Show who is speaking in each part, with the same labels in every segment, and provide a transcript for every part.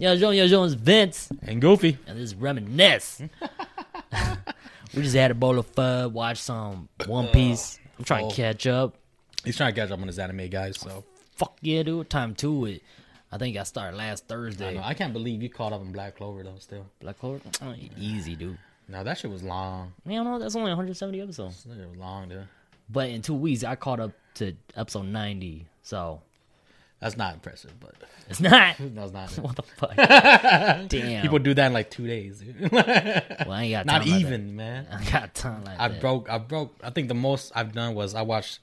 Speaker 1: Yo, Jones, yo, Jones, Vince,
Speaker 2: And Goofy.
Speaker 1: and this is Reminisce. we just had a bowl of fud, watch some One uh, Piece. I'm trying
Speaker 2: oh.
Speaker 1: to catch up.
Speaker 2: He's trying to catch up on his anime guys. So
Speaker 1: Fuck yeah, dude. Time to it. I think I started last
Speaker 2: I,
Speaker 1: Thursday.
Speaker 2: know, I can't believe you caught up in Black Clover though. Still,
Speaker 1: Black Clover? Oh, easy, dude.
Speaker 2: no, that shit was long.
Speaker 1: Man, no, that's only 170 episodes.
Speaker 2: That was long, dude.
Speaker 1: But in two weeks, I caught up to episode 90. So
Speaker 2: That's not impressive, but
Speaker 1: it's not.
Speaker 2: that's not.
Speaker 1: What the fuck? Damn.
Speaker 2: People do that in like two days. Dude.
Speaker 1: well, I ain't got time
Speaker 2: not
Speaker 1: like that.
Speaker 2: even, man.
Speaker 1: I got time like that.
Speaker 2: I
Speaker 1: that.
Speaker 2: broke. I broke. I think the most I've done was I watched.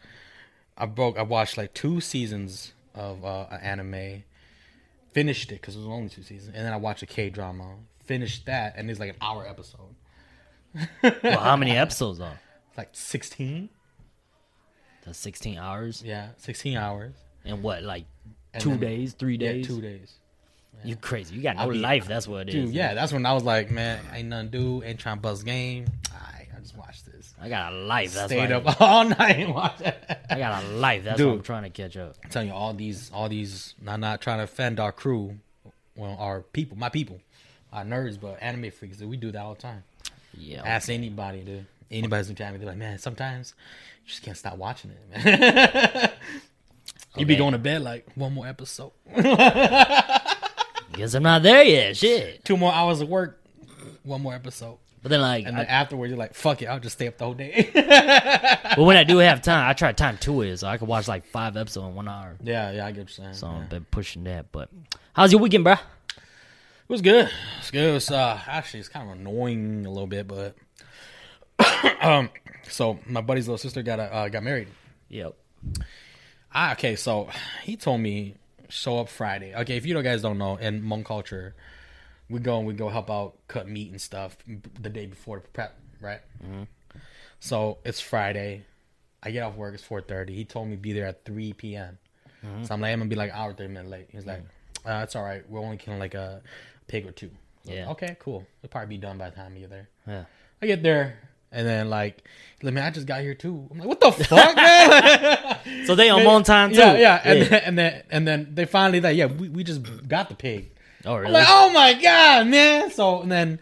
Speaker 2: I broke. I watched like two seasons of uh, an anime. Finished it because it was only two seasons, and then I watched a K drama. Finished that, and it's like an hour episode.
Speaker 1: Well, how many episodes though?
Speaker 2: Like sixteen.
Speaker 1: That's 16 hours.
Speaker 2: Yeah, sixteen hours.
Speaker 1: And what, like
Speaker 2: And
Speaker 1: two
Speaker 2: then-
Speaker 1: days, three
Speaker 2: Yeah,
Speaker 1: days?
Speaker 2: two days.
Speaker 1: You crazy? You got no
Speaker 2: be-
Speaker 1: life. That's what it is.
Speaker 2: Dude, yeah, that's when I was like, man, ain't nothing to do. Ain't trying to buzz game. I just watched this.
Speaker 1: I got a life. That's
Speaker 2: Stayed up all night and watched it.
Speaker 1: I got a life. That's
Speaker 2: Dude.
Speaker 1: what I'm trying to catch up.
Speaker 2: I'm telling you, all these, all these. I'm not trying to offend our crew, well, our people, my people, our nerds, but anime freaks. Dude, we do that all the time.
Speaker 1: Yeah.
Speaker 2: Ask anybody, dude. Anybody's into anime, they're like, man, sometimes you just can't stop watching it, man. you be going to bed like one more episode,
Speaker 1: Guess I'm not there yet. Shit.
Speaker 2: two more hours of work, one more episode,
Speaker 1: But then, like,
Speaker 2: and
Speaker 1: I,
Speaker 2: then afterwards you're like, fuck it, I'll just stay up the whole day.
Speaker 1: but when I do have time, I try to time two it so I can watch like five episodes in one hour.
Speaker 2: yeah, yeah, I get what you're saying.
Speaker 1: So. I've been pushing that. But how's your weekend, bruh?
Speaker 2: It was good. It's good. It was uh, actually it's kind of annoying a little bit, but um, so my buddy's little sister got uh, got married.
Speaker 1: Yep.
Speaker 2: Ah, okay, so he told me show up Friday. Okay, if you guys don't know, in Hmong culture, we go and we go help out cut meat and stuff the day before the prep, right? So it's Friday. I get off work. It's four thirty. He told me be there at three p.m. So I'm like, I'm gonna be like an hour thirty minutes late. He's like, uh, it's all right. We're only killing like a pig or two. I'm like,
Speaker 1: Yeah.
Speaker 2: okay, cool. It'll probably be done by the time you get there.
Speaker 1: Yeah.
Speaker 2: I get there. And then like, like, man, I just got here too. I'm like, what the fuck, man?
Speaker 1: So they on time too.
Speaker 2: Yeah, yeah. And then and then and then they finally like, yeah, we, we just got the pig.
Speaker 1: oh
Speaker 2: I'm
Speaker 1: really?
Speaker 2: like, oh my god, man. So and then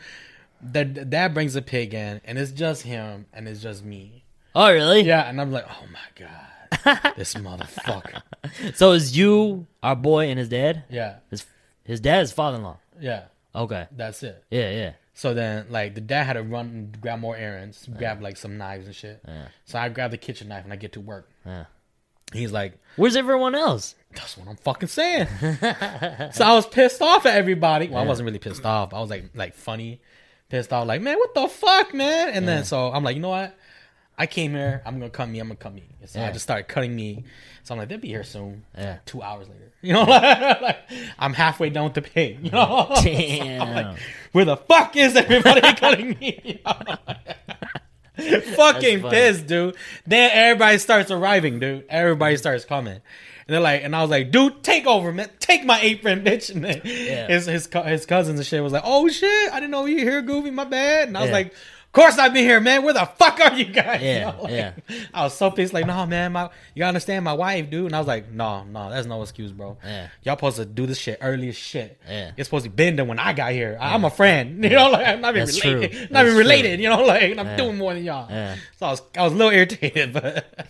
Speaker 2: the dad brings the pig in, and it's just him, and it's just me.
Speaker 1: oh really?
Speaker 2: Yeah, and I'm like, oh my god, this motherfucker.
Speaker 1: So it's you, our boy, and his dad.
Speaker 2: Yeah,
Speaker 1: His his dad is father-in-law.
Speaker 2: yeah.
Speaker 1: Okay.
Speaker 2: That's it.
Speaker 1: Yeah, yeah.
Speaker 2: So then, like, the dad had to run and grab more errands, grab like some knives and shit. So I grab the kitchen knife and I get to work.
Speaker 1: Yeah.
Speaker 2: He's like,
Speaker 1: Where's everyone else?
Speaker 2: That's what I'm fucking saying. so I was pissed off at everybody. Well, I wasn't really pissed off. I was like, like funny, pissed off. Like, man, what the fuck, man? And then so I'm like, you know what? I came here. I'm gonna cut me. I'm gonna cut me. So I just started cutting me. So I'm like, they'll be here soon.
Speaker 1: Yeah.
Speaker 2: Two hours later, you know, like, I'm halfway done with the pig. You know,
Speaker 1: Damn.
Speaker 2: I'm like, where the fuck is everybody cutting me? Fucking pissed, dude. Then everybody starts arriving, dude. Everybody starts coming. And they're like, and I was like, dude, take over, man. Take my apron, bitch. And then
Speaker 1: Yeah.
Speaker 2: his, his his cousins and shit was like, oh shit, I didn't know you were here, Goofy, my bad. And I was
Speaker 1: Yeah.
Speaker 2: like, course I've been here, man. Where the fuck are you guys? You
Speaker 1: Yeah,
Speaker 2: know, like,
Speaker 1: yeah.
Speaker 2: I was so pissed, like, no, man, my you understand my wife, dude. And I was like, no, no, that's no excuse, bro.
Speaker 1: Yeah.
Speaker 2: Y'all supposed to do this shit early as shit.
Speaker 1: Yeah.
Speaker 2: It's supposed to be been done when I got here. I- I'm a friend. You know, like I'm not even
Speaker 1: That's
Speaker 2: related.
Speaker 1: true.
Speaker 2: Not
Speaker 1: That's
Speaker 2: even
Speaker 1: true.
Speaker 2: related, you know, like I'm
Speaker 1: Yeah.
Speaker 2: doing more than y'all.
Speaker 1: Yeah.
Speaker 2: So I was I was a little irritated, but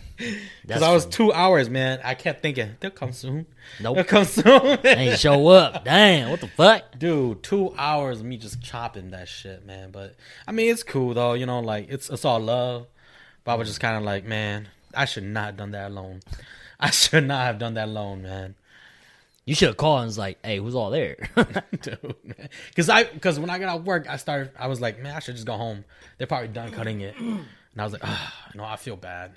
Speaker 2: because I was two hours, man. I kept thinking they'll come soon.
Speaker 1: Nope.
Speaker 2: They'll come soon.
Speaker 1: Ain't show up. Damn, what the fuck?
Speaker 2: Dude, two hours of me just chopping that shit, man. But I mean, it's cool though. You know, like it's it's all love. But I was just kind of like, man, I should not have done that alone. I should not have done that alone, man.
Speaker 1: You should have called and was like, hey, who's all there?
Speaker 2: Dude. Cause I, cause when I got out of work, I started. I was like, man, I should just go home. They're probably done cutting it, and I was like, ah, no, I feel bad.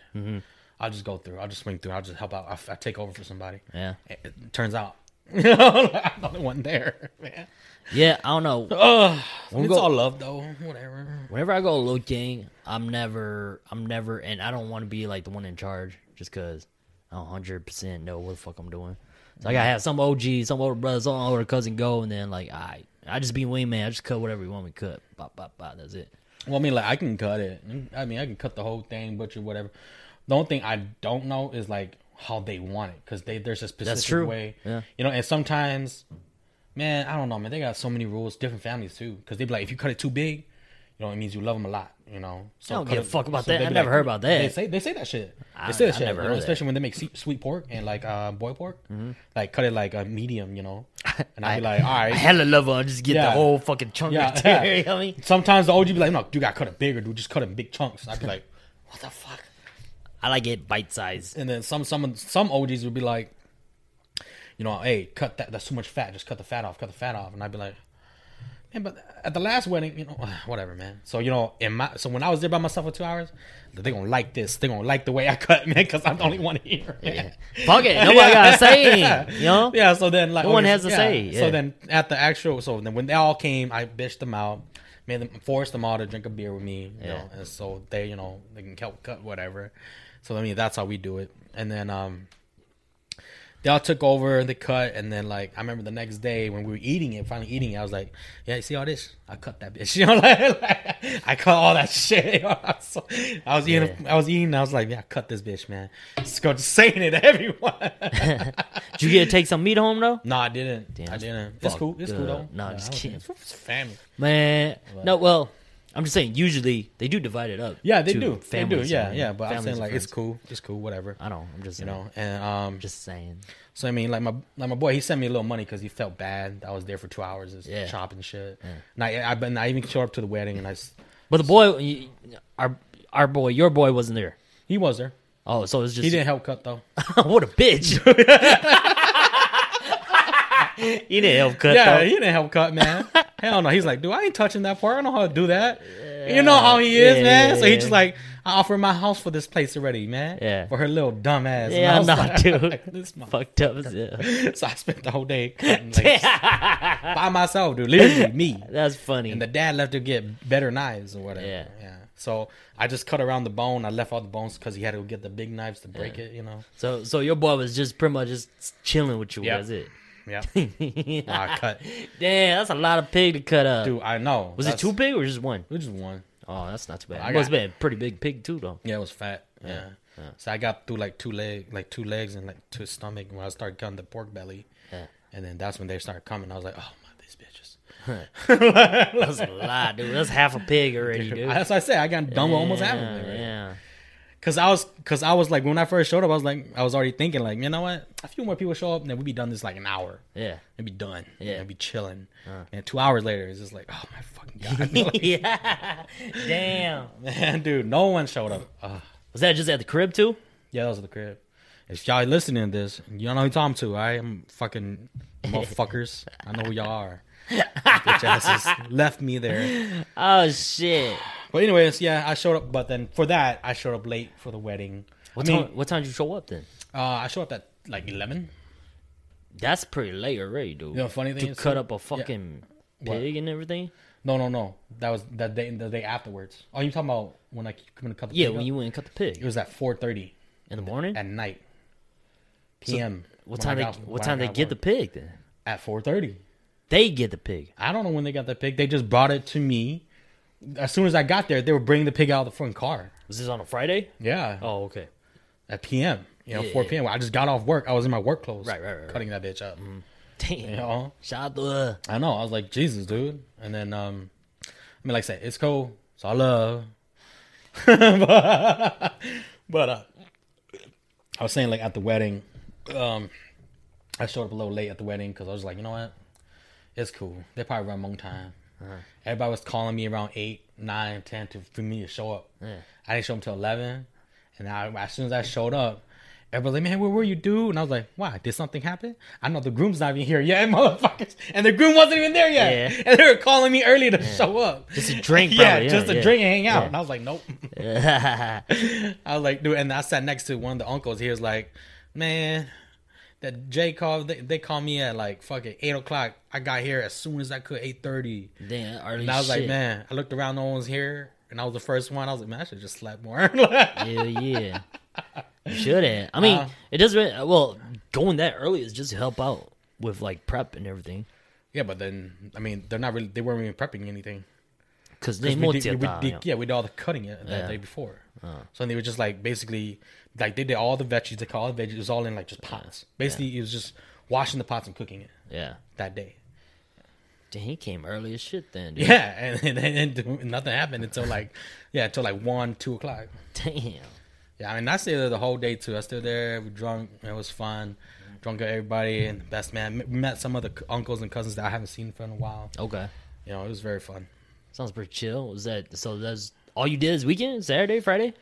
Speaker 2: I'll just go through. I'll just swing through. I'll just help out. I'll, I'll take over for somebody.
Speaker 1: yeah.
Speaker 2: It, it turns out, I'm the only one there, man.
Speaker 1: Yeah, I don't know.
Speaker 2: Ugh, it's
Speaker 1: go-
Speaker 2: all love though. Whatever.
Speaker 1: Whenever I go looking, I'm never, I'm never, and I don't want to be like the one in charge just because I don't 100% know what the fuck I'm doing. So I gotta have some OG, some older brother, some older cousin go, and then like, I, I just be wingman. I just cut whatever you want me to cut. Bop, bop, bop. That's it.
Speaker 2: Well, I mean, like I can cut it. I mean, I can cut the whole thing, butcher, whatever. The only thing I don't know is like how they want it because they there's a specific
Speaker 1: true.
Speaker 2: way.
Speaker 1: Yeah.
Speaker 2: You know, and sometimes Man, I don't know, man. They got so many rules, different families too. Because they be like, if you cut it too big, you know, it means you love them a lot. You know, so
Speaker 1: I don't give a fuck about
Speaker 2: so
Speaker 1: that. I never heard about that.
Speaker 2: They say they say that shit.
Speaker 1: I-
Speaker 2: They say that
Speaker 1: I
Speaker 2: shit.
Speaker 1: never
Speaker 2: you know,
Speaker 1: heard that.
Speaker 2: especially when they make sweet pork and like uh, boy pork, like cut it like a medium. You know, and I'd be like, all right, I
Speaker 1: hella love it. I just get the whole fucking chunk
Speaker 2: Yeah,
Speaker 1: right there.
Speaker 2: yeah.
Speaker 1: You know I mean?
Speaker 2: Sometimes the OG be like, no, you gotta cut it bigger, dude. Just cut it in big chunks. I'd be like, what the fuck?
Speaker 1: I like it bite size.
Speaker 2: And then some some some OGs would be like, you know, hey, cut that. That's too much fat. Just cut the fat off. Cut the fat off. And I'd be like, man, but at the last wedding, you know, whatever, man. So you know, in my so when I was there by myself for two hours, they gonna like this. They gonna like the way I cut, man, because I'm the only one here. Man.
Speaker 1: Fuck it. Nobody got to say anything. You know?
Speaker 2: Yeah. So then, like,
Speaker 1: No one has to
Speaker 2: yeah.
Speaker 1: say, yeah.
Speaker 2: So then, at the actual, so then when they all came, I bitched them out. Made them forced them all to drink a beer with me, you
Speaker 1: Yeah.
Speaker 2: know, and so they, you know, they can help cut whatever. So I mean, that's how we do it. And then um, they all took over the cut, and then like I remember the next day when we were eating it, finally eating it, I was like, "Yeah, you see all this? I cut that bitch." You know, like, like, I cut all that shit. So, I was eating, I was eating, I was like, "Yeah, cut this bitch, man." Just go, just saying it to everyone.
Speaker 1: Did you get to take some meat home though?
Speaker 2: no, I didn't.
Speaker 1: Damn,
Speaker 2: I didn't. It's cool. It's cool though.
Speaker 1: No,
Speaker 2: Yeah,
Speaker 1: just
Speaker 2: I
Speaker 1: kidding.
Speaker 2: It's, it's family.
Speaker 1: Man, no. Well, I'm just saying. Usually they do divide it up.
Speaker 2: Yeah, they
Speaker 1: to
Speaker 2: do. They do.
Speaker 1: families
Speaker 2: Yeah,
Speaker 1: and
Speaker 2: yeah. But I'm
Speaker 1: families
Speaker 2: saying
Speaker 1: and
Speaker 2: like it's
Speaker 1: friends.
Speaker 2: cool. It's cool. Whatever.
Speaker 1: I know. I'm just
Speaker 2: You
Speaker 1: saying.
Speaker 2: know. And um,
Speaker 1: just saying.
Speaker 2: So I mean, like my like my boy, he sent me a little money because he felt bad. I was there for two hours, just
Speaker 1: Yeah.
Speaker 2: chopping shit. And I, I, but I even showed up to the wedding, and I, s-
Speaker 1: But the boy, y- our our boy, your boy wasn't there.
Speaker 2: he was there.
Speaker 1: Oh, so it's just
Speaker 2: He didn't help cut though.
Speaker 1: what a bitch. he didn't help cut
Speaker 2: yeah,
Speaker 1: though.
Speaker 2: he didn't help cut, man. Hell no. He's like, dude, I ain't touching that part. I don't know how to do that. You know how he is,
Speaker 1: Yeah,
Speaker 2: man.
Speaker 1: yeah,
Speaker 2: so he
Speaker 1: yeah.
Speaker 2: just like, I offered my house for this place already, man.
Speaker 1: Yeah.
Speaker 2: For her little dumb ass.
Speaker 1: Yeah,
Speaker 2: I'm
Speaker 1: not,
Speaker 2: like-
Speaker 1: dude.
Speaker 2: like, this
Speaker 1: Fucked up as
Speaker 2: so I spent the whole day cutting like, by myself, dude. Literally me.
Speaker 1: That's funny.
Speaker 2: And the dad left to get better knives or whatever.
Speaker 1: Yeah.
Speaker 2: Yeah. So I just cut around the bone. I left all the bones because he had to get the big knives to break it. You know.
Speaker 1: so so your boy was just pretty much just chilling with you.
Speaker 2: Yep.
Speaker 1: That's it.
Speaker 2: Yeah. I cut.
Speaker 1: Damn, that's a lot of pig to cut up.
Speaker 2: Dude, I know.
Speaker 1: was it
Speaker 2: That's-
Speaker 1: two pig or just one?
Speaker 2: It was just one.
Speaker 1: Oh, that's not too bad.
Speaker 2: I
Speaker 1: It must
Speaker 2: got-
Speaker 1: have been a pretty big pig too, though.
Speaker 2: Yeah, it was fat. Yeah. So I got through like two leg, like two legs and like two stomach when I started cutting the pork belly.
Speaker 1: Yeah.
Speaker 2: And then that's when they started coming. I was like, oh my, these bitches.
Speaker 1: That's a lot, dude. That's half a pig already, dude.
Speaker 2: That's what I said. I got done with almost half of
Speaker 1: Yeah,
Speaker 2: it. Right?
Speaker 1: Yeah.
Speaker 2: Cause I was, cause I was like, when I first showed up, I was like, I was already thinking, like, you know what? A few more people show up, and then we'd be done this like an hour.
Speaker 1: Yeah.
Speaker 2: and be done.
Speaker 1: Yeah.
Speaker 2: and be chilling. Uh. And two hours later, it's just like, oh my fucking god, Like,
Speaker 1: yeah. Damn.
Speaker 2: man, dude, no one showed up. Ugh.
Speaker 1: Was that just at the crib too?
Speaker 2: Yeah, that was at the crib. If y'all listening to this, you don't know who talking to. I am fucking motherfuckers. I know who y'all are. Bitch asses left me there.
Speaker 1: Oh shit.
Speaker 2: But anyways, yeah, I showed up. But then for that, I showed up late for the wedding.
Speaker 1: What
Speaker 2: I mean,
Speaker 1: time? What time did you show up then?
Speaker 2: uh, I showed up at like eleven.
Speaker 1: That's pretty late already, dude.
Speaker 2: You know, funny thing
Speaker 1: to
Speaker 2: is,
Speaker 1: cut
Speaker 2: too-
Speaker 1: up a fucking
Speaker 2: What?
Speaker 1: pig and everything.
Speaker 2: No, no, no. That was that day. The day afterwards. Oh, you talking about when I come to cut the
Speaker 1: Yeah,
Speaker 2: pig
Speaker 1: when
Speaker 2: up?
Speaker 1: you went and cut the pig.
Speaker 2: It was at four thirty
Speaker 1: in the morning.
Speaker 2: at night. PM.
Speaker 1: what time they
Speaker 2: got-
Speaker 1: What time they get the pig then?
Speaker 2: at four thirty?
Speaker 1: They get the pig.
Speaker 2: I don't know when they got the pig. They just brought it to me. As soon as I got there, they were bringing the pig out of the front car.
Speaker 1: Was this on a Friday?
Speaker 2: Yeah,
Speaker 1: Oh, okay.
Speaker 2: at PM. You know,
Speaker 1: Yeah.
Speaker 2: four PM. I just got off work. I was in my work clothes.
Speaker 1: Right, right, right, right.
Speaker 2: Cutting that bitch up.
Speaker 1: Damn.
Speaker 2: You know,
Speaker 1: Shout out to uh,
Speaker 2: I know. I was like, Jesus, dude. And then, um, I mean, like I said, it's cool. It's all love. but, but uh, I was saying, like at the wedding, um, I showed up a little late at the wedding because I was like, you know what, it's cool. They probably run long time.
Speaker 1: Uh-huh.
Speaker 2: Everybody was calling me around eight, nine, ten to for me to show up.
Speaker 1: Yeah.
Speaker 2: I didn't show up until eleven, and I, as soon as I showed up, everybody like, man, where were you, dude? And I was like, why? Did something happen? I know the groom's not even here yet, motherfuckers, and the groom wasn't even there yet,
Speaker 1: Yeah.
Speaker 2: and they were calling me early to show up.
Speaker 1: Just a drink,
Speaker 2: yeah,
Speaker 1: yeah,
Speaker 2: just a
Speaker 1: yeah.
Speaker 2: drink and hang out.
Speaker 1: Yeah.
Speaker 2: And I was like, nope. I was like, dude, and I sat next to one of the uncles. He was like, man, that Jay called. They, they called me at like fucking eight o'clock. I got here as soon as I could, eight thirty.
Speaker 1: Damn, early
Speaker 2: And I was like, man, I looked around, no one's here, and I was the first one. I was like, man, I should just slept more.
Speaker 1: Hell yeah. You should have. I mean,
Speaker 2: Uh,
Speaker 1: it doesn't. Well, going that early is just to help out with like prep and everything.
Speaker 2: yeah, but then I mean, they're not really. They weren't even prepping anything.
Speaker 1: Because they
Speaker 2: 'Cause we did, we, did, yeah, we did all the cutting it that
Speaker 1: Yeah.
Speaker 2: day before. So they were just like basically like they did all the veggies. They call it veggies. It was all in like just pots. Basically, it was just washing the pots and cooking it
Speaker 1: yeah.
Speaker 2: that day.
Speaker 1: Dang, he came early as shit then, dude.
Speaker 2: Yeah, and, and, and nothing happened until like yeah, until like one, two o'clock.
Speaker 1: Damn.
Speaker 2: Yeah, I mean I stayed there the whole day too. I stayed there. We drunk. It was fun. Drunk with everybody and the best man. We met some of the uncles and cousins that I haven't seen for in a while.
Speaker 1: Okay.
Speaker 2: You know, it was very fun.
Speaker 1: Sounds pretty chill. Was that so? That's all you did is weekend, Saturday, Friday.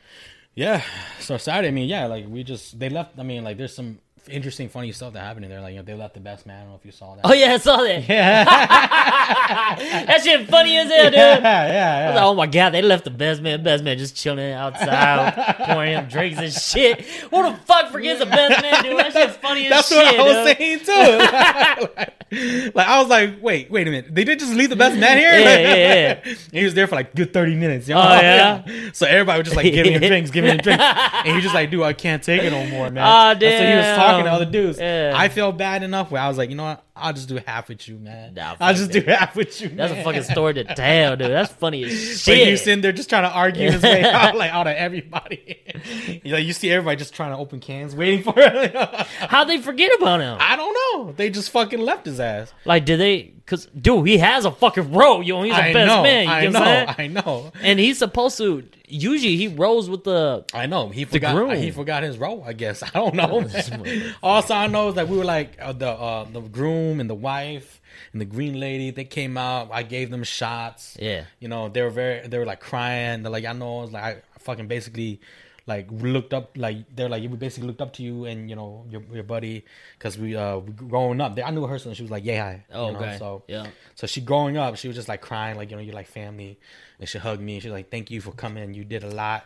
Speaker 2: Yeah. So Saturday, I mean, yeah, like we just they left. I mean, like there's some interesting, funny stuff that happened in there. Like you know, they left the best man. I don't know if you saw that.
Speaker 1: Oh yeah, I saw that. Yeah, that shit funny as hell, dude.
Speaker 2: yeah,
Speaker 1: I was
Speaker 2: yeah,
Speaker 1: like, oh my god, they left the best man, best man just chilling outside, pouring him drinks and shit. Who the fuck forgets the best man, dude? That shit's funny as shit.
Speaker 2: That's what I was
Speaker 1: dude.
Speaker 2: saying too. like, like, I was like, wait, wait a minute. They did just leave the best man here.
Speaker 1: Yeah, yeah, yeah.
Speaker 2: he was there for like good thirty minutes. You know?
Speaker 1: Oh, yeah?
Speaker 2: So everybody was just like giving him drinks, giving him drinks, and he just like, dude, I can't take it no more, man.
Speaker 1: Oh,
Speaker 2: That's what he was talking to
Speaker 1: damn.
Speaker 2: other dudes.
Speaker 1: Yeah.
Speaker 2: I felt bad enough where I was like, you know what? I'll just do half with you, man.
Speaker 1: Nah,
Speaker 2: I'll just
Speaker 1: that.
Speaker 2: do half with you.
Speaker 1: That's a fucking story to tell, dude. That's funny as shit.
Speaker 2: he's sitting there just trying to argue his way out, like out of everybody. you know, you see everybody just trying to open cans, waiting for it.
Speaker 1: How'd they forget about him?
Speaker 2: I don't know. They just fucking left his ass.
Speaker 1: Like, did they? Cause, dude, he has a fucking role, You know, He's a
Speaker 2: I
Speaker 1: best
Speaker 2: know.
Speaker 1: man. You
Speaker 2: I know. I know.
Speaker 1: And he's supposed to. Usually, he rolls with the.
Speaker 2: I know. He forgot.
Speaker 1: groom.
Speaker 2: He forgot his role. I guess. I don't know. man. Also, I know is that we were like uh, the uh, the groom and the wife and the green lady. They came out. I gave them shots.
Speaker 1: Yeah.
Speaker 2: You know, they were very. They were like crying. They're like, I know. It's like I fucking basically. Like looked up, like they're like we basically looked up to you and you know your your buddy because we uh we growing up. I knew her since she was like yeah.
Speaker 1: Oh,
Speaker 2: you know,
Speaker 1: okay.
Speaker 2: So
Speaker 1: Yeah.
Speaker 2: so she growing up, she was just like crying, like you know, you're like family, and she hugged me. and She's like, "Thank you for coming. You did a lot."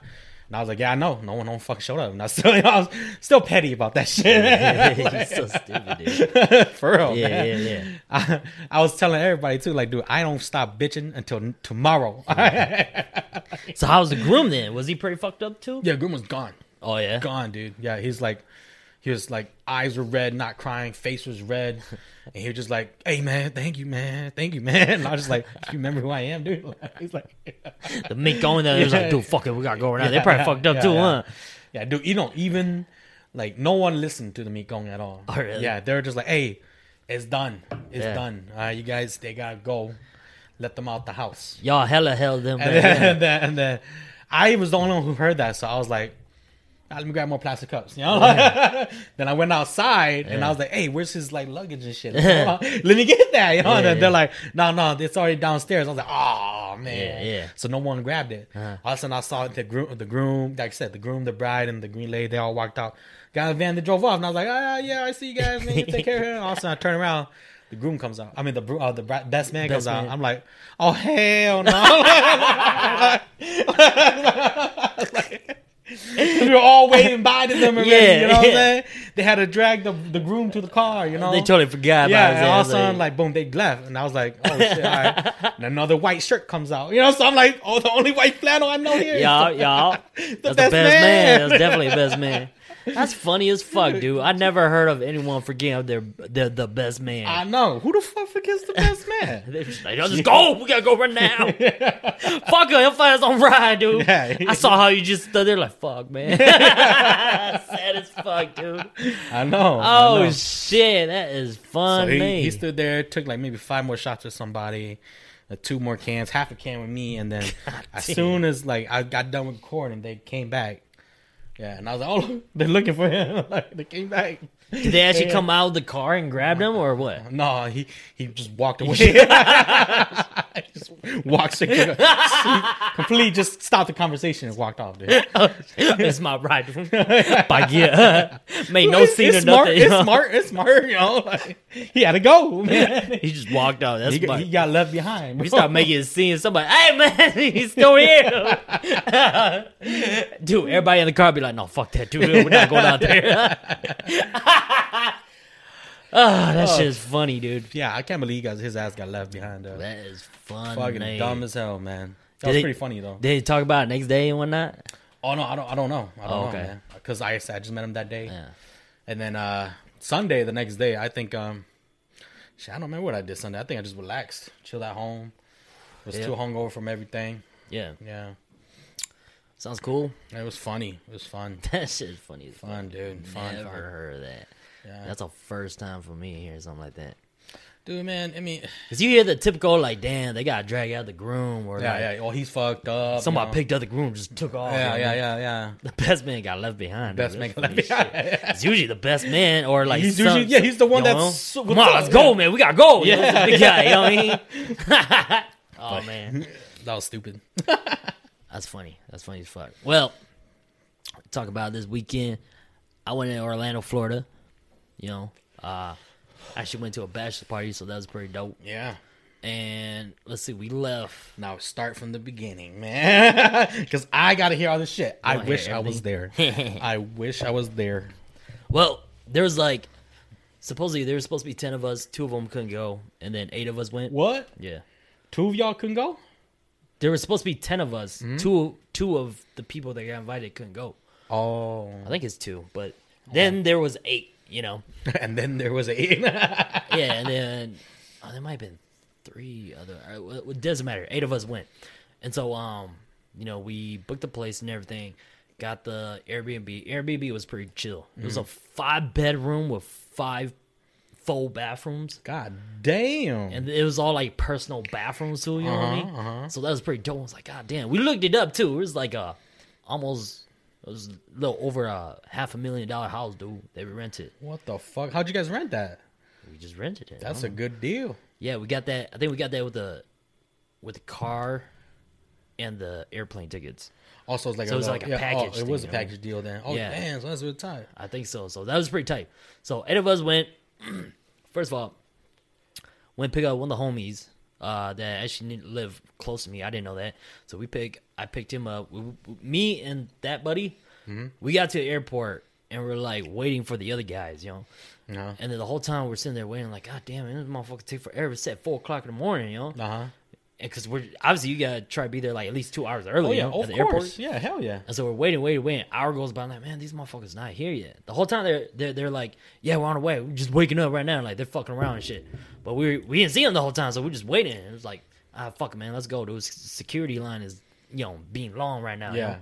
Speaker 2: And I was like, "Yeah, I know. No one, no one fucking showed up." And I still, I was still petty about that shit.
Speaker 1: He's so stupid, dude.
Speaker 2: for real,
Speaker 1: Yeah,
Speaker 2: man.
Speaker 1: yeah, yeah.
Speaker 2: I, I was telling everybody too, like, dude, I don't stop bitching until tomorrow.
Speaker 1: So, how's the groom then? Was he pretty fucked up too?
Speaker 2: yeah, Groom was gone,
Speaker 1: Oh yeah.
Speaker 2: gone, dude. Yeah, he's like, he was like, eyes were red, not crying, face was red, and he was just like, "Hey, man, thank you, man, thank you, man." And I was just like, "You remember who I am, dude?" He's like.
Speaker 1: The mink going there, he was like, dude, fuck it, we gotta go right now. They probably
Speaker 2: Yeah,
Speaker 1: fucked up
Speaker 2: yeah,
Speaker 1: too,
Speaker 2: yeah.
Speaker 1: huh?
Speaker 2: Yeah, dude, you know, even like no one listened to the meat gong at all.
Speaker 1: Oh, really?
Speaker 2: Yeah, they're just like, hey, it's done. It's
Speaker 1: Yeah.
Speaker 2: done. All right, you guys, they gotta go. Let them out the house.
Speaker 1: Y'all hella held them
Speaker 2: And then, and then, and then I was the only one who heard that, so I was like, "Ah, let me grab more plastic cups. You know. then I went outside and I was like, hey, where's his like luggage and shit? let me get that. You know. and
Speaker 1: Yeah,
Speaker 2: they're
Speaker 1: yeah.
Speaker 2: like, no, no, it's already downstairs. I was like, oh man.
Speaker 1: Yeah, yeah.
Speaker 2: So no one grabbed it.
Speaker 1: Uh-huh.
Speaker 2: All of a sudden, I saw the groom, the groom, like I said, the groom, the bride, and the green lady. They all walked out. Got the van. They drove off, and I was like, ah, yeah, I see you guys. Man, you take care of him. All of a sudden, I turn around. The groom comes out. I mean, the bro- uh, the best man
Speaker 1: Best
Speaker 2: comes out. I'm like, oh hell no! we were all waving bye to them already.
Speaker 1: Yeah,
Speaker 2: you know what
Speaker 1: yeah.
Speaker 2: I'm saying? They had to drag the the groom to the car. You know,
Speaker 1: They totally forgot
Speaker 2: yeah,
Speaker 1: about
Speaker 2: and all of a sudden,
Speaker 1: like-
Speaker 2: boom, they left, and I was like, oh shit! Right. And another white shirt comes out, you know. So I'm like, oh, the only white flannel I know here.
Speaker 1: y'all, y'all. That's the best, man. That's definitely the best man. That's funny as fuck, dude. I never heard of anyone forgetting their their the best man.
Speaker 2: I know. Who the fuck forgets the best man?
Speaker 1: They're just like, "Yo, just go. We gotta go right now. fuck her. He'll find us on ride, dude.
Speaker 2: Yeah.
Speaker 1: I saw how you just stood there like, fuck, man. Sad as fuck, dude.
Speaker 2: I know. I
Speaker 1: Oh,
Speaker 2: know.
Speaker 1: shit. That is
Speaker 2: So
Speaker 1: funny.
Speaker 2: he, he stood there, took like maybe five more shots with somebody, uh, two more cans, half a can with me, and then as
Speaker 1: damn.
Speaker 2: soon as like I got done with recording, they came back. Yeah, and I was like, oh, they're looking for him. like they came back.
Speaker 1: Did they actually
Speaker 2: Yeah.
Speaker 1: come out of the car and grab him or what?
Speaker 2: No, he he just walked away. just walked straight to he completely just stopped the conversation and walked off. Dude.
Speaker 1: Oh, it's my ride. By yeah. Made no
Speaker 2: it's,
Speaker 1: scene or
Speaker 2: it's smart.
Speaker 1: nothing. you
Speaker 2: It's
Speaker 1: know?
Speaker 2: smart. It's smart. You know, like, he had to go. Man.
Speaker 1: He just walked out. That's
Speaker 2: He,
Speaker 1: smart.
Speaker 2: he got left behind.
Speaker 1: We start making a scene. Somebody, hey man, he's still here. dude, everybody in the car be like, no, fuck that, dude. We're not going out there. Oh, that shit's funny, dude.
Speaker 2: Yeah, I can't believe got his ass got left behind. Uh,
Speaker 1: That is funny.
Speaker 2: fucking dumb as hell, man. That
Speaker 1: Did
Speaker 2: was
Speaker 1: they-
Speaker 2: pretty funny though.
Speaker 1: Did he talk about it next day and whatnot?
Speaker 2: Oh no, I don't. I don't know. I don't
Speaker 1: Oh,
Speaker 2: know,
Speaker 1: okay.
Speaker 2: man. Because I, I just met him that day,
Speaker 1: Yeah.
Speaker 2: and then uh Sunday, the next day, I think um, shit, I don't remember what I did Sunday. I think I just relaxed, chilled at home. Was
Speaker 1: Yeah.
Speaker 2: too hungover from everything.
Speaker 1: Yeah.
Speaker 2: Yeah,
Speaker 1: Sounds cool.
Speaker 2: it was funny. It was fun,
Speaker 1: That shit's funny
Speaker 2: fun, dude. Fun,
Speaker 1: Never
Speaker 2: fun.
Speaker 1: heard of that.
Speaker 2: Yeah.
Speaker 1: That's a first time for me hearing something like that.
Speaker 2: dude, man. I mean,
Speaker 1: Cause you hear the typical like, damn, they got dragged out the groom, or
Speaker 2: yeah,
Speaker 1: like,
Speaker 2: yeah. Oh, he's fucked up.
Speaker 1: somebody
Speaker 2: you know.
Speaker 1: picked up the groom, just took off.
Speaker 2: Yeah, yeah, yeah, yeah.
Speaker 1: The best man got left behind.
Speaker 2: Best man got left behind.
Speaker 1: It's usually the best man, or like
Speaker 2: He's usually- yeah, he's the one
Speaker 1: you know?
Speaker 2: that's- so-
Speaker 1: Come on,
Speaker 2: up?
Speaker 1: let's go,
Speaker 2: Yeah.
Speaker 1: man. We gotta go. You know,
Speaker 2: Yeah.
Speaker 1: guy. You know what I mean? oh man,
Speaker 2: That was stupid.
Speaker 1: that's funny. That's funny as fuck. Well, talk about this weekend. I went to Orlando, Florida. You know, uh, actually went to a bachelor party, so that was pretty dope.
Speaker 2: Yeah.
Speaker 1: And let's see, we left.
Speaker 2: Now start from the beginning, man. Because I gotta hear all this shit. I wish
Speaker 1: hear
Speaker 2: I was there. I wish I was there.
Speaker 1: Well, there was like supposedly there was supposed to be ten of us. Two of them couldn't go, and then eight of us went.
Speaker 2: What?
Speaker 1: Yeah,
Speaker 2: Two of y'all couldn't go?
Speaker 1: there was supposed to be ten of us.
Speaker 2: Hmm?
Speaker 1: Two two of the people that got invited couldn't go.
Speaker 2: Oh.
Speaker 1: I think it's two, but then there was eight. You know,
Speaker 2: And then there was a.
Speaker 1: yeah, and then oh, there might have been three other. uh, It doesn't matter. Eight of us went, and so um, you know, we booked the place and everything. Got the Airbnb. Airbnb was pretty chill. It was a five bedroom with five full bathrooms.
Speaker 2: God damn.
Speaker 1: and it was all like personal bathrooms too. You know what I mean?
Speaker 2: Uh-huh, uh-huh.
Speaker 1: So that was pretty dope. I was like, God damn. We looked it up too. It was like a almost it was a little over a half a million dollar house, dude. They rented.
Speaker 2: what the fuck? How'd you guys rent that?
Speaker 1: We just rented it.
Speaker 2: That's a
Speaker 1: don't
Speaker 2: good deal.
Speaker 1: yeah. We got that. I think we got that with the with the car and the airplane tickets.
Speaker 2: Also, it's like
Speaker 1: So
Speaker 2: a
Speaker 1: it was like a
Speaker 2: yeah,
Speaker 1: package
Speaker 2: Oh, it was a
Speaker 1: thing, right?
Speaker 2: package deal then. Oh,
Speaker 1: Yeah.
Speaker 2: damn. So that's really tight.
Speaker 1: I think so. So that was pretty tight. So eight of us went. First of all, went pick up one of the homies uh, that actually need to live close to me. I didn't know that. So we pick. I picked him up. We, me and that buddy. We got to the airport and we're like waiting for the other guys, you know.
Speaker 2: Uh
Speaker 1: And then the whole time we're sitting there waiting, like, God damn, it, this motherfucker take forever. It's at four o'clock in the morning, you know.
Speaker 2: Uh huh.
Speaker 1: Because we're obviously you gotta try to be there like at least two hours early.
Speaker 2: Oh
Speaker 1: you
Speaker 2: yeah,
Speaker 1: know,
Speaker 2: of
Speaker 1: at the
Speaker 2: course.
Speaker 1: airport.
Speaker 2: Yeah, hell yeah.
Speaker 1: And so we're waiting, waiting, waiting. Hour goes by. I'm like, man, these motherfuckers not here yet. The whole time they're they're, they're like, yeah, we're on the way. We're just waking up right now. Like they're fucking around and shit. But we we didn't see them the whole time, so we're just waiting. And it was like, ah, fuck man, let's go. The security line is you know being long right now. you
Speaker 2: Yeah.
Speaker 1: know?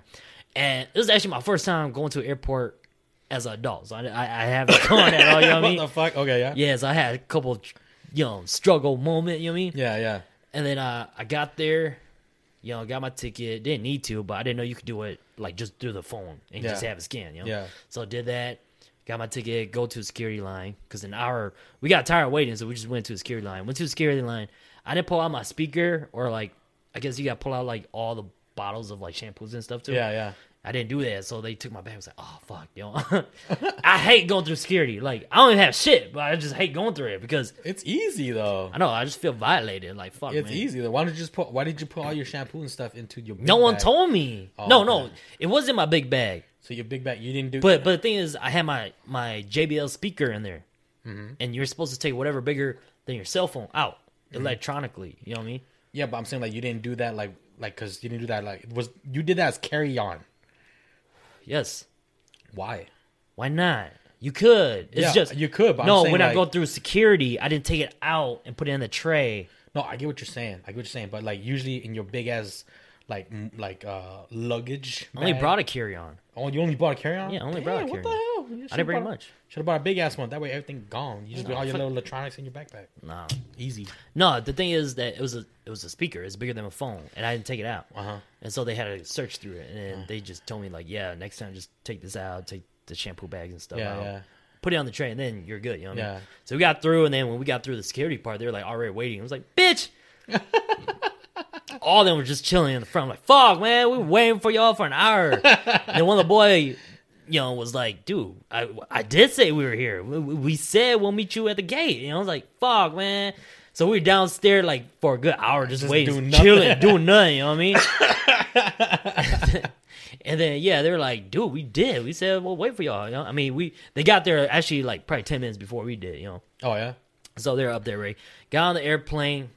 Speaker 1: And it was actually my first time going to an airport as an adult. So I I, I haven't gone at all. You know what I
Speaker 2: what
Speaker 1: mean?
Speaker 2: the fuck? Okay, yeah.
Speaker 1: Yes, I had a couple, you know, struggle moment. You know what I mean?
Speaker 2: Yeah, yeah.
Speaker 1: And then uh, I got there, you know, got my ticket. Didn't need to, but I didn't know you could do it like just through the phone and
Speaker 2: Yeah.
Speaker 1: just have a scan. You know?
Speaker 2: Yeah.
Speaker 1: So I did that. Got my ticket. Go to the security line because an hour we got tired of waiting, so we just went to the security line. Went to the security line. I didn't pull out my speaker or like I guess you got to pull out like all the bottles of like shampoos and stuff too.
Speaker 2: Yeah, yeah.
Speaker 1: I didn't do that, so they took my bag. I was like, oh fuck, yo. I hate going through security. Like I don't even have shit, but I just hate going through it because
Speaker 2: It's easy though.
Speaker 1: I know I just feel violated. Like fuck,
Speaker 2: It's
Speaker 1: man.
Speaker 2: easy though. Why did you just put? Why did you put all your shampoo and stuff into your? Big
Speaker 1: No one
Speaker 2: bag?
Speaker 1: told me.
Speaker 2: Oh,
Speaker 1: no, no, it was in my big bag.
Speaker 2: So your big bag, you didn't do.
Speaker 1: But but the thing is, I had my my JBL speaker in there,
Speaker 2: Mm-hmm.
Speaker 1: and you're supposed to take whatever bigger than your cell phone out
Speaker 2: Mm-hmm.
Speaker 1: electronically. You know what I mean?
Speaker 2: yeah, but I'm saying like you didn't do that like like because you didn't do that like it was you did that as carry on.
Speaker 1: Yes.
Speaker 2: Why?
Speaker 1: Why not? You could. It's
Speaker 2: yeah,
Speaker 1: just
Speaker 2: you could. But
Speaker 1: no. when I go through security, I didn't take it out and put it in the tray.
Speaker 2: No, I get what you're saying. I get what you're saying. But like usually in your big ass like m- like uh luggage.
Speaker 1: I only brought a carry on.
Speaker 2: Oh, you only brought a carry on?
Speaker 1: Yeah, I only brought a
Speaker 2: What the hell?
Speaker 1: I didn't bring much.
Speaker 2: Should have bought a big ass one. That way everything gone. You just
Speaker 1: No,
Speaker 2: put all your
Speaker 1: fuck-
Speaker 2: little electronics in your backpack.
Speaker 1: No,
Speaker 2: Easy.
Speaker 1: no. The thing is that it was a it was a speaker. It's bigger than a phone, and I didn't take it out.
Speaker 2: Uh huh.
Speaker 1: And so they had to search through it, and then they just told me like, yeah, next time just take this out, take the shampoo bags and stuff
Speaker 2: Yeah,
Speaker 1: out,
Speaker 2: yeah.
Speaker 1: put it on the tray, and then you're good. You know what I
Speaker 2: Yeah.
Speaker 1: mean? So we got through, and then when we got through the security part, they were like already waiting. I was like, bitch. All of them were just chilling in the front. I'm like, fuck, man, we were waiting for y'all for an hour. and then one of the boy, you know, was like, dude, I I did say we were here. We, we we said we'll meet you at the gate. You know, I was like, fuck, man. So we were downstairs like for a good hour, just,
Speaker 2: Just
Speaker 1: waiting,
Speaker 2: doing
Speaker 1: chilling, doing nothing. You know what I mean? and then yeah, they were like, dude, we did. We said we'll wait for y'all. You know, I mean, we they got there actually like probably ten minutes before we did. You know,
Speaker 2: Oh yeah.
Speaker 1: so they're up there, right? Got on the airplane,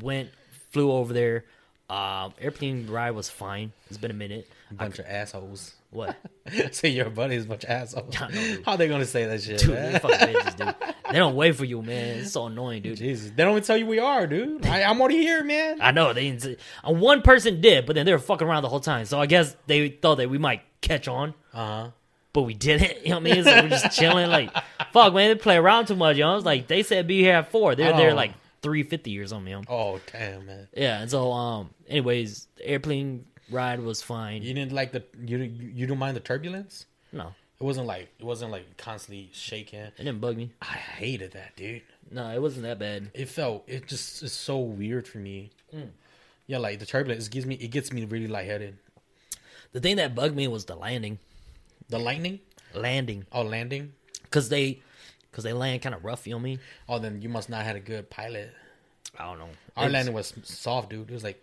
Speaker 1: went, flew over there. Um, airplane ride was fine. It's been a minute.
Speaker 2: Bunch of assholes.
Speaker 1: What?
Speaker 2: say your buddy's a bunch of assholes.
Speaker 1: I know.
Speaker 2: How they gonna say that shit?
Speaker 1: Dude,
Speaker 2: man?
Speaker 1: they fucking bitches, dude. They don't wait for you, man. It's so annoying, dude.
Speaker 2: Jesus, they don't even tell you we are, dude. I, I'm already here, man.
Speaker 1: I know they didn't. Say, uh, one person did, but then they were fucking around the whole time. So I guess they thought that we might catch on,
Speaker 2: Uh huh.
Speaker 1: but we didn't. You know what I mean? So we're just chilling, like, Fuck, man, they play around too much, you know. It's like they said be here at four. They're there like three fifty or something, you know.
Speaker 2: Oh damn, man.
Speaker 1: Yeah, and so um, anyways, airplane ride was fine.
Speaker 2: You didn't like the you you, don't mind the turbulence?
Speaker 1: No,
Speaker 2: It wasn't like it wasn't like constantly shaking.
Speaker 1: it didn't bug me.
Speaker 2: I hated that, dude.
Speaker 1: No, it wasn't that bad.
Speaker 2: It felt it just is so weird for me.
Speaker 1: Mm.
Speaker 2: Yeah, like the turbulence gives me it gets me really lightheaded.
Speaker 1: The thing that bugged me was the landing,
Speaker 2: The lightning?
Speaker 1: landing,
Speaker 2: Oh, landing?
Speaker 1: cause they, cause they land kind of rough. You know me?
Speaker 2: Oh, then you must not had a good pilot.
Speaker 1: I don't know.
Speaker 2: Our
Speaker 1: It's-
Speaker 2: landing was soft, dude. It was like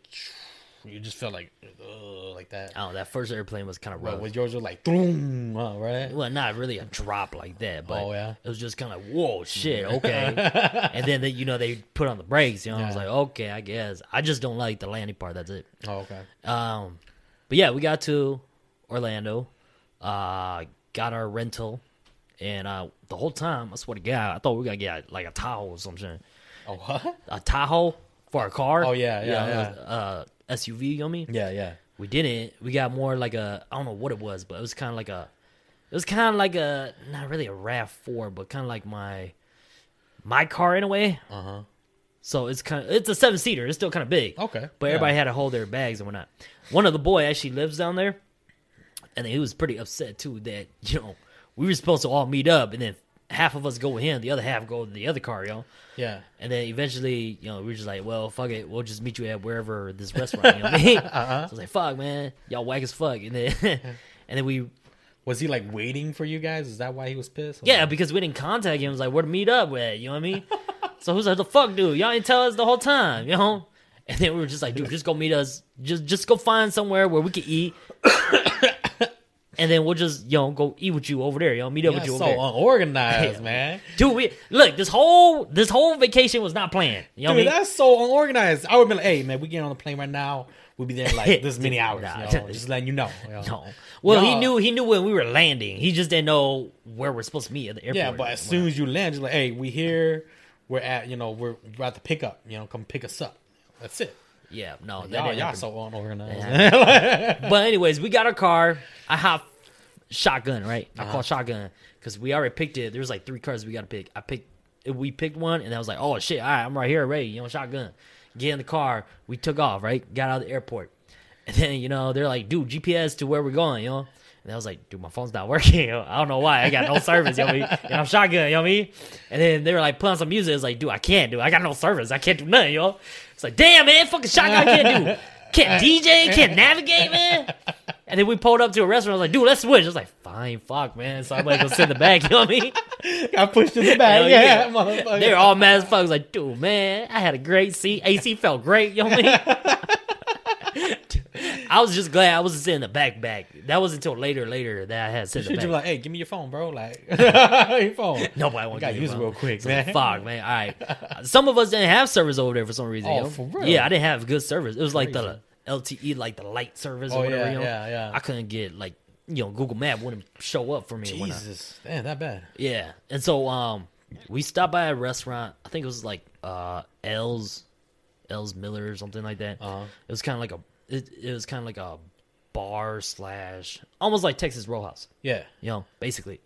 Speaker 2: you just felt like uh, like that.
Speaker 1: I. That first airplane was kind of rough.
Speaker 2: With yours was like boom, uh, right?
Speaker 1: well, not really a drop like that, but
Speaker 2: Oh, yeah?
Speaker 1: it was just kind of whoa, shit, okay. and then they, you know they put on the brakes. You know, I was like, okay, I guess. I just don't like the landing part. That's it.
Speaker 2: Oh, okay.
Speaker 1: Um, but yeah, we got to Orlando, uh, got our rental, and uh, the whole time, I swear to God, I thought we were gonna get like a Tahoe or something.
Speaker 2: Oh what?
Speaker 1: A Tahoe for our car.
Speaker 2: Oh, yeah, yeah,
Speaker 1: it
Speaker 2: yeah.
Speaker 1: was, Uh, SUV. You know what I mean?
Speaker 2: Yeah, yeah.
Speaker 1: We didn't. We got more like a I don't know what it was, but it was kind of like a it was kind of like a not really a Rav Four, but kind of like my my car in a way.
Speaker 2: Uh huh.
Speaker 1: So it's kind of it's a seven seater. It's still kind of big.
Speaker 2: Okay.
Speaker 1: But
Speaker 2: yeah.
Speaker 1: everybody had to hold their bags and whatnot. One of the boy actually lives down there, and he was pretty upset too that you know we were supposed to all meet up, and then half of us go with him, the other half go with the other car, yo.
Speaker 2: Yeah.
Speaker 1: And then eventually, you know, we were just like, well, fuck it, we'll just meet you at wherever this restaurant. You know what I mean?
Speaker 2: Uh-huh.
Speaker 1: So I was like, fuck, man, y'all whack as fuck. And then, and then we,
Speaker 2: Was he like waiting for you guys? Is that why he was pissed?
Speaker 1: yeah, because we didn't contact him. It was like, where to meet up with? You know what I mean? so who's like, the fuck, dude? Y'all ain't tell us the whole time, you know? And then we were just like, dude, just go meet us. Just, just go find somewhere where we can eat. And then we'll just, you know, go eat with you over there. You know, meet up
Speaker 2: Yeah,
Speaker 1: with you
Speaker 2: so
Speaker 1: over there.
Speaker 2: unorganized, man.
Speaker 1: Dude, we look. This whole this whole vacation was not planned. You know
Speaker 2: Dude,
Speaker 1: I mean?
Speaker 2: that's so unorganized. I would be like, hey, man, we getting on the plane right now. We'll be there like this many hours.
Speaker 1: Nah.
Speaker 2: you know, just letting you know. you know.
Speaker 1: No. Well, he knew he knew when we were landing. He just didn't know where we're supposed to meet at the airport.
Speaker 2: Yeah, but as soon as you land, you're like, hey, we here. We're at, you know, we're, we're at the pickup. You know, come pick us up. That's it.
Speaker 1: yeah, no, that
Speaker 2: Y'all, y'all so unorganized.
Speaker 1: But anyways, we got our car. I hop shotgun, right? I
Speaker 2: Uh-huh.
Speaker 1: call shotgun because we already picked it. There was like three cars we got to pick. I picked. We picked one, and I was like, "Oh shit! All right, I'm right here, ready." You know, shotgun. Get in the car. We took off. Right, got out of the airport, and then you know they're like, "Dude, GPS to where we're going." You know. And I was like, dude, my phone's not working. I don't know why. I got no service, you know me. And I'm shotgun, you know me. And then they were like on some music. It's like, dude, I can't do. I got no service. I can't do nothing, yo. It's like, damn, man, fucking shotgun I can't do. Can't DJ, can't navigate, man. And then we pulled up to a restaurant. I was like, dude, let's switch. I was like, fine, fuck, man. So I'm like, go sit in the back, you know what I mean?
Speaker 2: Got pushed in the back.
Speaker 1: Hell
Speaker 2: yeah,
Speaker 1: yeah.
Speaker 2: motherfucker.
Speaker 1: They're all mad as fuck. I was like, dude, man, I had a great seat. AC felt great, you know what I mean? I was just glad I wasn't sitting in the back back. That was until later, later that I had to sit in
Speaker 2: Should
Speaker 1: the
Speaker 2: you
Speaker 1: back.
Speaker 2: be like, hey, give me your phone, bro? Like, your phone.
Speaker 1: Nobody wants
Speaker 2: got
Speaker 1: to
Speaker 2: use it real quick,
Speaker 1: so
Speaker 2: man.
Speaker 1: Fuck, man. All right. Some of us didn't have service over there for some reason.
Speaker 2: Oh,
Speaker 1: you know?
Speaker 2: for real?
Speaker 1: Yeah, I didn't have good service. It was like the
Speaker 2: Crazy.
Speaker 1: LTE, like the light service
Speaker 2: Oh,
Speaker 1: or whatever.
Speaker 2: yeah,
Speaker 1: you know?
Speaker 2: yeah, yeah.
Speaker 1: I couldn't get like you know Google Map wouldn't show up for me. I-
Speaker 2: Jesus, damn, that bad.
Speaker 1: yeah, and so um, we stopped by a restaurant. I think it was like uh L's, L's Miller or something like that.
Speaker 2: Uh-huh.
Speaker 1: It was kind of like a it, it was kind of like a bar slash almost like Texas Roadhouse
Speaker 2: Yeah,
Speaker 1: you know, basically.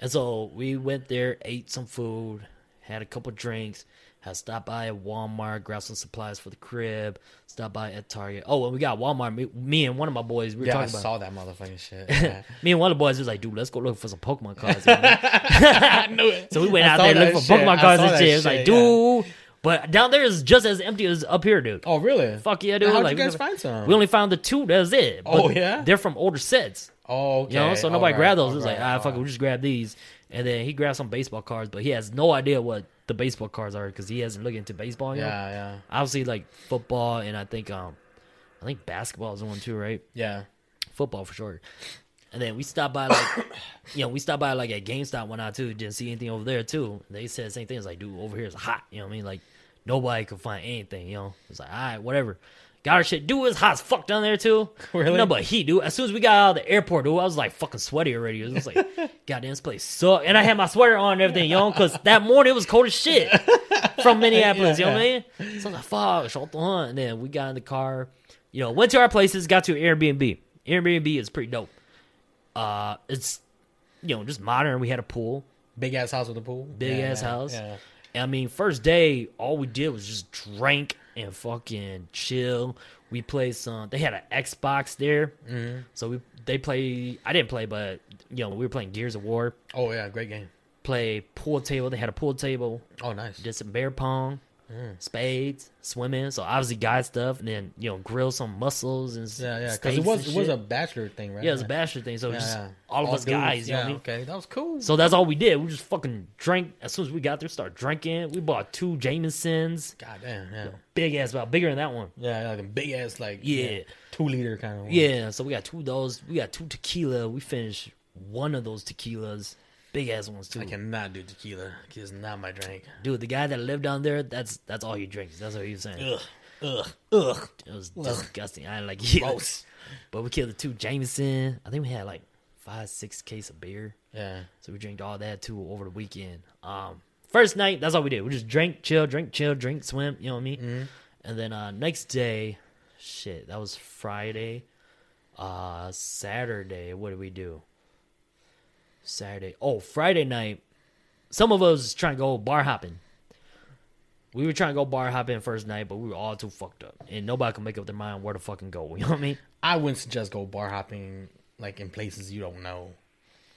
Speaker 1: And so we went there, ate some food, had a couple drinks, had stopped by at Walmart, grabbed some supplies for the crib, stopped by at Target. Oh, when we got Walmart, me, me and one of my boys, we were
Speaker 2: yeah, I
Speaker 1: talking about.
Speaker 2: saw that motherfucking shit. Yeah.
Speaker 1: Me and one of the boys was like, dude, let's go look for some Pokemon cards.
Speaker 2: I knew it.
Speaker 1: so we went
Speaker 2: I
Speaker 1: out there looking for. Pokemon cards and shit. It was like,
Speaker 2: yeah.
Speaker 1: dude. But down there is just as empty as up here, dude.
Speaker 2: Oh, really?
Speaker 1: Fuck yeah, dude.
Speaker 2: How'd
Speaker 1: like,
Speaker 2: you guys
Speaker 1: we,
Speaker 2: find some?
Speaker 1: we only found the two. That's it. But
Speaker 2: Oh, yeah?
Speaker 1: They're from older sets.
Speaker 2: oh, okay.
Speaker 1: You know, so nobody
Speaker 2: right,
Speaker 1: grabbed those.
Speaker 2: all
Speaker 1: It was like,
Speaker 2: right,
Speaker 1: ah, fuck it, we'll just grab these. And then he grabbed some baseball cards, but he has no idea what the baseball cards are because he hasn't looked into baseball. yet.
Speaker 2: Yeah, yeah,
Speaker 1: Obviously, like football, and I think um, I think basketball is one too, right?
Speaker 2: yeah.
Speaker 1: Football for sure. And then we stopped by like, you know, we stopped by like at GameStop went out too. Didn't see anything over there too. They said the same thing. It's like, dude, over here is hot. You know what I mean? Like nobody could find anything. You know, it's like, all right, whatever. Our shit. Dude, it's hot as fuck down there too.
Speaker 2: Really?
Speaker 1: No, but he, dude. As soon as we got out of the airport, dude, I was like fucking sweaty already. It was like, goddamn, this place suck. And I had my sweater on and everything, know, because that morning it was cold as shit from Minneapolis. You know what I mean? So I was like, fuck, short the hunt. And then we got in the car, you know, went to our places, got to Airbnb. Airbnb is pretty dope. Uh, it's you know just modern. We had a pool,
Speaker 2: Big ass house with a pool.
Speaker 1: Big
Speaker 2: Yeah,
Speaker 1: ass
Speaker 2: yeah,
Speaker 1: house.
Speaker 2: Yeah.
Speaker 1: I mean, first day, all we did was just drink and fucking chill. We played some. They had an Xbox there,
Speaker 2: Mm-hmm.
Speaker 1: so we they play. I didn't play, but you know we were playing Gears of War.
Speaker 2: Oh yeah, great game.
Speaker 1: Play pool table. They had a pool table.
Speaker 2: Oh nice.
Speaker 1: Did some bear pong,
Speaker 2: Mm.
Speaker 1: spades, swimming. So obviously guy stuff, and then you know grill some mussels and
Speaker 2: Yeah, yeah. Because it was it was a bachelor thing, right?
Speaker 1: yeah, it was a bachelor thing. So
Speaker 2: Yeah,
Speaker 1: just
Speaker 2: yeah.
Speaker 1: all of us
Speaker 2: dudes.
Speaker 1: guys. You know
Speaker 2: yeah,
Speaker 1: what I mean?
Speaker 2: okay, that was cool.
Speaker 1: So that's all we did. We just fucking drank as soon as we got there. Start drinking. We bought two Jamesons,
Speaker 2: God damn, yeah.
Speaker 1: big ass, about bigger than that one.
Speaker 2: Yeah, yeah, like a big ass like
Speaker 1: Yeah.
Speaker 2: two liter kind of one.
Speaker 1: Yeah, so we got two of those. We got two tequila. We finished one of those tequilas, big ass ones too.
Speaker 2: I cannot do tequila. It's not my drink.
Speaker 1: Dude, the guy that lived down there, that's that's all he drinks. That's what he was saying.
Speaker 2: Ugh, ugh, ugh.
Speaker 1: It was disgusting. I didn't like it.
Speaker 2: Gross.
Speaker 1: But we killed the two Jameson. I think we had like five, six case of beer.
Speaker 2: Yeah.
Speaker 1: So we drank all that too over the weekend. Um, first night, that's all we did. We just drank, chill, drink, chill, drink, swim. You know what I mean?
Speaker 2: Mm-hmm.
Speaker 1: And then uh, next day, shit, that was Friday. Uh, Saturday, what did we do? Saturday. Oh, Friday night. Some of us trying to go bar hopping. We were trying to go bar hopping first night, but we were all too fucked up, and nobody could make up their mind where to fucking go. You know what I mean?
Speaker 2: I wouldn't suggest go bar hopping like in places you don't know.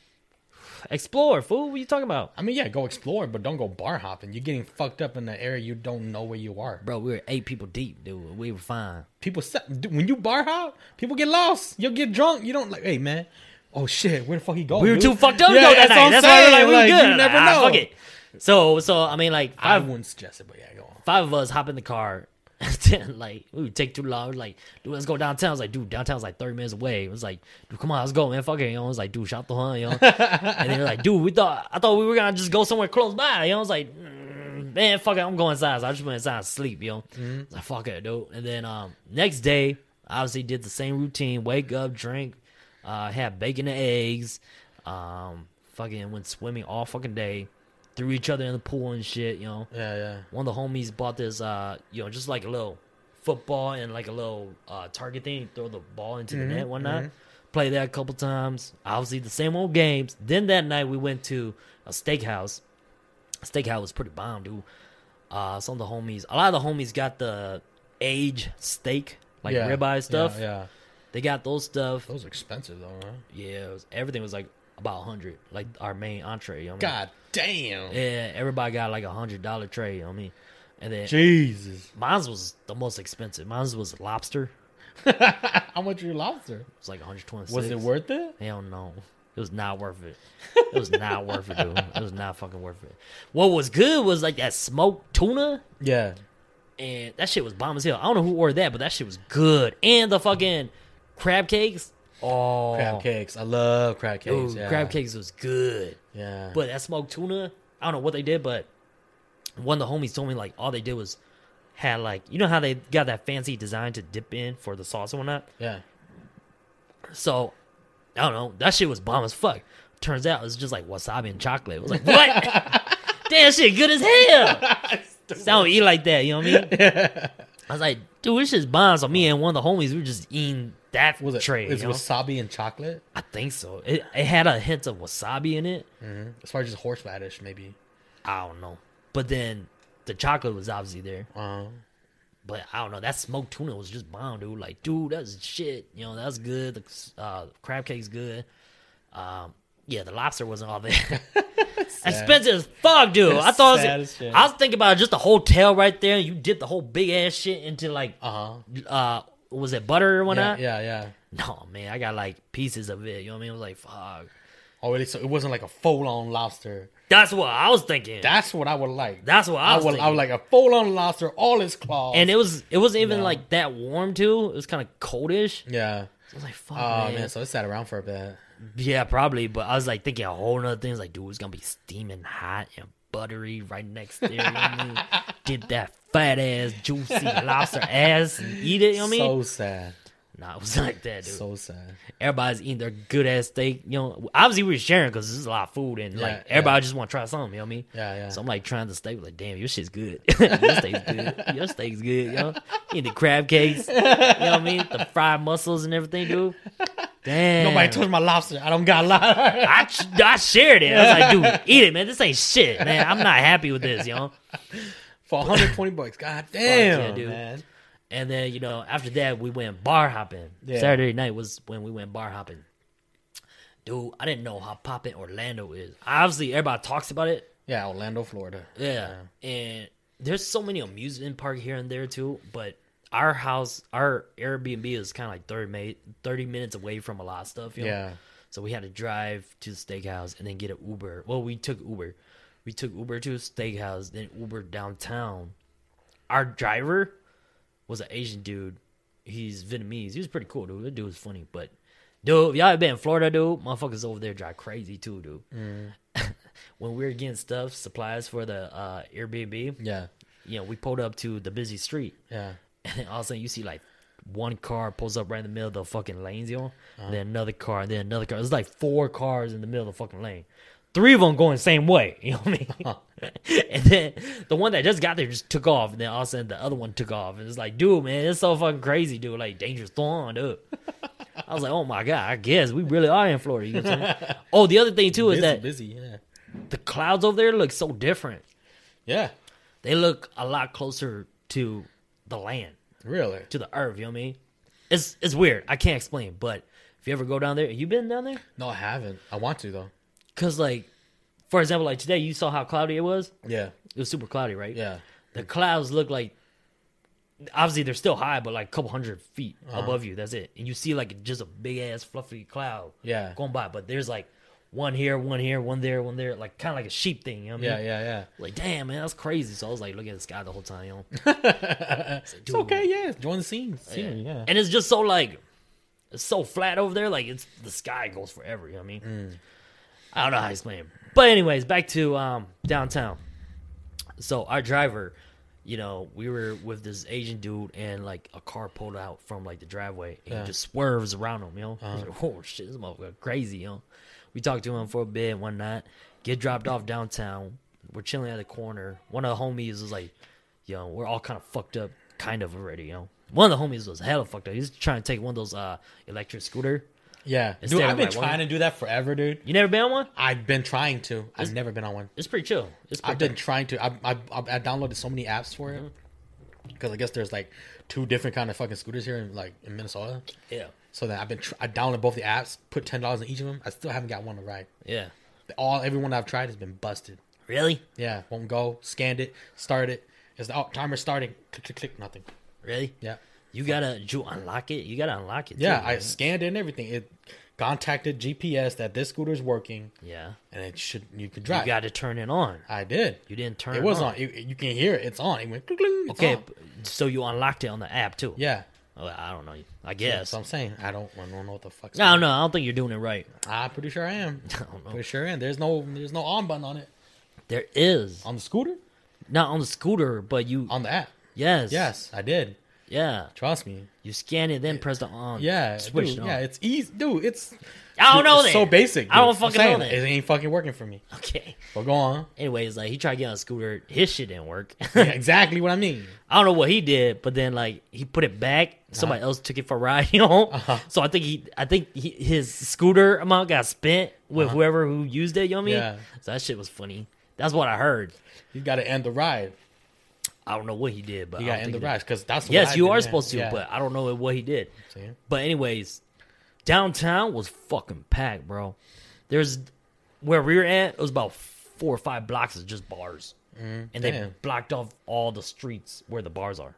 Speaker 1: Explore, fool. What are you talking about?
Speaker 2: I mean, yeah, go explore, but don't go bar hopping. You're getting fucked up in the area you don't know where you are.
Speaker 1: Bro, we were eight people deep, dude. We were fine.
Speaker 2: People se- dude, when you bar hop, people get lost. You'll get drunk. You don't like, hey man, oh shit, where the fuck he go?
Speaker 1: We were
Speaker 2: dude?
Speaker 1: too fucked up
Speaker 2: Yeah,
Speaker 1: go that
Speaker 2: that's
Speaker 1: night.
Speaker 2: I'm
Speaker 1: That's why we were like,
Speaker 2: saying,
Speaker 1: we
Speaker 2: like,
Speaker 1: good.
Speaker 2: You never
Speaker 1: Ah,
Speaker 2: know.
Speaker 1: Fuck it. So, so I mean, like
Speaker 2: I wouldn't suggest it, but yeah, go on.
Speaker 1: five of us hop in the car. And then, like, we would take too long. Like, dude, let's go downtown. I was like, dude, downtown's like 30 minutes away. It was like, dude, come on, let's go, man. Fuck it. You know, I was like, dude, shot the hunt, you know. and they were like, dude, we thought, I thought we were gonna just go somewhere close by. You know, I was like, mm, man, fuck it, I'm going inside. So I just went inside and sleep, you know. I was like, fuck it, dude. And then um, next day, obviously did the same routine: wake up, drink, uh, had bacon and eggs, um, fucking went swimming all fucking day, threw each other in the pool and shit, you know?
Speaker 2: Yeah, yeah.
Speaker 1: one of the homies bought this uh you know just like a little football and like a little uh target thing throw the ball into the net whatnot. play that a couple times. Obviously the same old games. Then that night we went to a steakhouse. Steakhouse was pretty bomb dude. Uh some of the homies a lot of the homies got the age steak like
Speaker 2: yeah.
Speaker 1: ribeye stuff.
Speaker 2: Yeah, yeah.
Speaker 1: They got those stuff
Speaker 2: Those expensive though, huh?
Speaker 1: yeah it was, everything was like about 100 like our main entree you know I mean?
Speaker 2: God damn.
Speaker 1: yeah everybody got like a hundred dollar tray you know what I mean and then
Speaker 2: Jesus.
Speaker 1: mine was the most expensive. Mine was lobster.
Speaker 2: How much your lobster?
Speaker 1: It was like 126.
Speaker 2: Was it worth it?
Speaker 1: Hell no. It was not worth it. It was not worth it, dude. It was not fucking worth it. What was good was like that smoked tuna,
Speaker 2: Yeah.
Speaker 1: and that shit was bomb as hell. I don't know who ordered that, but that shit was good. And the fucking crab cakes. Oh,
Speaker 2: Crab cakes. I love crab cakes.
Speaker 1: Dude,
Speaker 2: yeah.
Speaker 1: crab cakes was good.
Speaker 2: Yeah.
Speaker 1: But that smoked tuna, I don't know what they did, but one of the homies told me like all they did was had like you know how they got that fancy design to dip in for the sauce and whatnot.
Speaker 2: yeah.
Speaker 1: So I don't know. That shit was bomb as fuck. Turns out it was just like wasabi and chocolate. It was like what? Damn shit, good as hell. I don't eat like that. You know what I mean? I was like, dude, this shit's bomb. So me and one of the homies, we were just eating that
Speaker 2: Was it?
Speaker 1: tray.
Speaker 2: Is
Speaker 1: you know?
Speaker 2: wasabi and chocolate?
Speaker 1: I think so. It, it had a hint of wasabi in it.
Speaker 2: Mm-hmm. As far as just horseradish, maybe.
Speaker 1: I don't know. But then the chocolate was obviously there.
Speaker 2: Uh,
Speaker 1: But I don't know. That smoked tuna was just bomb, dude. Like, dude, that's shit. You know, that's good. The uh, crab cake's good. Um, yeah, the lobster wasn't all there. Expensive as fuck, dude. I thought it was. I was thinking about just the hotel right there. You dip the whole big ass shit into like,
Speaker 2: uh huh.
Speaker 1: uh, was it butter or
Speaker 2: Yeah,
Speaker 1: whatnot?
Speaker 2: yeah, yeah.
Speaker 1: No, man, I got like pieces of it. You know what I mean? I was like, fuck.
Speaker 2: Oh, really? So it wasn't like a full-on lobster.
Speaker 1: That's what I was thinking.
Speaker 2: That's what I would like.
Speaker 1: That's what I
Speaker 2: I
Speaker 1: was
Speaker 2: would. I would like a full-on lobster, all its claws.
Speaker 1: and it was it wasn't even
Speaker 2: No.
Speaker 1: like that warm too. It was kind of coldish.
Speaker 2: yeah.
Speaker 1: I was like, fuck,
Speaker 2: Oh
Speaker 1: man.
Speaker 2: man. so it sat around for a bit.
Speaker 1: Yeah, probably. But I was like thinking a whole nother things. Like, dude, it's gonna be steaming hot and buttery right next there. You know I mean? Get that fat ass, juicy lobster ass and eat it. You know what I mean?
Speaker 2: So sad.
Speaker 1: nah, it was like that, dude.
Speaker 2: So sad.
Speaker 1: Everybody's eating their good ass steak. You know, obviously we were sharing because this is a lot of food and like
Speaker 2: Yeah,
Speaker 1: everybody just want to try something. You know what I mean?
Speaker 2: Yeah, yeah.
Speaker 1: So I'm like trying the steak. Like, damn, your shit's good. your steak's good. Your steak's good. You know, eat the crab cakes. You know what I mean? The fried mussels and everything, dude. Damn.
Speaker 2: Nobody touched my lobster. I don't got a lot.
Speaker 1: I, I shared it. I was like, dude, eat it, man. This ain't shit, man. I'm not happy with this, you know.
Speaker 2: For 120 bucks. God damn,
Speaker 1: yeah, dude.
Speaker 2: man.
Speaker 1: And then you know, after that, we went bar hopping.
Speaker 2: Yeah.
Speaker 1: Saturday night was when we went bar hopping. Dude, I didn't know how popping Orlando is. Obviously, everybody talks about it.
Speaker 2: Yeah, Orlando, Florida.
Speaker 1: Yeah. And there's so many amusement park here and there too, but our house, our Airbnb is kind of like 30, ma- 30 minutes away from a lot of stuff. You know?
Speaker 2: Yeah.
Speaker 1: So we had to drive to the steakhouse and then get an Uber. Well, we took Uber. We took Uber to a steakhouse, then Uber downtown. Our driver was an Asian dude. He's Vietnamese. He was pretty cool, dude. That dude was funny. But, dude, if y'all been in Florida, dude, motherfuckers over there drive crazy too, dude. when we were getting stuff, supplies for the uh, Airbnb,
Speaker 2: Yeah.
Speaker 1: you know, we pulled up to the busy street.
Speaker 2: Yeah.
Speaker 1: And then all of a sudden, you see like one car pulls up right in the middle of the fucking lanes, yo.
Speaker 2: Uh-huh.
Speaker 1: And then another car, and then another car. There's like four cars in the middle of the fucking lane. Three of them going the same way. You know what I mean? and then the one that just got there just took off, and then all of a sudden the other one took off. And it's like, dude, man, it's so fucking crazy, dude. Like dangerous thorn, dude. I was like, oh my god, I guess we really are in Florida. You know what I'm saying? oh, the other thing too is that
Speaker 2: busy. Yeah.
Speaker 1: the clouds over there look so different.
Speaker 2: Yeah.
Speaker 1: They look a lot closer to the land.
Speaker 2: Really.
Speaker 1: to the earth. You know what I mean? It's it's weird. I can't explain. But if you ever go down there, have you been down there?
Speaker 2: No, I haven't. I want to though.
Speaker 1: Cause like, for example, like today, you saw how cloudy it was.
Speaker 2: Yeah.
Speaker 1: It was super cloudy, right?
Speaker 2: Yeah.
Speaker 1: The clouds look like. Obviously, they're still high, but like a couple hundred feet above you. That's it. And you see like just a big ass fluffy cloud
Speaker 2: Yeah.
Speaker 1: going by. But there's like one here, one here, one there, one there, like kind of like a sheep thing. You know what I
Speaker 2: Yeah.
Speaker 1: mean?
Speaker 2: Yeah. Yeah.
Speaker 1: Like, damn, man, that's crazy. So I was like looking at the sky the whole time, you know.
Speaker 2: it's
Speaker 1: dude.
Speaker 2: okay. Yeah. Join the scene.
Speaker 1: Yeah.
Speaker 2: Yeah.
Speaker 1: And it's just so like it's so flat over there, like it's the sky goes forever, you know what I mean?
Speaker 2: Mm.
Speaker 1: I don't know how to explain it. But anyways, back to um downtown. So our driver, you know, we were with this Asian dude and like a car pulled out from like the driveway and
Speaker 2: Yeah.
Speaker 1: he just swerves around him, you know.
Speaker 2: Uh-huh.
Speaker 1: Like, oh shit, this motherfucker crazy, you know. We talked to him for a bit one night, get dropped off downtown. We're chilling at the corner. One of the homies was like, yo, we're all kind of fucked up, kind of already, you know. One of the homies was hella fucked up. He's trying to take one of those uh electric scooter.
Speaker 2: Yeah. Dude, I've been
Speaker 1: like, one-
Speaker 2: trying to do that forever, dude.
Speaker 1: You never been on one?
Speaker 2: I've been trying to. I've never been on one.
Speaker 1: It's pretty chill. It's pretty
Speaker 2: I've been trying to. I I I downloaded so many apps for
Speaker 1: Mm-hmm.
Speaker 2: it because I guess there's like two different kind of fucking scooters here in like in Minnesota.
Speaker 1: yeah,
Speaker 2: So then I've been tr- I downloaded both the apps, put ten dollars in each of them. I still haven't got one to ride.
Speaker 1: yeah.
Speaker 2: All everyone I've tried has been busted.
Speaker 1: Really,
Speaker 2: Yeah, won't go. Scanned it, started it. Is the oh, timer starting? Click click click. Nothing.
Speaker 1: really.
Speaker 2: Yeah.
Speaker 1: You gotta you unlock it. You gotta unlock it.
Speaker 2: Yeah,
Speaker 1: too,
Speaker 2: I scanned it and everything. It contacted GPS that this scooter is working
Speaker 1: yeah.
Speaker 2: and it should you could drive.
Speaker 1: You got to turn it on.
Speaker 2: I did.
Speaker 1: You didn't turn
Speaker 2: It on.
Speaker 1: it,
Speaker 2: was
Speaker 1: on.
Speaker 2: on. It- you can hear it. It's on. It went it's
Speaker 1: Okay,
Speaker 2: on.
Speaker 1: so you unlocked it on the app too.
Speaker 2: Yeah.
Speaker 1: Oh, I don't know. I
Speaker 2: Yeah,
Speaker 1: guess.
Speaker 2: so I'm saying I don't, I don't know what the fuck's
Speaker 1: I don't know. I don't think you're doing it right.
Speaker 2: I'm pretty sure I am.
Speaker 1: I don't know.
Speaker 2: Pretty sure I am. There's no there's no on button on it.
Speaker 1: There is
Speaker 2: On the scooter?
Speaker 1: not on the scooter, but you.
Speaker 2: On the app.
Speaker 1: yes.
Speaker 2: Yes, I did.
Speaker 1: Yeah.
Speaker 2: Trust me.
Speaker 1: You scan it, then press the on.
Speaker 2: Yeah.
Speaker 1: Switch
Speaker 2: dude,
Speaker 1: it on.
Speaker 2: Yeah, it's easy. Dude, it's
Speaker 1: I don't know
Speaker 2: it's
Speaker 1: that.
Speaker 2: so basic.
Speaker 1: I don't
Speaker 2: dude.
Speaker 1: Fucking know that.
Speaker 2: It ain't fucking working for me.
Speaker 1: Okay.
Speaker 2: But go on.
Speaker 1: Anyways, like he tried to get on a scooter, his shit didn't work.
Speaker 2: Yeah, exactly what I mean.
Speaker 1: I don't know what he did, but then like he put it back. Somebody else took it for a ride, you know.
Speaker 2: Uh-huh.
Speaker 1: So I think he, I think he, his scooter amount got spent with whoever who used it. You know what I mean?
Speaker 2: Uh-huh. Yeah.
Speaker 1: So that shit was funny. That's what I heard.
Speaker 2: You got to end the ride.
Speaker 1: I don't know what he did, but I
Speaker 2: got end the
Speaker 1: think
Speaker 2: because that's.
Speaker 1: Yes, you are supposed to,
Speaker 2: Yeah.
Speaker 1: but I don't know what he did.
Speaker 2: See?
Speaker 1: But anyways, downtown was fucking packed, bro. There's where we were at. It was about four or five blocks of just bars, mm-hmm. and they blocked off all the streets where the bars are.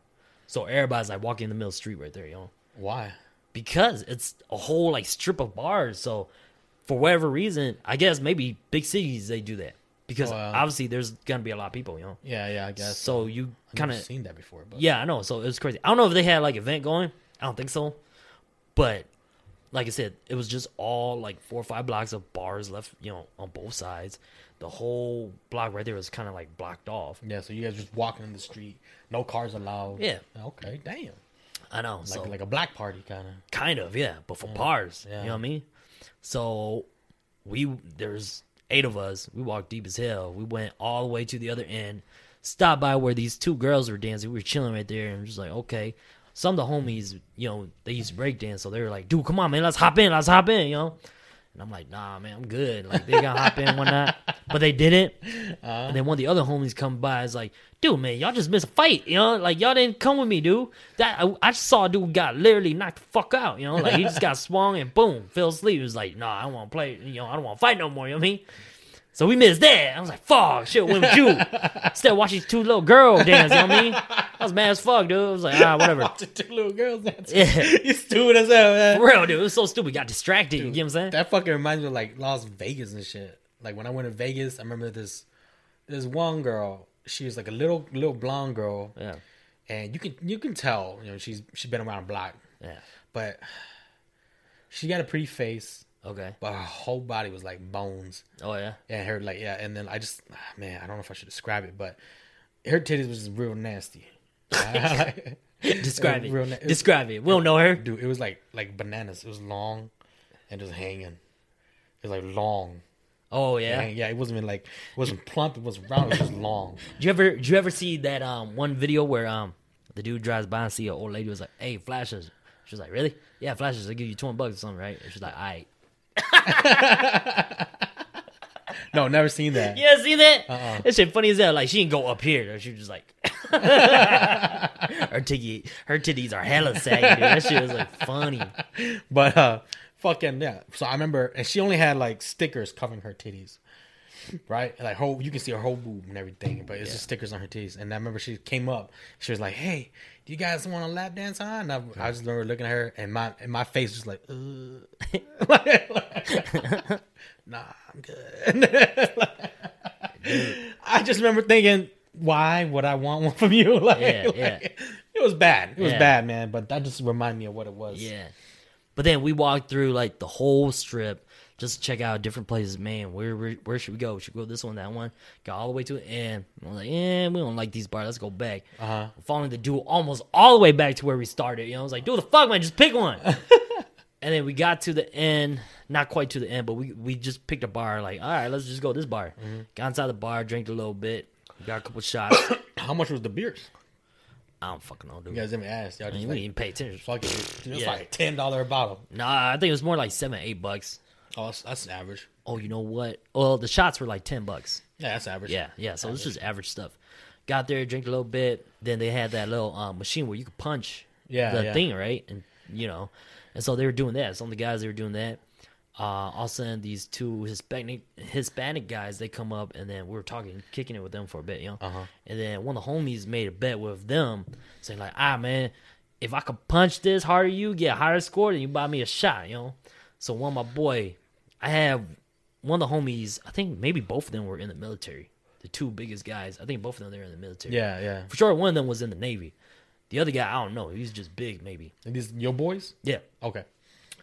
Speaker 1: So everybody's like walking in the middle of the street right there, you know.
Speaker 2: Why?
Speaker 1: because it's a whole like strip of bars. So for whatever reason, I guess maybe big cities they do that because obviously there's gonna be a lot of people, you know.
Speaker 2: Yeah, yeah, I guess.
Speaker 1: So you kind of
Speaker 2: seen that before, but
Speaker 1: yeah, I know. So it was crazy. I don't know if they had like event going. I don't think so, but like I said, it was just all like four or five blocks of bars left, you know, on both sides. The whole block right there was kind of like blocked off.
Speaker 2: yeah. So you guys just walking in the street, no cars allowed.
Speaker 1: Yeah.
Speaker 2: Okay. Damn.
Speaker 1: I know.
Speaker 2: Like
Speaker 1: so
Speaker 2: like a black party kind of.
Speaker 1: Kind of, yeah, but for bars,
Speaker 2: yeah.
Speaker 1: you know what I mean. So we there's eight of us. We walked deep as hell. We went all the way to the other end. Stopped by where these two girls were dancing. We were chilling right there, and just like, okay, some of the homies, you know, they used to break dance, so they were like, "Dude, come on, man, let's hop in, let's hop in," you know. And I'm like, "Nah, man, I'm good." Like they got hop in night, but they didn't. Uh-huh. And then one of the other homies come by, is like, "Dude, man, y'all just missed a fight, you know? Like y'all didn't come with me, dude. That I, I just saw a dude got literally knocked the fuck out, you know? Like he just got swung and boom, fell asleep. He was like, "Nah, I don't want to play, you know, I don't want to fight no more." You know what I mean? So we missed that. I was like, fuck, shit, went with you. Instead of watching these two little girls dance, you know what I mean? I was mad as fuck, dude. I was like, ah, whatever.
Speaker 2: Watching two little girls dancing.
Speaker 1: Yeah.
Speaker 2: you stupid as hell, man.
Speaker 1: For real, dude. It was so stupid. Got distracted. you get what I'm saying?
Speaker 2: That fucking reminds me of like Las Vegas and shit. Like when I went to Vegas, I remember this this one girl. She was like a little little blonde girl,
Speaker 1: Yeah.
Speaker 2: and you can you can tell you know she's she's been around the block,
Speaker 1: Yeah.
Speaker 2: but she got a pretty face,
Speaker 1: Okay.
Speaker 2: but her whole body was like bones.
Speaker 1: Oh, yeah.
Speaker 2: And her like yeah, and then I just ah, man, I don't know if I should describe it, but her titties was just real nasty.
Speaker 1: Describe
Speaker 2: real
Speaker 1: it.
Speaker 2: na-
Speaker 1: Describe it. We don't know her.
Speaker 2: dude, it was like like bananas. It was long and just hanging. It was like long.
Speaker 1: Oh,
Speaker 2: Yeah,
Speaker 1: yeah.
Speaker 2: yeah. It wasn't even like it wasn't plump. It wasn't round. It was long.
Speaker 1: Did you ever, did you ever see that um one video where um the dude drives by and see an old lady was like, hey, flashes. She was like, really? Yeah, flashes. I'll give you 20 bucks or something, right? And she's like, all right.
Speaker 2: No, never seen that.
Speaker 1: Yeah, see that?
Speaker 2: Uh-uh.
Speaker 1: That shit funny as hell. Like she didn't go up here. She was just like her titty, her titties are hella saggy. Dude. That shit was like funny.
Speaker 2: But uh, fucking yeah. So I remember, and she only had like stickers covering her titties, right? Like whole, you can see her whole boob and everything, but it's just stickers on her titties. And I remember she came up. She was like, "Hey, do you guys want a lap dance on?" And I, I just remember looking at her, and my and my face was like, Ugh. Like- like, "Nah, I'm good." I just remember thinking, "Why would I want one from you?" Like,
Speaker 1: Yeah, yeah.
Speaker 2: It was bad. It was
Speaker 1: Yeah.
Speaker 2: bad, man. But that just reminded me of what it was.
Speaker 1: Yeah. But then we walked through like the whole strip just check out different places. Man, where where, where should we go? Should we go this one, that one? Got all the way to the end. I was like, yeah, we don't like these bars. Let's go back.
Speaker 2: Uh huh.
Speaker 1: Following the dude almost all the way back to where we started. You know, I was like, dude, the fuck, man, just pick one. and then we got to the end, not quite to the end, but we we just picked a bar. Like, all right, let's just go this bar. Got inside the bar, drank a little bit, got a couple shots.
Speaker 2: How much was the beers?
Speaker 1: I don't fucking know, dude.
Speaker 2: You guys didn't ask. Y'all
Speaker 1: I mean,
Speaker 2: like,
Speaker 1: we didn't pay attention.
Speaker 2: fuck it. It's
Speaker 1: Yeah.
Speaker 2: like ten dollar a bottle.
Speaker 1: Nah, I think it was more like seven, eight bucks.
Speaker 2: Oh, that's, that's average.
Speaker 1: Oh, you know what? Well, the shots were like ten bucks.
Speaker 2: Yeah, that's average.
Speaker 1: Yeah, yeah. So it's just average stuff. Got there, drank a little bit. Then they had that little um, machine where you could punch
Speaker 2: Yeah,
Speaker 1: the
Speaker 2: yeah.
Speaker 1: thing, right? And you know, and so they were doing that. Some of the guys they were doing that. Uh, all of a sudden, these two Hispanic Hispanic guys they come up, and then we were talking, kicking it with them for a bit, you know.
Speaker 2: Uh-huh.
Speaker 1: And then one of the homies made a bet with them, saying like, "Ah, man, if I could punch this harder, you get a higher score, then you buy me a shot, you know." So one of my boy, I have one of the homies. I think maybe both of them were in the military. The two biggest guys, I think both of them they were in the military.
Speaker 2: Yeah, yeah.
Speaker 1: for sure. One of them was in the Navy. The other guy, I don't know. He's just big, maybe.
Speaker 2: And these your boys?
Speaker 1: Yeah.
Speaker 2: Okay.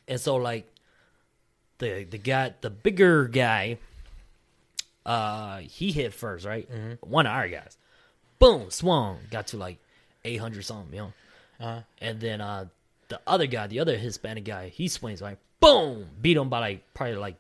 Speaker 1: And so like the the guy the bigger guy uh he hit first, right? One of our guys. Boom, swung, got to like eight hundred something, you know.
Speaker 2: Uh-huh.
Speaker 1: And then uh the other guy, the other Hispanic guy, he swings like boom, beat him by like probably like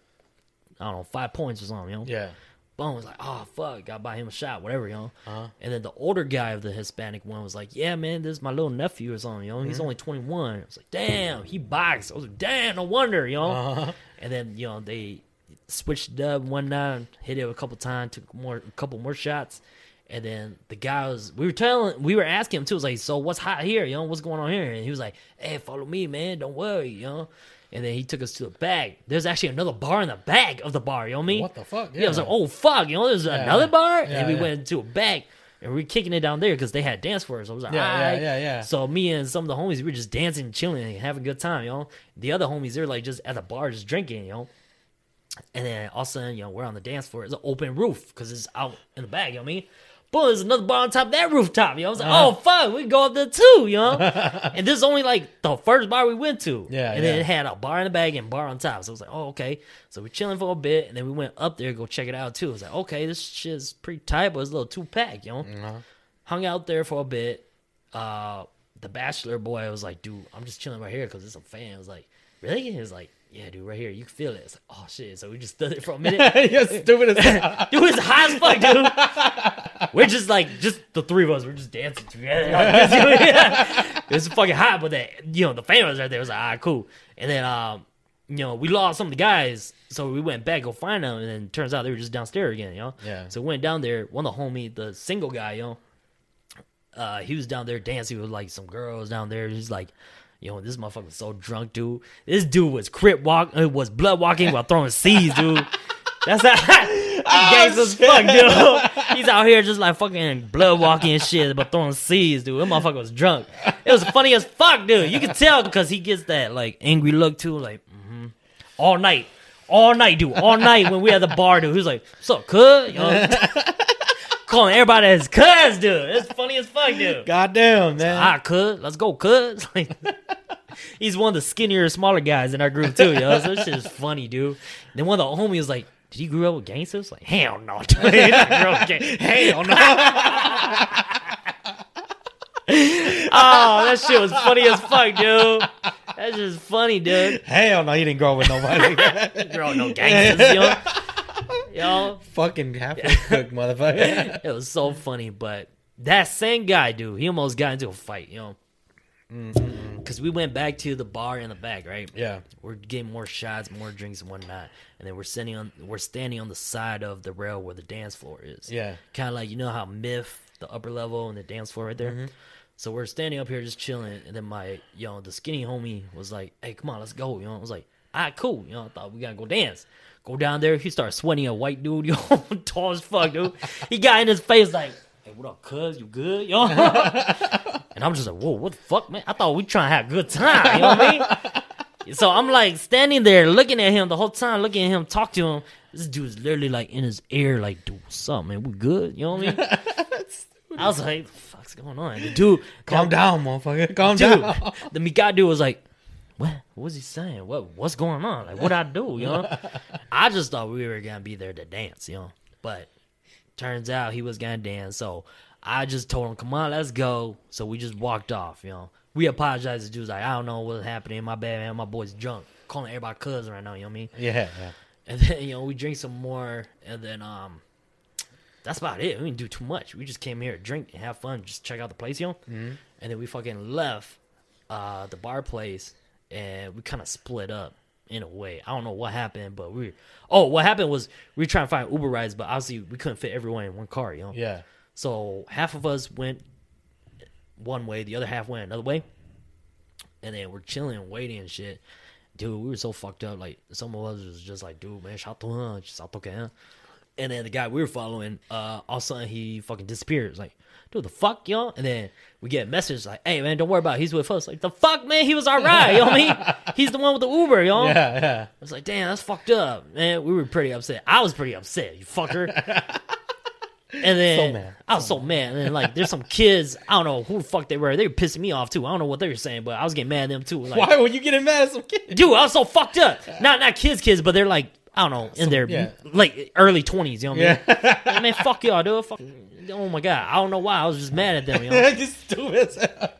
Speaker 1: I don't know, five points or something, you know?
Speaker 2: Yeah.
Speaker 1: Boom was like, oh fuck, got by him a shot, whatever, you know.
Speaker 2: Uh-huh.
Speaker 1: And then the older guy of the Hispanic one was like, yeah, man, this is my little nephew or something, you know.
Speaker 2: Mm-hmm.
Speaker 1: He's only twenty one. I was like, damn, he boxed. I was like, damn, no wonder, you know.
Speaker 2: Uh-huh.
Speaker 1: And then you know they switched it up one night, hit it a couple times, took more a couple more shots. And then the guy was, we were telling, we were asking him too. It was like, so what's hot here? You know, what's going on here? And he was like, hey, follow me, man. Don't worry, you know. And then he took us to the back. There's actually another bar in the back of the bar. You know what I mean?
Speaker 2: What the fuck?
Speaker 1: Yeah, I was like, oh fuck, you know, there's another bar,
Speaker 2: Yeah,
Speaker 1: and we
Speaker 2: yeah.
Speaker 1: went to a back, and we are kicking it down there because they had dance for us. I was like,
Speaker 2: Yeah, yeah, yeah, yeah.
Speaker 1: So me and some of the homies, we were just dancing, chilling, and having a good time, you know. The other homies, they're like just at the bar, just drinking, you know. And then all of a sudden, you know, we're on the dance floor. It's an open roof because it's out in the back. You know what I mean? Boom, there's another bar on top of that rooftop. You know, I was like,
Speaker 2: Uh-huh.
Speaker 1: oh fuck, we can go up there too. You know, and this is only like the first bar we went to.
Speaker 2: Yeah,
Speaker 1: and then it had a bar in the back and bar on top. So I was like, oh okay. So we're chilling for a bit, and then we went up there to go check it out too. I was like, okay, this shit's pretty tight, but it's a little two pack. You know,
Speaker 2: Uh-huh.
Speaker 1: hung out there for a bit. Uh, the bachelor boy was like, dude, I'm just chilling right here because it's a fan. I was like, really? He was like, yeah, dude, right here, you can feel it. It's like, oh shit. So we just stood it for a minute.
Speaker 2: You're stupid as.
Speaker 1: Dude, it's hot as fuck, dude. we're just like just the three of us. We're just dancing together. it's fucking hot, but that you know the was right there. It was like ah cool. And then um you know we lost some of the guys, so we went back to go find them, and then turns out they were just downstairs again. You know.
Speaker 2: Yeah.
Speaker 1: So we went down there. One of the homie, the single guy, you know, uh, he was down there dancing with like some girls down there. He's like, yo, this motherfucker's so drunk, dude. This dude was crip walk, uh, was blood walking while throwing seeds, dude. That's how gangs as fuck, dude. He's out here just like fucking blood walking and shit, but throwing seeds, dude. That motherfucker was drunk. It was funny as fuck, dude. You can tell because he gets that like angry look too, like mm-hmm. all night, all night, dude, all night when we at the bar, dude. He was like, "What's up, cuz?" You know? Calling everybody as cuz, dude. It's funny as fuck, dude.
Speaker 2: Goddamn, man.
Speaker 1: Ah, cuz, let's go, cuz. Like, he's one of the skinnier, smaller guys in our group too, yo. So this shit is funny, dude. Then one of the homies was like, "Did you grow up with gangsters?" Like, hell no, dude. He didn't grow up gang- hell no. oh, that shit was funny as fuck, dude. That's just funny, dude.
Speaker 2: Hell no, he didn't grow up with nobody.
Speaker 1: Grow up no gangsters, yo. Yo,
Speaker 2: Fucking halfway cooked, motherfucker.
Speaker 1: it was so funny, but that same guy, dude, he almost got into a fight, you know. Mm-hmm. Because we went back to the bar in the back, right?
Speaker 2: Yeah.
Speaker 1: We're getting more shots, more drinks, and whatnot, and then we're standing on we're standing on the side of the rail where the dance floor is.
Speaker 2: Yeah.
Speaker 1: kind of like you know how Myth, the upper level, and the dance floor right there.
Speaker 2: Mm-hmm.
Speaker 1: So we're standing up here just chilling, and then my you know the skinny homie was like, "Hey, come on, let's go." You know, I was like, "All right, cool." You know, I thought we gotta go dance. Go down there. He started sweating a white dude, yo, tall as fuck, dude. He got in his face like, "Hey, what up, cuz? You good, yo?" and I'm just like, "Whoa, what the fuck, man? I thought we trying to have a good time." You know what I mean? So I'm like standing there looking at him the whole time, looking at him, talk to him. This dude's literally like in his ear, like, dude, what's up, man? We good? You know what I mean? I was like, the fuck's going on? The dude,
Speaker 2: Calm down, motherfucker. Calm
Speaker 1: dude.
Speaker 2: down.
Speaker 1: The Mika dude was like, what? What was he saying? What? What's going on? Like, what I do? You know? I just thought we were gonna be there to dance, you know. But turns out he was gonna dance, so I just told him, "Come on, let's go." So we just walked off, you know. We apologized. The dude's like, "I don't know what's happening. My bad, man. My boy's drunk. Calling everybody cousin right now. You know what I mean?"
Speaker 2: Yeah, yeah.
Speaker 1: And then you know we drink some more, and then um, that's about it. We didn't do too much. We just came here to drink and have fun, just check out the place, you know.
Speaker 2: Mm-hmm.
Speaker 1: And then we fucking left uh the bar place, and we kind of split up in a way. I don't know what happened, but we. Oh, what happened was we were trying to find Uber rides, but obviously we couldn't fit everyone in one car, you know.
Speaker 2: Yeah.
Speaker 1: So half of us went one way, the other half went another way, and then we're chilling, waiting and shit. Dude, we were so fucked up. Like some of us was just like, dude, man, shout to him, shout to him. And then the guy we were following, uh, all of a sudden he fucking disappears. Like, dude, the fuck, yo? And then we get a message like, hey man, don't worry about it. He's with us. Like, the fuck, man, he was alright. You know what I mean? He's the one with the Uber, yo.
Speaker 2: Yeah, yeah.
Speaker 1: I was like, damn, that's fucked up, man. We were pretty upset. I was pretty upset, you fucker. And then
Speaker 2: So mad.
Speaker 1: I was so mad. And like, there's some kids. I don't know who the fuck they were. They were pissing me off too. I don't know what they were saying, but I was getting mad at them too. Like,
Speaker 2: Why were you getting mad at some kid?
Speaker 1: dude, I was so fucked up. Not not kids, kids, but they're like I don't know in their
Speaker 2: yeah.
Speaker 1: like early twenties. You know what I mean?
Speaker 2: Yeah.
Speaker 1: Man, fuck y'all, dude. Fuck. Oh my god, I don't know why. I was just mad at them. You know?
Speaker 2: Just stupid.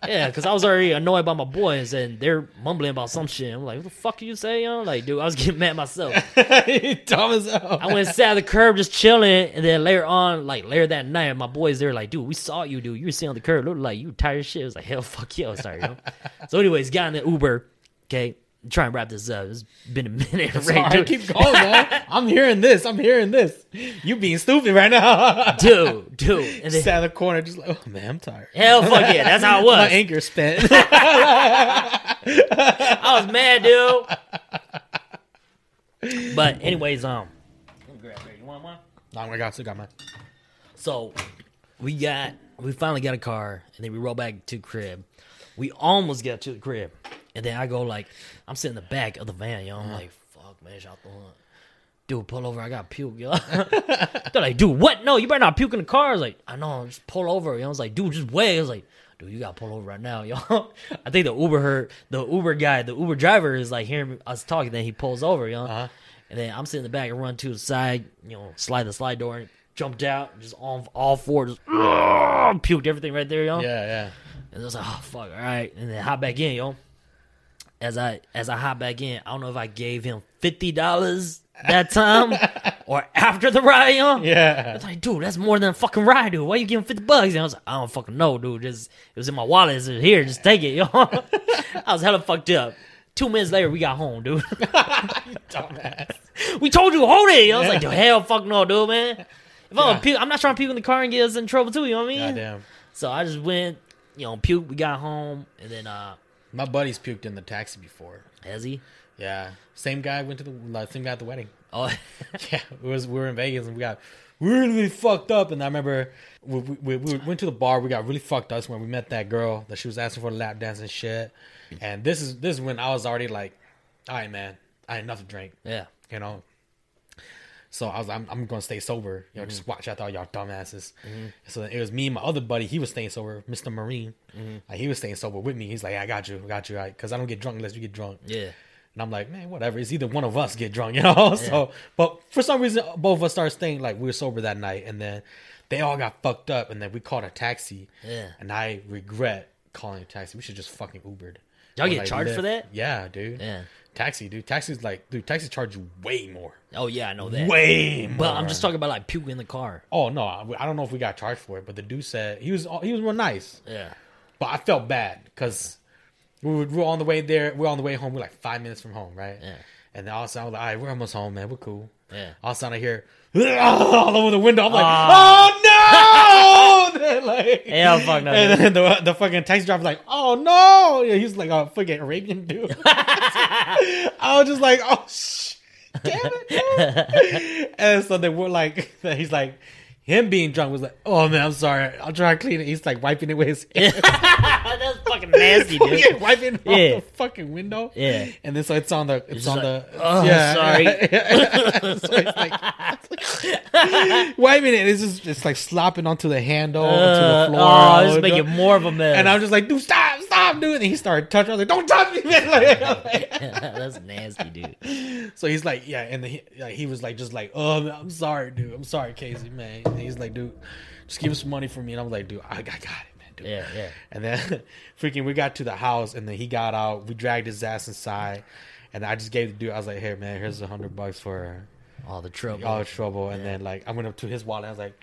Speaker 1: Yeah, because I was already annoyed by my boys and they're mumbling about some shit. I'm like, what the fuck you say, yo? Like, dude, I was getting mad myself.
Speaker 2: Dumb as hell.
Speaker 1: I went and sat at the curb just chilling, and then later on, like later that night, my boys they're like, "Dude, we saw you, dude. You were sitting on the curb, looked like you tired as shit." I was like, "Hell, fuck you." Sorry, yo. so, anyways, got in the Uber. Okay, try and wrap this up. It's been a minute.
Speaker 2: It's
Speaker 1: already,
Speaker 2: all right,
Speaker 1: dude.
Speaker 2: keep going, man. I'm hearing this. I'm hearing this. You being stupid right now.
Speaker 1: dude, dude. And then,
Speaker 2: Sat in the corner, just like, oh man, I'm tired.
Speaker 1: hell, fuck yeah, that's how it was.
Speaker 2: My anchor spent.
Speaker 1: I was mad, dude. But anyways, um, grab. You want one?
Speaker 2: oh my god, still got mine.
Speaker 1: So we got we finally got a car and then we roll back to the crib. We almost get to the crib. And then I go like I'm sitting in the back of the van, yo. I'm like, fuck man, shout the hunt. Dude, pull over, I got puke, yo. They're like, dude, what? No, you better not puke in the car. I was like, I know, just pull over. Yo. I was like, dude, just wait. I was like, dude, you gotta pull over right now, yo. I think the Uber heard the Uber guy, the Uber driver is like hearing us talking, then he pulls over, yo.
Speaker 2: Uh-huh.
Speaker 1: And then I'm sitting in the back and run to the side, you know, slide the slide door and jumped out, just on all four, just puked everything right there, yo.
Speaker 2: Yeah, yeah.
Speaker 1: And I was like, oh fuck, all right. And then hop back in, yo. As I as I hop back in, I don't know if I gave him fifty dollars that time or after the ride, you know?
Speaker 2: Yeah.
Speaker 1: It's like, dude, that's more than a fucking ride, dude. Why you giving fifty bucks? And I was like, I don't fucking know, dude. Just it was in my wallet. It's here, just take it, yo. I was hella fucked up. Two minutes later, we got home, dude.
Speaker 2: Dumbass.
Speaker 1: we told you hold it. I was like, dude, hell, fuck no, dude, man. If I'm,
Speaker 2: Yeah.
Speaker 1: gonna puke, I'm not trying to puke in the car and get us in trouble too. You know what I mean?
Speaker 2: Goddamn.
Speaker 1: So I just went, you know, puke. We got home, and then uh,
Speaker 2: My buddy's puked in the taxi before.
Speaker 1: has he?
Speaker 2: Yeah. Same guy went to the same guy at the wedding.
Speaker 1: Oh,
Speaker 2: Yeah, it was we were in Vegas and we got really, really fucked up. And I remember we, we, we went to the bar. We got really fucked up That's when we met that girl that she was asking for the lap dance and shit. And this is this is when I was already like, all right, man, I had enough to drink,
Speaker 1: yeah.
Speaker 2: you know. So I was I'm, I'm gonna stay sober, you know, just mm-hmm. watch out all y'all dumbasses. Mm-hmm. So it was me and my other buddy. He was staying sober, Mr. Marine. Mm-hmm. Like he was staying sober with me. He's like, I got you, I got you, right? because I don't get drunk unless you get drunk.
Speaker 1: Yeah.
Speaker 2: And I'm like, man, whatever. It's either one of us get drunk, you know. So, but for some reason, both of us started staying like we were sober that night, and then they all got fucked up, and then we called a taxi.
Speaker 1: Yeah.
Speaker 2: And I regret calling a taxi. We should just fucking Ubered.
Speaker 1: Y'all get
Speaker 2: like,
Speaker 1: charged for that?
Speaker 2: Yeah, dude.
Speaker 1: Yeah.
Speaker 2: Taxi, dude. Taxi's like, dude. Taxi charge you way more.
Speaker 1: Oh yeah, I know that.
Speaker 2: Way more.
Speaker 1: But I'm just talking about like puke in the car.
Speaker 2: Oh no, I I don't know if we got charged for it, but the dude said he was he was real nice.
Speaker 1: Yeah.
Speaker 2: But I felt bad because we were, we were on the way there. We are on the way home. We're like five minutes from home, right?
Speaker 1: Yeah.
Speaker 2: And then all of a sudden, I was like, all right, we're almost home, man. We're cool.
Speaker 1: Yeah.
Speaker 2: All of a sudden, I hear all over the window. I'm like,
Speaker 1: Ah.
Speaker 2: oh no! Like,
Speaker 1: Hell, fuck no,
Speaker 2: And then the, the fucking taxi driver's like, oh no! Yeah, he's like a fucking Arabian dude. I was just like, oh shit, damn it! dude." and so they were like, he's like. Him being drunk was like, oh man, I'm sorry. I'll try to clean it. He's like wiping it with his hand.
Speaker 1: That's fucking nasty, dude.
Speaker 2: fucking wiping
Speaker 1: Yeah.
Speaker 2: off the fucking window.
Speaker 1: Yeah.
Speaker 2: And then so it's on the it's, on
Speaker 1: like,
Speaker 2: the
Speaker 1: "Oh, sorry."
Speaker 2: yeah. so it's like wiping it. It's just it's like slopping onto the handle, onto
Speaker 1: Uh,
Speaker 2: the floor.
Speaker 1: oh, this is making more of a mess.
Speaker 2: And I'm just like, dude, stop, stop, dude. And he started touching. I was like, don't touch me, man. Like-
Speaker 1: That's nasty, dude.
Speaker 2: so he's like, yeah, and the, he, like, he was like, just like, oh, man, I'm sorry, dude. I'm sorry, Casey, man. And he's like, dude, just give him some money for me. And I'm like, dude, I, I got it, dude.
Speaker 1: Yeah, yeah.
Speaker 2: And then freaking we got to the house and then he got out. We dragged his ass inside. And I just gave the dude I was like, Here man, here's a hundred bucks for
Speaker 1: All the trouble.
Speaker 2: all the trouble. And then like I went up to his wallet, I was like,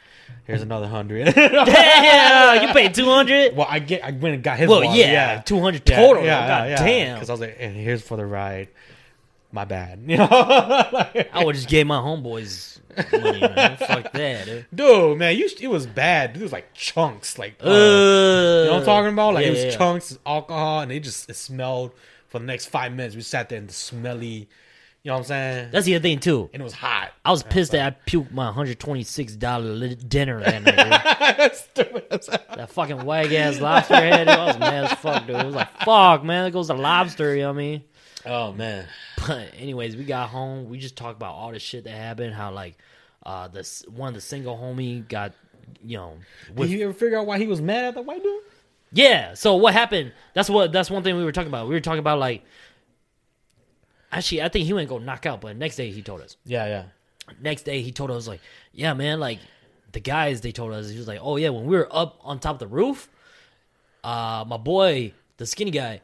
Speaker 2: Here's another hundred.
Speaker 1: Damn, you paid two hundred.
Speaker 2: well I get I went and got his
Speaker 1: Well,
Speaker 2: wallet.
Speaker 1: yeah, two hundred total. God damn.
Speaker 2: Because I was like, and here's for the ride. My bad. You know? Like,
Speaker 1: I would just gave my homeboys money, man. Fuck that, dude.
Speaker 2: dude, man, you it was bad. It was like chunks. Like uh,
Speaker 1: Uh,
Speaker 2: You know what I'm talking about? Like
Speaker 1: yeah,
Speaker 2: it was
Speaker 1: yeah.
Speaker 2: chunks, alcohol, and it just it smelled for the next five minutes. We sat there in the smelly, you know what I'm saying?
Speaker 1: That's the other thing too.
Speaker 2: and it was hot.
Speaker 1: I was pissed that I puked my hundred twenty six dollar li- dinner that night. That fucking wag ass lobster head. Dude. I was mad as fuck, dude. It was like fuck, man. It goes to lobster. You know what I mean?
Speaker 2: Oh man,
Speaker 1: But anyways, we got home. We just talked about all the shit that happened. How like uh this one of the single homie got you know with
Speaker 2: did you ever figure out why he was mad at the white dude?
Speaker 1: Yeah. So what happened? That's what. That's one thing we were talking about. We were talking about like. Actually, I think he went go knock out, but next day he told us.
Speaker 2: Yeah, yeah.
Speaker 1: Next day he told us like, yeah, man, like the guys they told us he was like, oh yeah, when we were up on top of the roof, uh, my boy, the skinny guy,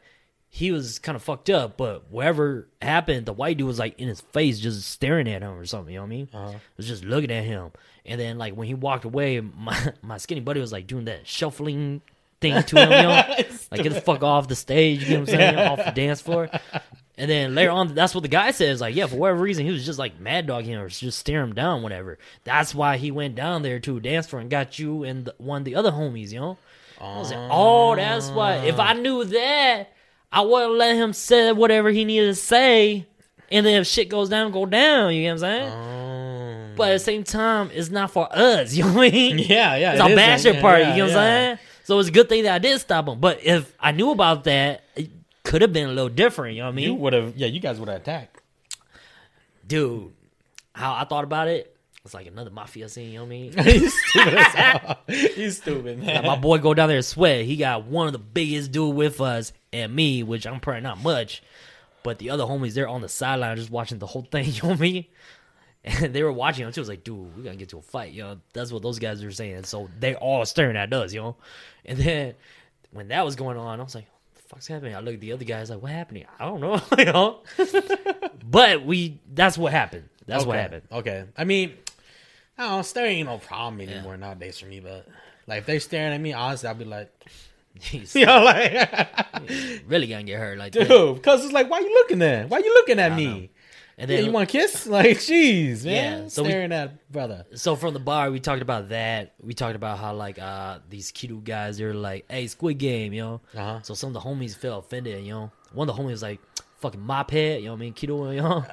Speaker 1: he was kind of fucked up, but whatever happened, the white dude was like in his face, just staring at him or something. You know what I mean?
Speaker 2: Uh-huh.
Speaker 1: Was just looking at him, and then like when he walked away, my my skinny buddy was like doing that shuffling thing to him, you know, like get the fuck off the stage, you know what I'm saying, off the dance floor. And then later on, that's what the guy says. Like, yeah, for whatever reason, he was just like mad dogging him or just staring him down, whatever. That's why he went down there to a dance floor and got you and the, one of the other homies, you know? I was like, oh, that's why. If I knew that, I wouldn't let him say whatever he needed to say. And then if shit goes down, go down. You know what I'm saying?
Speaker 2: Um,
Speaker 1: But at the same time, it's not for us. You know what I mean?
Speaker 2: yeah, yeah.
Speaker 1: It's
Speaker 2: it
Speaker 1: our bachelor
Speaker 2: Yeah,
Speaker 1: party.
Speaker 2: yeah,
Speaker 1: you know what I'm saying? So it's a good thing that I did stop him. But if I knew about that, it could have been a little different. You know what I mean?
Speaker 2: You would have, yeah. You guys would have attacked.
Speaker 1: dude, how I thought about it, it's like another mafia scene. You know what I mean?
Speaker 2: He's stupid. He's stupid, man.
Speaker 1: my boy go down there and sweat. He got one of the biggest dude with us and me, which I'm probably not much, but the other homies they're on the sideline just watching the whole thing. You know what I mean? And they were watching him too. I was like, dude, we gotta get to a fight, you know. That's what those guys were saying. So they all staring at us, you know. And then when that was going on, I was like, what the fuck's happening? I look at the other guys like, what happening? I don't know, you know. but we that's what happened. That's what happened.
Speaker 2: Okay. I mean, I don't know. Staring ain't no problem anymore nowadays for me. But like, if they're staring at me, honestly, I'll be like,
Speaker 1: He's
Speaker 2: you know, like,
Speaker 1: really gonna get hurt like that.
Speaker 2: dude, because it's like, why you looking at? Why you looking at me?
Speaker 1: know. And
Speaker 2: Yeah,
Speaker 1: then
Speaker 2: you want to kiss? Like, jeez, man.
Speaker 1: Yeah, so we-
Speaker 2: staring at brother.
Speaker 1: so from the bar we talked about that. We talked about how like uh these cute guys they're like, hey, Squid Game, you know.
Speaker 2: Uh-huh.
Speaker 1: So some of the homies felt offended, you know. One of the homies was like, fucking mop head, you know what I mean, Kido, you know.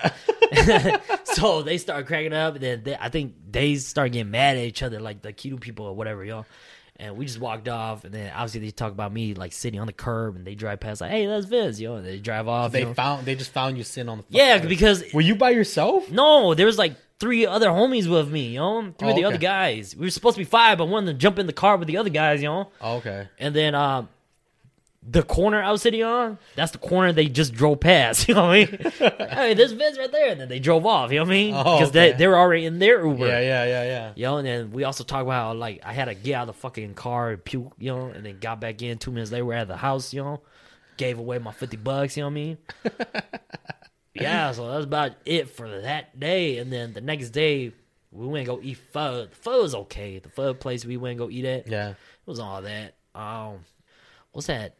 Speaker 1: so they start cracking up, and then they, I think they start getting mad at each other, like the Kido people or whatever, you know. And we just walked off, and then obviously they talk about me like sitting on the curb, and they drive past like, "Hey, that's Vince," you know. And they drive off.
Speaker 2: They
Speaker 1: you know.
Speaker 2: found. They just found you sitting on the.
Speaker 1: yeah, because
Speaker 2: Were you by yourself?
Speaker 1: no, there was like three other homies with me, you know, three
Speaker 2: Oh,
Speaker 1: of the
Speaker 2: okay.
Speaker 1: other guys. We were supposed to be five, but one of them jumped in the car with the other guys, you know.
Speaker 2: Oh, okay.
Speaker 1: And then um, the corner I was sitting on, that's the corner they just drove past. You know what I mean? Like, hey, there's Vince right there, and then they drove off. You know what I mean?
Speaker 2: Oh,
Speaker 1: Because they
Speaker 2: okay.
Speaker 1: they were already in their Uber.
Speaker 2: Yeah, yeah, yeah, yeah.
Speaker 1: You know, and then we also talked about how like I had to get out of the fucking car and puke, you know, and then got back in. Two minutes later, we're at the house, you know, gave away my fifty bucks. You know what I mean? yeah, so that's about it for that day. And then the next day, we went and go eat pho. The pho was okay. The pho place we went and go eat at,
Speaker 2: Yeah.
Speaker 1: it was all that. Um, what's that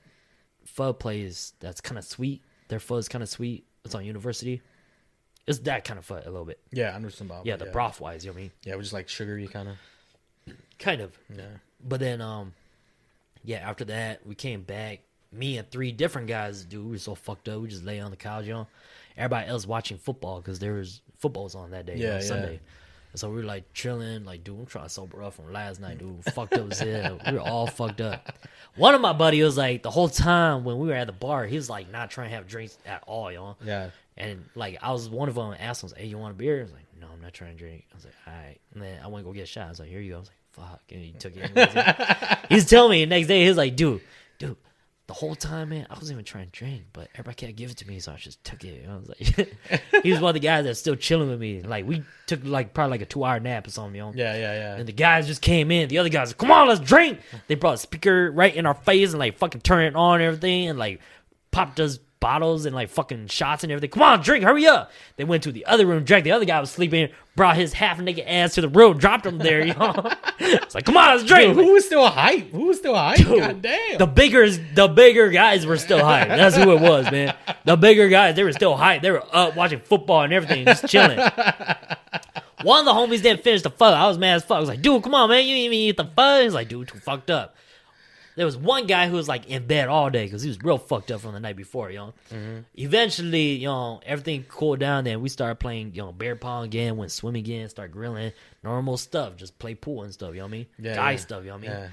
Speaker 1: pho place that's kind of sweet? Their pho is kind of sweet. It's on University. It's that kind of pho a little bit.
Speaker 2: Yeah, I understand about
Speaker 1: Yeah, the
Speaker 2: yeah.
Speaker 1: broth wise. You know what I mean?
Speaker 2: Yeah, it was just like sugary kind of.
Speaker 1: Kind of.
Speaker 2: Yeah.
Speaker 1: But then, um, yeah, after that, we came back. Me and three different guys, dude, we were so fucked up. We just lay on the couch, you know. Everybody else watching football because there was footballs on that day,
Speaker 2: Yeah,
Speaker 1: on
Speaker 2: yeah.
Speaker 1: Sunday. And so we were like chilling, like, dude, I'm trying to sober up from last night, dude. fucked up as hell. We were all fucked up. One of my buddy was like, the whole time when we were at the bar, he was like not trying to have drinks at all, know.
Speaker 2: Yeah.
Speaker 1: And like I was one of them asked him, Hey, you want a beer? I was like, No, I'm not trying to drink. I was like, All right. And then I went to go get a shot. I was like, Here you go. I was like, Fuck. And he took it. anyways. He's telling me the next day, he was like, Dude, dude, the whole time, man, I wasn't even trying to drink, but everybody kept giving it to me, so I just took it. I was like, he was one of the guys that's still chilling with me. Like we took like probably like a two hour nap or something, you know.
Speaker 2: Yeah, yeah, yeah.
Speaker 1: And the guys just came in. The other guys, come on, let's drink. They brought a speaker right in our face and like fucking turned it on and everything and like popped us bottles and like fucking shots and everything. Come on, drink, hurry up. They went to the other room, drank. The other guy was sleeping, brought his half naked ass to the room, dropped him there, you know. it's like, come on, let's drink.
Speaker 2: Dude, who was still hype? Who was still hype? God damn.
Speaker 1: The bigger, the bigger guys were still hyped. That's who it was, man. The bigger guys, they were still hyped. They were up watching football and everything, just chilling. One of the homies didn't finish the pho. I was mad as fuck. I was like, dude, come on, man, you didn't even eat the pho. He's like, dude, too fucked up. There was one guy who was like in bed all day because he was real fucked up from the night before, you know. Eventually, you know, everything cooled down. Then we started playing, you know, beer pong again, went swimming again, start grilling, normal stuff, just play pool and stuff. You know what I mean?
Speaker 2: Yeah,
Speaker 1: Guy
Speaker 2: yeah.
Speaker 1: stuff. You know what I mean?
Speaker 2: yeah,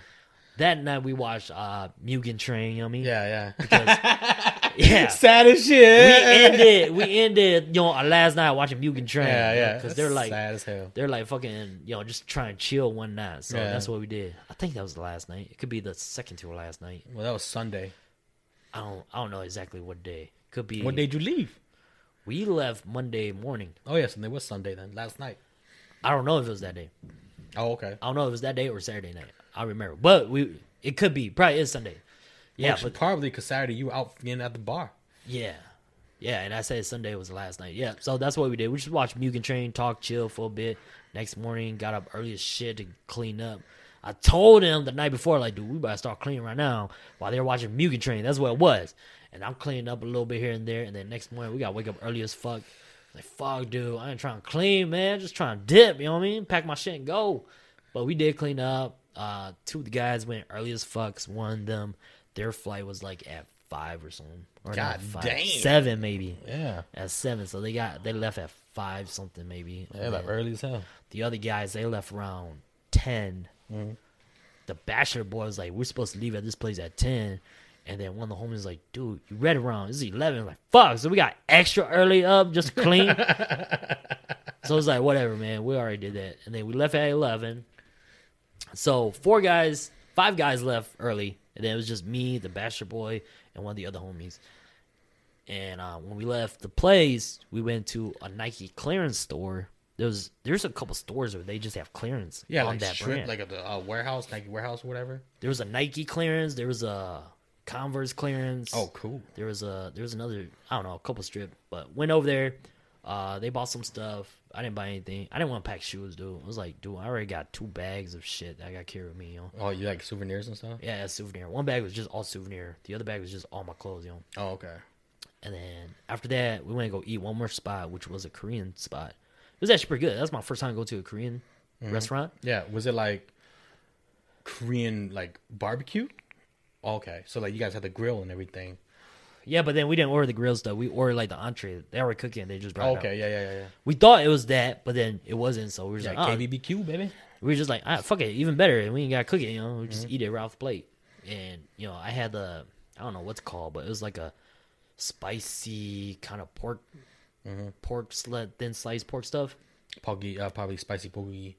Speaker 1: That night we watched uh Mugen Train. You know what I mean?
Speaker 2: yeah, yeah.
Speaker 1: yeah.
Speaker 2: Sad as shit.
Speaker 1: we ended we ended you know our last night watching Mugen Train.
Speaker 2: Yeah, yeah.
Speaker 1: because they're like
Speaker 2: sad as hell.
Speaker 1: they're like fucking you know just trying to chill one night. So
Speaker 2: Yeah.
Speaker 1: that's what we did. I think that was the last night. It could be the second to last night.
Speaker 2: Well, that was Sunday.
Speaker 1: I don't I don't know exactly what day. Could be
Speaker 2: What day did you leave?
Speaker 1: we left Monday morning.
Speaker 2: Oh, yes, and it was Sunday then. Last night.
Speaker 1: I don't know if it was that day.
Speaker 2: Oh, okay.
Speaker 1: I don't know if it was that day or Saturday night. I remember, but we it could be probably is Sunday. Yeah, but
Speaker 2: probably because Saturday you were out again at the bar.
Speaker 1: Yeah. Yeah, and I said Sunday was the last night. Yeah, so that's what we did. We just watched Mugen Train, talk, chill for a bit. Next morning, got up early as shit to clean up. I told him the night before, like, dude, we better start cleaning right now while they're watching Mugen Train. That's what it was. And I'm cleaning up a little bit here and there. And then next morning, we got to wake up early as fuck. Like, fuck, dude, I ain't trying to clean, man. Just trying to dip, you know what I mean? Pack my shit and go. But we did clean up. Uh, two of the guys went early as fuck. One of them, their flight was like at five or something. Or not
Speaker 2: God
Speaker 1: five,
Speaker 2: damn.
Speaker 1: Seven, maybe
Speaker 2: Yeah.
Speaker 1: at seven. So they got they left at five something maybe.
Speaker 2: Yeah, like early as hell.
Speaker 1: The other guys they left around 10
Speaker 2: Mm-hmm.
Speaker 1: The bachelor boy was like, "We're supposed to leave at this place at 10. And then one of the homies was like, "Dude, you read around? This is 11." I'm like, "Fuck!" So we got extra early up just clean. so it's like, whatever, man. We already did that, and then we left at 11. So four guys, five guys left early, and then it was just me, the bachelor boy, and one of the other homies. And uh, when we left the place, we went to a Nike clearance store. There was there's a couple stores where they just have clearance
Speaker 2: Yeah,
Speaker 1: on
Speaker 2: like
Speaker 1: that
Speaker 2: strip,
Speaker 1: brand.
Speaker 2: like the uh, warehouse, Nike warehouse, or whatever.
Speaker 1: there was a Nike clearance. There was a Converse clearance.
Speaker 2: Oh, cool.
Speaker 1: There was a there was another I don't know a couple strip, but went over there. Uh, they bought some stuff. I didn't buy anything. I didn't want to pack shoes, dude. I was like, dude, I already got two bags of shit that I got carried with me, you know.
Speaker 2: Oh, you like souvenirs and stuff?
Speaker 1: Yeah, souvenir. One bag was just all souvenir. The other bag was just all my clothes, you know.
Speaker 2: Oh, okay.
Speaker 1: And then after that, we went to go eat one more spot, which was a Korean spot. It was actually pretty good. That's my first time going to a Korean mm-hmm. restaurant.
Speaker 2: Yeah. Was it like Korean like barbecue? Okay. So like you guys had the grill and everything.
Speaker 1: Yeah, but then we didn't order the grill stuff. We ordered like the entree. They already cooking. They just brought it out.
Speaker 2: okay. Yeah, yeah, yeah, yeah.
Speaker 1: We thought it was that, but then it wasn't. So we were just like, oh,
Speaker 2: KBBQ, baby.
Speaker 1: we were just like, ah, fuck it, even better. And we ain't got to cook it, you know. We
Speaker 2: Mm-hmm.
Speaker 1: just eat it right off the plate. And you know, I had the I don't know what's called, but it was like a spicy kind of pork,
Speaker 2: Mm-hmm.
Speaker 1: pork thin sliced pork stuff.
Speaker 2: Poggy, uh, probably spicy poggy.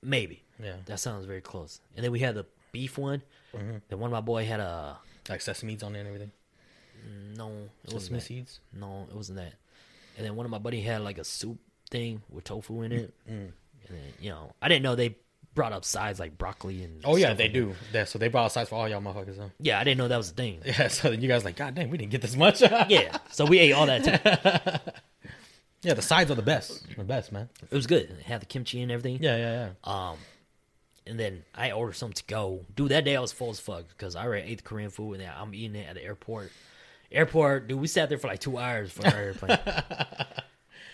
Speaker 1: Maybe
Speaker 2: Yeah.
Speaker 1: that sounds very close. And then we had the beef one.
Speaker 2: Mm-hmm.
Speaker 1: Then one of my boy had a
Speaker 2: Like sesame's on there and everything.
Speaker 1: No, it wasn't
Speaker 2: seeds.
Speaker 1: No, it wasn't that. And then one of my buddy had like a soup thing with tofu in it.
Speaker 2: Mm.
Speaker 1: And then you know, I didn't know they brought up sides like broccoli and.
Speaker 2: Oh yeah, they
Speaker 1: like
Speaker 2: do. Yeah, so they brought out sides for all y'all motherfuckers. Huh?
Speaker 1: Yeah, I didn't know that was a thing.
Speaker 2: Yeah, so then you guys like, God damn, we didn't get this much.
Speaker 1: Yeah, so we ate all that too.
Speaker 2: yeah, the sides are the best. The best, man.
Speaker 1: It was good. It had the kimchi and everything.
Speaker 2: Yeah, yeah, yeah.
Speaker 1: Um, and then I ordered something to go. Dude, that day I was full as fuck because I already ate the Korean food and I'm eating it at the airport. Airport, dude, we sat there for like two hours for our airplane.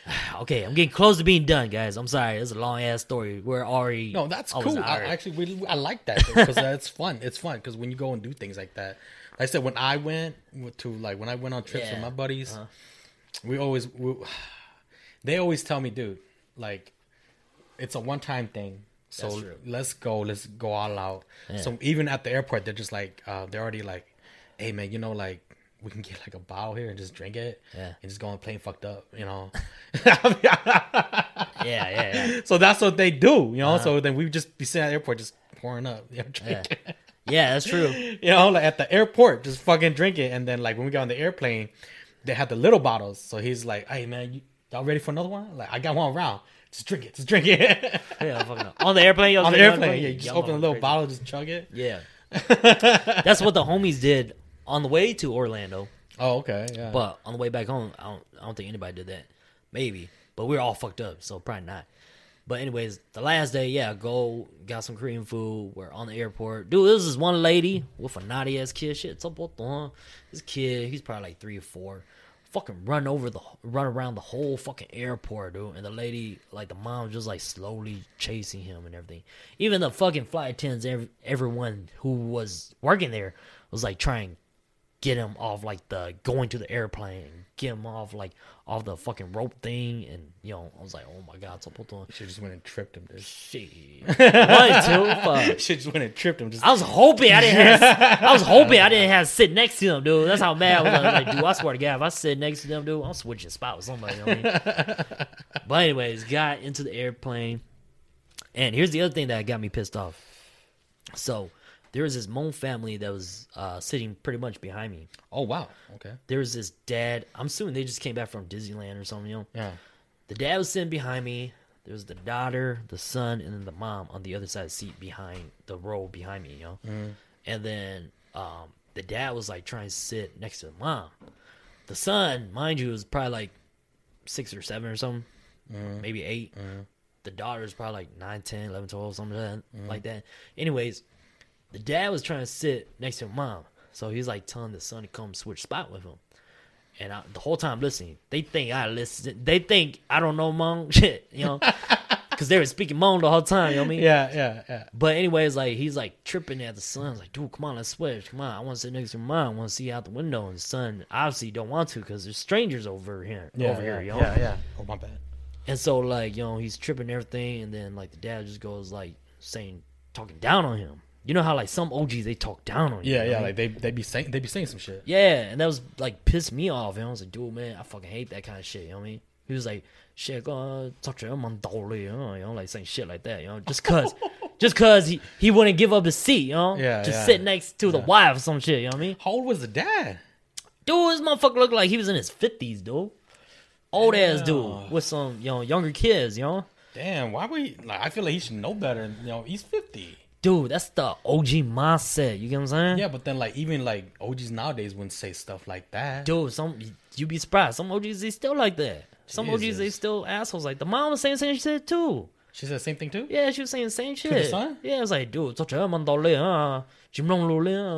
Speaker 1: okay, I'm getting close to being done, guys. I'm sorry. It's a long ass story. We're already
Speaker 2: No, that's cool. I, actually, really, I like that because that's fun. It's fun because when you go and do things like that, like I said, when I went to like when I went on trips
Speaker 1: Yeah.
Speaker 2: with my buddies,
Speaker 1: Uh-huh.
Speaker 2: we always we, they always tell me, dude, like it's a one time thing. So let's go, let's go all out.
Speaker 1: Yeah.
Speaker 2: So even at the airport, they're just like, uh, they're already like, hey man, you know, like we can get like a bottle here and just drink it,
Speaker 1: Yeah.
Speaker 2: and just go on a plane fucked up, you know.
Speaker 1: yeah, yeah, yeah.
Speaker 2: so that's what they do, you know.
Speaker 1: Uh-huh.
Speaker 2: So then we just be sitting at the airport, just pouring up, you know,
Speaker 1: Yeah,
Speaker 2: drinking.
Speaker 1: yeah that's true.
Speaker 2: you know, like at the airport, just fucking drink it. And then like when we got on the airplane, they had the little bottles. So he's like, "Hey man, you, y'all ready for another one? Like I got one around. Just drink it. Just drink it."
Speaker 1: Yeah, fucking on the airplane.
Speaker 2: on the airplane, yeah, you just open a little
Speaker 1: crazy.
Speaker 2: bottle, just chug it.
Speaker 1: Yeah, that's what the homies did on the way to Orlando.
Speaker 2: Oh, okay, yeah.
Speaker 1: But on the way back home, I don't, I don't think anybody did that. Maybe, but we were all fucked up, so probably not. But anyways, the last day, yeah, go got some Korean food. We're on the airport, dude. This is one lady with a naughty ass kid. Shit, it's with the this kid. He's probably like three or four. Fucking run over the run around the whole fucking airport, dude. And the lady, like the mom, just like slowly chasing him and everything. Even the fucking flight attendants, every, everyone who was working there was like trying get him off like the going to the airplane, get him off like off the fucking rope thing, and you know, I was like, oh my god, so put on
Speaker 2: Should just went and tripped him, dude.
Speaker 1: shit. One, two, fuck.
Speaker 2: Should just went and tripped him. Just
Speaker 1: I was hoping I didn't have. I was hoping I didn't have to sit next to them, dude. That's how mad I was. I was like, dude, I swear to God, if I sit next to them, dude, I'm switching spot with somebody. You know what I mean? but anyways, got into the airplane, and here's the other thing that got me pissed off. So there was this Hmong family that was uh, sitting pretty much behind me.
Speaker 2: oh wow, okay,
Speaker 1: There was this dad. I'm assuming they just came back from Disneyland or something. You know,
Speaker 2: yeah.
Speaker 1: the dad was sitting behind me. There was the daughter, the son, and then the mom on the other side of the seat behind the row behind me, you know. And then um, the dad was like trying to sit next to the mom. The son, mind you, was probably like six or seven or something, maybe 8 The daughter is probably like 9, 10, 11, 12, something. Like that. Anyways, the dad was trying to sit next to mom. So he's like telling the son to come switch spot with him. And I, the whole time listening, they think I listen. They think I don't know Hmong shit, you know, because they were speaking Hmong the whole time. You know what I mean?
Speaker 2: Yeah, yeah, yeah.
Speaker 1: But anyways, like he's like tripping at the son. He's like, dude, come on, let's switch. Come on, I want to sit next to mom. I want to see out the window. And the son obviously don't want to because there's strangers over here.
Speaker 2: Yeah,
Speaker 1: over
Speaker 2: yeah,
Speaker 1: here, you know.
Speaker 2: yeah, yeah. Oh my bad.
Speaker 1: And so like you know he's tripping everything, and then like the dad just goes like saying talking down on him. You know how like some OGs they talk down on you.
Speaker 2: Yeah, yeah. Like they they be saying they be saying some shit.
Speaker 1: Yeah, and that was like pissed me off. And I was like, dude, man, I fucking hate that kind of shit. You know what I mean? He was like, shit, go talk to him on you know, you know, like saying shit like that, you know, just cause, just cause he, he wouldn't give up his seat, you know,
Speaker 2: Yeah,
Speaker 1: just
Speaker 2: yeah.
Speaker 1: sit next to the wife or some shit, you know what I mean?
Speaker 2: How old was the dad?
Speaker 1: Dude, this motherfucker looked like he was in his fifties, dude. Old ass dude with some, you know, younger kids, you know.
Speaker 2: Damn, why we like? I feel like he should know better. You know, he's fifty
Speaker 1: dude, that's the OG mindset. You get what I'm saying?
Speaker 2: Yeah, but then like even like OGs nowadays wouldn't say stuff like that.
Speaker 1: Dude, some you'd be surprised. Some OGs they still like that. Some Jesus. OGs they still assholes. Like the mom was saying same shit too.
Speaker 2: She said the same thing too.
Speaker 1: Yeah, she was saying the same shit. Yeah. Yeah, it's like, dude, such a man huh?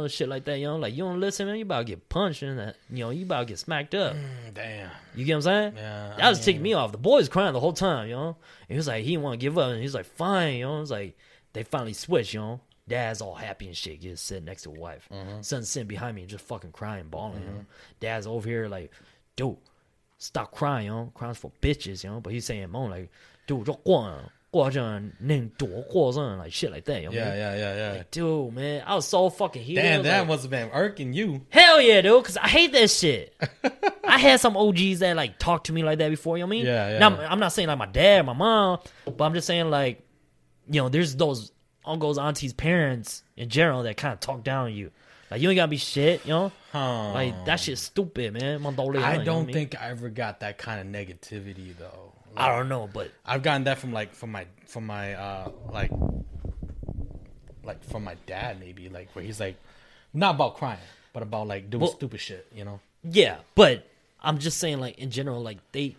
Speaker 1: shit like that, you know. Like you don't listen, man. You about to get punched and that, you know. You about to get smacked up.
Speaker 2: Mm, damn.
Speaker 1: You get what I'm saying?
Speaker 2: Yeah.
Speaker 1: That I was mean... taking me off. The boy's crying the whole time, you know. And he was like, he want to give up, and he's like, fine, you know. It's like they finally switch, you know. Dad's all happy and shit, Just sitting next to wife.
Speaker 2: Mm-hmm.
Speaker 1: Son's sitting behind me, just fucking crying, bawling. Mm-hmm. Dad's over here like, dude, stop crying, you know. Cries for bitches, you know. But he's saying, "Mom, like, dude, just go on. Like shit like that. You know
Speaker 2: yeah, yeah, yeah, yeah.
Speaker 1: Like, dude, man, I was so fucking heated.
Speaker 2: Damn, that
Speaker 1: like,
Speaker 2: must have been irking you.
Speaker 1: Hell yeah, dude, because I hate that shit. I had some OGs that like talked to me like that before, you know what I mean?
Speaker 2: Yeah, yeah.
Speaker 1: Now, I'm not saying like my dad, my mom, but I'm just saying like you know, there's those uncles, aunties, parents in general that kind of talk down on you. Like, you ain't gotta be shit, you know?
Speaker 2: Huh.
Speaker 1: Like, that shit's stupid, man.
Speaker 2: I
Speaker 1: you know
Speaker 2: don't
Speaker 1: what mean?
Speaker 2: think I ever got that kind of negativity though.
Speaker 1: I don't know, but
Speaker 2: I've gotten that from like from my from my uh like like from my dad maybe like where he's like not about crying but about like doing
Speaker 1: Well-
Speaker 2: stupid shit you know
Speaker 1: yeah, but I'm just saying, like, in general, like, they,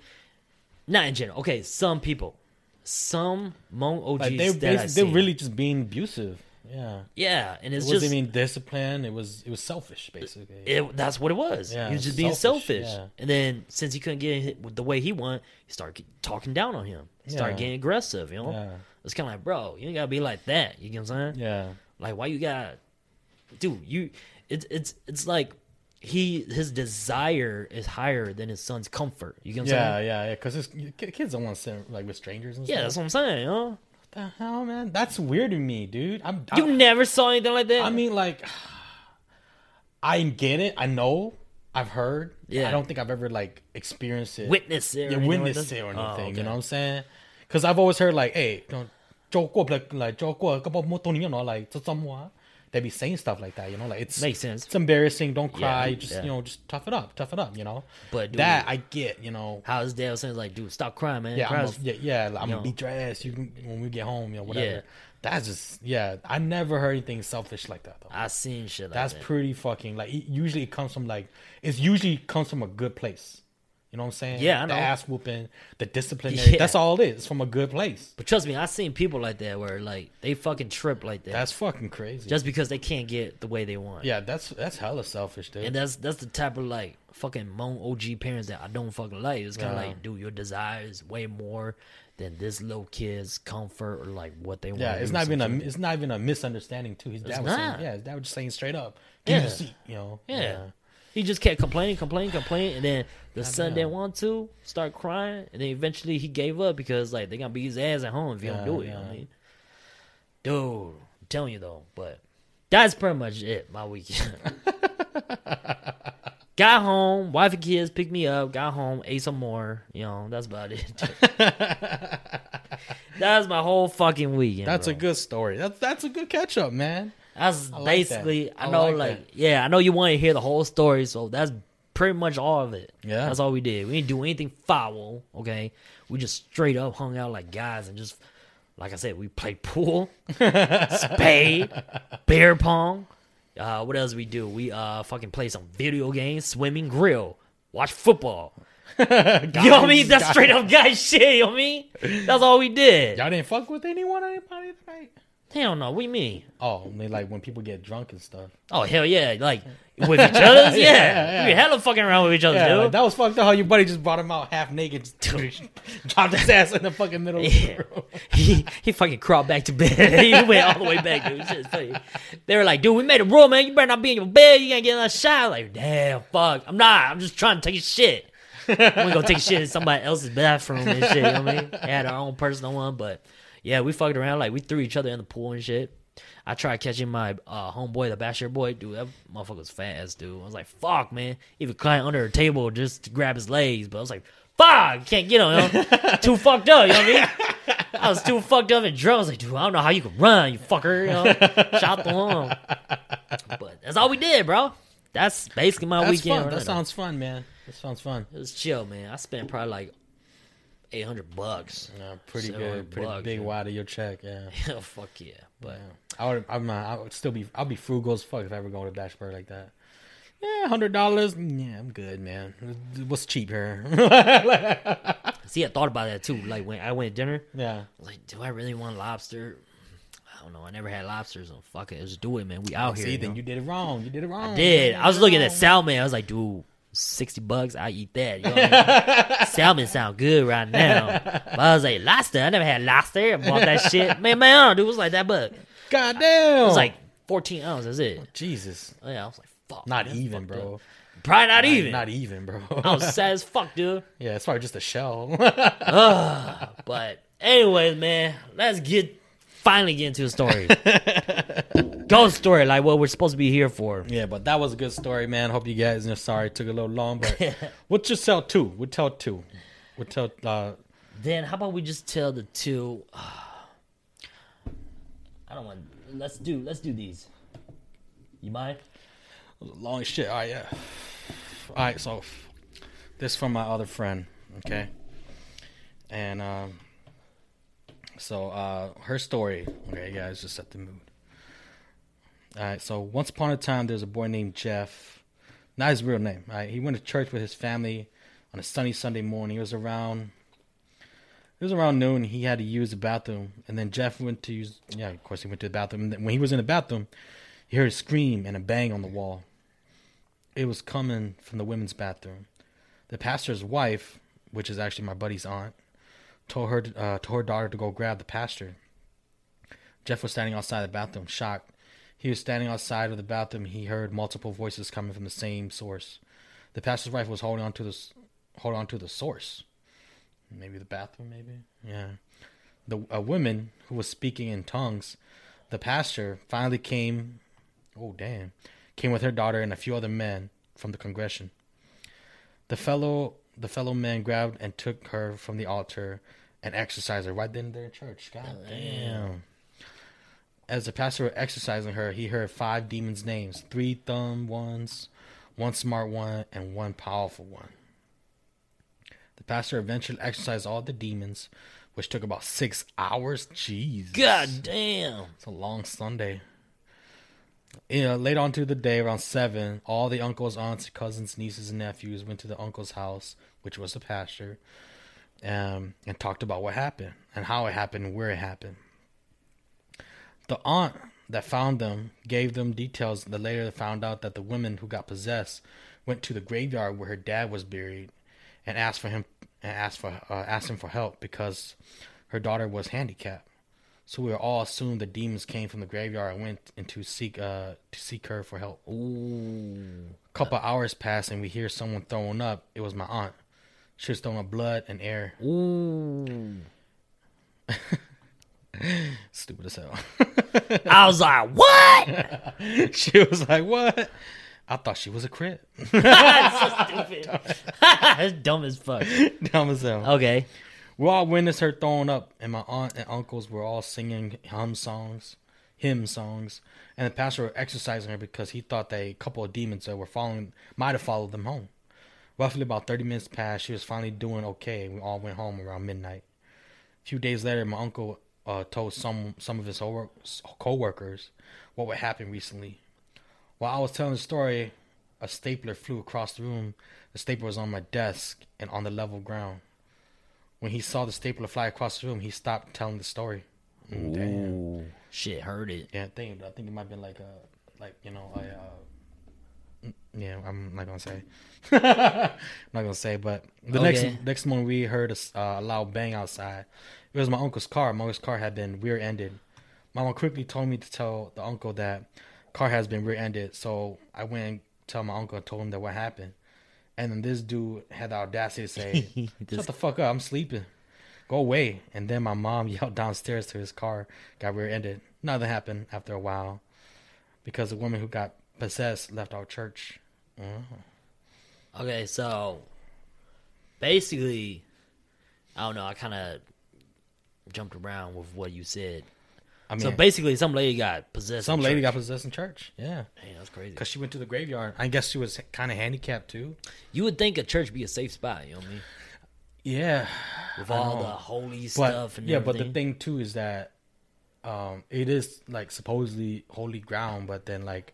Speaker 1: not in general, okay, some people, some Hmong OGs
Speaker 2: like they
Speaker 1: that
Speaker 2: they they're really just being abusive yeah
Speaker 1: yeah, and
Speaker 2: it wasn't
Speaker 1: just,
Speaker 2: even discipline it was it was selfish basically
Speaker 1: it, that's what it was.
Speaker 2: Yeah,
Speaker 1: he was just being
Speaker 2: selfish,
Speaker 1: selfish.
Speaker 2: yeah.
Speaker 1: And then since he couldn't get it with the way he wanted, he started talking down on him. He started
Speaker 2: Yeah.
Speaker 1: getting aggressive, you know?
Speaker 2: Yeah.
Speaker 1: It's kind of like, bro, you ain't got to be like that. You get what I'm saying?
Speaker 2: yeah
Speaker 1: Like, why you got Dude, you. It's it's it's like he his desire is higher than his son's comfort. You get what I'm
Speaker 2: yeah
Speaker 1: saying?
Speaker 2: yeah yeah because kids don't want to sit like with strangers and
Speaker 1: Yeah,
Speaker 2: stuff
Speaker 1: that's what I'm saying, you know?
Speaker 2: what the hell man that's weird to me dude I'm I,
Speaker 1: You never saw anything like that?
Speaker 2: I mean, like, I get it. I know. I've heard.
Speaker 1: Yeah.
Speaker 2: I don't think I've ever like experienced it.
Speaker 1: witness it. or
Speaker 2: yeah,
Speaker 1: anything like
Speaker 2: witnessed
Speaker 1: that?
Speaker 2: it or
Speaker 1: Oh,
Speaker 2: anything.
Speaker 1: okay.
Speaker 2: You know what I'm saying? Because I've always heard like, hey, don't 做过 like like 做过 couple more you know like 做什么 They be saying stuff like that. You know, like it's
Speaker 1: Makes sense.
Speaker 2: It's embarrassing. Don't cry.
Speaker 1: Yeah,
Speaker 2: just
Speaker 1: yeah.
Speaker 2: you know, just tough it up. Tough it up. You know.
Speaker 1: But, dude-
Speaker 2: that I get. You know.
Speaker 1: How's was saying, like, dude, stop crying, man.
Speaker 2: Yeah, I'm yeah, yeah. I'm gonna
Speaker 1: know.
Speaker 2: beat your ass. You can, when we get home, you know, whatever.
Speaker 1: Yeah.
Speaker 2: That's just yeah. I never heard anything selfish like that though.
Speaker 1: I seen shit like
Speaker 2: That's
Speaker 1: that.
Speaker 2: pretty fucking like. It, usually it comes from like. It's usually comes from a good place. You know what I'm saying?
Speaker 1: Yeah, I
Speaker 2: the ass whooping, the disciplinary.
Speaker 1: Yeah.
Speaker 2: That's all it is. It's from a good place.
Speaker 1: But trust me, I've seen people like that where like they fucking trip like that
Speaker 2: That's fucking crazy.
Speaker 1: just because they can't get the way they want.
Speaker 2: yeah, that's that's hella selfish, dude.
Speaker 1: And that's that's the type of like fucking Hmong OG parents that I don't fucking like. It's kind of
Speaker 2: Yeah.
Speaker 1: like, dude, your desire is way more than this little kid's comfort or like what they want.
Speaker 2: yeah, it's not even a it's not even a misunderstanding too. His dad was
Speaker 1: not.
Speaker 2: saying, yeah, his dad was just saying straight up, give me
Speaker 1: Yeah.
Speaker 2: the seat, you know.
Speaker 1: Yeah. He just kept complaining, complaining, complaining, and then the son didn't want to start crying, and then eventually he gave up because like they gonna beat his ass at home if you don't do it. You know what I mean? Dude, I'm telling you though, but that's pretty much it. My weekend. got home, wife and kids picked me up. Got home, ate some more. You know, that's about it. that's my whole fucking weekend.
Speaker 2: That's
Speaker 1: bro.
Speaker 2: a good story. That's that's a good catch up, man.
Speaker 1: That's
Speaker 2: I like
Speaker 1: basically.
Speaker 2: that.
Speaker 1: I
Speaker 2: I
Speaker 1: know,
Speaker 2: like
Speaker 1: like,
Speaker 2: that.
Speaker 1: yeah, I know you want to hear the whole story, so that's pretty much all of it.
Speaker 2: Yeah.
Speaker 1: that's all we did. We didn't do anything foul. Okay, we just straight up hung out like guys and just, like I said, we played pool, spade, beer pong. Uh, what else we do? We uh fucking play some video games, swimming, grill, watch football. you know what I mean? That's straight up guy shit. You know what I mean? That's all we did.
Speaker 2: Y'all didn't fuck with anyone, anybody tonight?
Speaker 1: Hell no, what you mean?
Speaker 2: Oh, I mean, like when people get drunk and stuff.
Speaker 1: Oh hell yeah, like with each other, yeah.
Speaker 2: yeah,
Speaker 1: We
Speaker 2: yeah.
Speaker 1: hella fucking around with each other,
Speaker 2: Yeah,
Speaker 1: dude.
Speaker 2: like, that was fucked up. How your buddy just brought him out half naked, dropped his ass in the fucking middle of
Speaker 1: Yeah.
Speaker 2: the room.
Speaker 1: he he fucking crawled back to bed. he went all the way back, dude. Shit's funny. They were like, dude, we made a rule, man. You better not be in your bed. You gotta get another shot. Like, damn, fuck. I'm not. I'm just trying to take a shit. we gonna take a shit in somebody else's bathroom and shit. You know what I mean? They had our own personal one, but yeah, we fucked around. Like, we threw each other in the pool and shit. I tried catching my uh, homeboy, the bachelor boy, dude. That motherfucker was fast, dude. I was like, "Fuck, man!" Even climbed under a table just to grab his legs, but I was like, "Fuck, can't get him." You know? too fucked up, you know what I mean? I was too fucked up and drunk. I was like, "Dude, I don't know how you can run, you fucker." You know, shout to him. But that's all we did, bro. That's basically my
Speaker 2: That's
Speaker 1: weekend.
Speaker 2: fun. That sounds fun, man. That sounds fun.
Speaker 1: It was chill, man. I spent probably like eight hundred bucks.
Speaker 2: Yeah, pretty good. Pretty
Speaker 1: bucks,
Speaker 2: big
Speaker 1: yeah.
Speaker 2: wad of your check. Yeah.
Speaker 1: Oh fuck yeah! But
Speaker 2: I would. I'm. I would still be. I'll be frugal as fuck if I ever go to a bachelor like that. Yeah, hundred dollars. Yeah, I'm good, man. What's cheap here?
Speaker 1: See, I thought about that too. Like when I went to dinner,
Speaker 2: yeah.
Speaker 1: Like, do I really want lobster? I don't know. I never had lobsters. so fuck it. Let's do it, man. We out here.
Speaker 2: See,
Speaker 1: you
Speaker 2: then
Speaker 1: know?
Speaker 2: you did it wrong. You did it wrong.
Speaker 1: I did.
Speaker 2: man.
Speaker 1: I was looking at salmon. I was like, dude, sixty bucks, I eat that. You know I mean? salmon sound good right now. But I was like, lobster. I never had lobster. I bought that shit. Man, man, dude, it was like that, it
Speaker 2: God damn.
Speaker 1: It was like fourteen ounces. That's it.
Speaker 2: Jesus.
Speaker 1: Yeah, I was like, fuck.
Speaker 2: Not even, bro.
Speaker 1: up. Probably not even.
Speaker 2: Not even, bro.
Speaker 1: I was sad as fuck, dude.
Speaker 2: yeah, it's probably just a shell.
Speaker 1: But anyways, man, let's get finally get into the story. Ghost story, like what we're supposed to be here for.
Speaker 2: yeah, but that was a good story, man. Hope you guys are sorry it took a little long, but we'll just tell two. We'll tell two. We'll tell uh
Speaker 1: Then how about we just tell the two? I don't want. Let's do. Let's do these. You mind?
Speaker 2: long shit. All right, yeah. All right, so this from my other friend, okay, and um, so uh, her story. Okay, guys, just set the mood. All right, so once upon a time, there's a boy named Jeff. Not his real name. Right, he went to church with his family on a sunny Sunday morning. It was around. It was around noon. He had to use the bathroom, and then Jeff went to use. Yeah, of course, he went to the bathroom. And when he was in the bathroom, he heard a scream and a bang on the wall. It was coming from the women's bathroom. The pastor's wife, which is actually my buddy's aunt, told her uh, told her daughter to go grab the pastor. Jeff was standing outside the bathroom, shocked. He was standing outside of the bathroom. He heard multiple voices coming from the same source. The pastor's wife was holding on to this, holding on to the source. Maybe the bathroom, maybe. Yeah. The a woman who was speaking in tongues. The pastor finally came. Oh damn! Came with her daughter and a few other men from the congregation. The fellow, the fellow men grabbed and took her from the altar and exorcised her right then and there in church. God damn. As the pastor was exorcising her, he heard five demons' names three thumb ones, one smart one, and one powerful one. The pastor eventually exorcised all the demons, which took about six hours. Jeez.
Speaker 1: God damn.
Speaker 2: It's a long Sunday. You know, late on to the day, around seven, all the uncles, aunts, cousins, nieces, and nephews went to the uncle's house, which was the pastor, um, and talked about what happened and how it happened and where it happened. The aunt that found them gave them details. The later found out that the woman who got possessed went to the graveyard where her dad was buried and asked for him and asked for uh, asked him for help because her daughter was handicapped. So we all assumed the demons came from the graveyard and went in to seek uh to seek her for help.
Speaker 1: Ooh.
Speaker 2: A couple hours passed and we hear someone throwing up. It was my aunt. She was throwing up blood and air.
Speaker 1: Ooh.
Speaker 2: Stupid as hell.
Speaker 1: I was like, what?
Speaker 2: she was like, "What?" I thought she was a crip.
Speaker 1: That's so stupid. That's dumb as fuck.
Speaker 2: Dumb as hell.
Speaker 1: Okay.
Speaker 2: We all witnessed her throwing up, and my aunt and uncles were all singing hymn songs, hymn songs, and the pastor were exorcising her because he thought that a couple of demons that were following might have followed them home. Roughly about thirty minutes passed. She was finally doing okay, and we all went home around midnight. A few days later, my uncle uh, told some some of his co- co-workers what would happen recently. While I was telling the story, a stapler flew across the room. The stapler was on my desk and on the level ground. When he saw the stapler fly across the room, he stopped telling the story. Mm, Damn.
Speaker 1: Shit, heard it.
Speaker 2: Yeah, I think I think it might have been like a like you know a uh, mm, yeah I'm not gonna say I'm not gonna say but the
Speaker 1: Okay.
Speaker 2: next next morning we heard a, s- uh, a loud bang outside. It was my uncle's car. My uncle's car had been rear ended. Mama quickly told me to tell the uncle that car has been rear ended. So I went and tell my uncle and told him that what happened. And then this dude had the audacity to say, "Shut the fuck up! I'm sleeping. Go away." And then my mom yelled downstairs to his car, got rear-ended. Nothing happened after a while because the woman who got possessed left our church. Oh.
Speaker 1: Okay, so basically, I don't know. I kind of jumped around with what you said.
Speaker 2: I mean,
Speaker 1: so basically, some lady got possessed.
Speaker 2: some lady got possessed in church. Yeah,
Speaker 1: Hey, that's crazy.
Speaker 2: because she went to the graveyard. I guess she was kind of handicapped too.
Speaker 1: You would think a church be a safe spot. You know what I mean?
Speaker 2: Yeah,
Speaker 1: With all the holy
Speaker 2: but
Speaker 1: stuff and
Speaker 2: yeah,
Speaker 1: everything.
Speaker 2: but the thing too is that um, it is like supposedly holy ground, but then like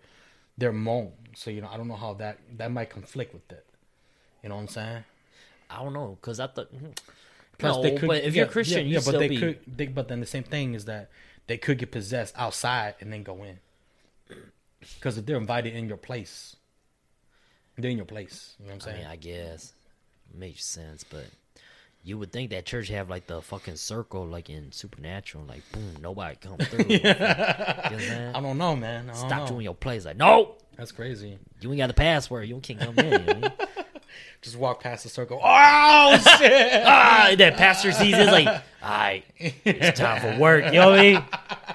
Speaker 2: they're Hmong. So you know, I don't know how that that might conflict with it. You know what I'm saying?
Speaker 1: I don't know because I thought. mhm.
Speaker 2: Plus,
Speaker 1: no,
Speaker 2: they could,
Speaker 1: but if
Speaker 2: yeah,
Speaker 1: you're Christian,
Speaker 2: yeah,
Speaker 1: you
Speaker 2: yeah, but they
Speaker 1: be.
Speaker 2: could. They, but then the same thing is that they could get possessed outside and then go in. Because if they're invited in your place, they're in your place. You know what I'm
Speaker 1: I
Speaker 2: saying?
Speaker 1: mean, I guess makes sense, but you would think that church have like the fucking circle, like in Supernatural, like boom, nobody come through. You know?
Speaker 2: I don't know, man. I don't
Speaker 1: Stop
Speaker 2: know.
Speaker 1: you in your place, like no,
Speaker 2: That's crazy.
Speaker 1: you ain't got the password, you can't come in. You know I?
Speaker 2: Just walk past the circle. Oh shit!
Speaker 1: ah, that pastor sees it, like, all right, it's time for work. You know what I mean?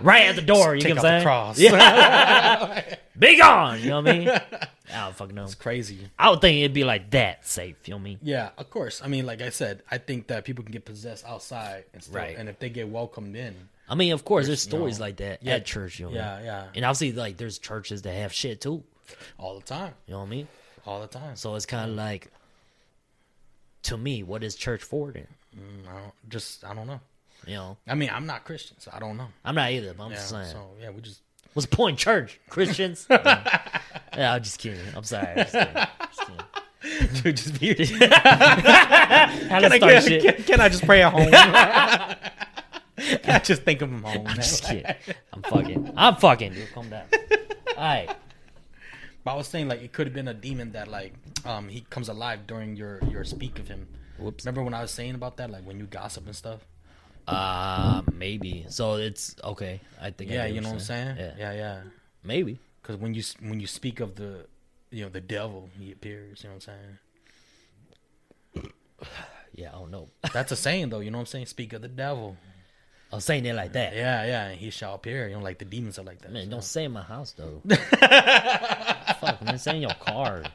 Speaker 1: Right at the door. You
Speaker 2: Take
Speaker 1: know what I'm saying?
Speaker 2: cross.
Speaker 1: Yeah. Be gone. You know what I mean? I don't fucking know.
Speaker 2: It's crazy.
Speaker 1: I would think it'd be like that safe. You know what I mean?
Speaker 2: Yeah, of course. I mean, like I said, I think that people can get possessed outside and still,
Speaker 1: Right.
Speaker 2: and if they get welcomed in,
Speaker 1: I mean, of course, there's
Speaker 2: you know,
Speaker 1: stories like that
Speaker 2: yeah,
Speaker 1: at church. You know what I mean?
Speaker 2: yeah, yeah,
Speaker 1: And obviously, like, there's churches that have shit too.
Speaker 2: all the time,
Speaker 1: You know what I mean?
Speaker 2: All the time.
Speaker 1: So it's kind of like, to me, what is church for then?
Speaker 2: Mm, I don't, just I don't know.
Speaker 1: You know,
Speaker 2: I mean, I'm not Christian, so I don't know.
Speaker 1: I'm not either, but I'm
Speaker 2: Yeah,
Speaker 1: just saying.
Speaker 2: so yeah, we just
Speaker 1: What's the point? Church Christians? yeah, yeah, I'm just kidding. I'm sorry. I'm just kidding. Just kidding.
Speaker 2: we just be. Can I, can,
Speaker 1: shit?
Speaker 2: can, can I just pray at home? can I just think of him home?
Speaker 1: I'm just kidding. I'm fucking. I'm fucking, dude. Calm down. All right.
Speaker 2: But I was saying like it could have been a demon that like um he comes alive during your your speak of him.
Speaker 1: Whoops.
Speaker 2: Remember when I was saying about that, like when you gossip and stuff?
Speaker 1: Uh, maybe. So it's okay. I think.
Speaker 2: Yeah,
Speaker 1: get
Speaker 2: you know what I'm
Speaker 1: you're
Speaker 2: saying?
Speaker 1: Yeah.
Speaker 2: yeah, yeah.
Speaker 1: Maybe.
Speaker 2: Because when you when you speak of the, you know, the devil, he appears. You know what I'm saying?
Speaker 1: Yeah, I don't know.
Speaker 2: That's a saying though. You know what I'm saying? Speak of the devil.
Speaker 1: I was saying it like that.
Speaker 2: Yeah, yeah. And he shall appear. You know, like the demons are like that.
Speaker 1: Man,
Speaker 2: so.
Speaker 1: don't say in my house though. Fuck, man, in your card.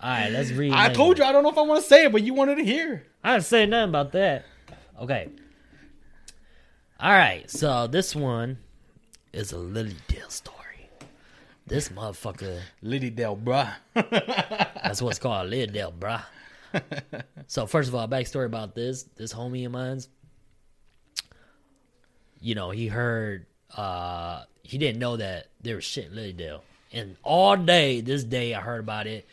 Speaker 1: All right, let's read.
Speaker 2: I
Speaker 1: next
Speaker 2: told you I don't know if I want to say it, but you wanted to hear.
Speaker 1: I didn't say nothing about that. Okay. All right, so this one is a Lily Dale story. This motherfucker,
Speaker 2: Liddy Dell, bruh.
Speaker 1: that's what's called Lily Dale, bruh. so first of all, backstory about this, this homie of mine's, you know, he heard, uh, he didn't know that there was shit in Lilydale. And all day, this day, I heard about it.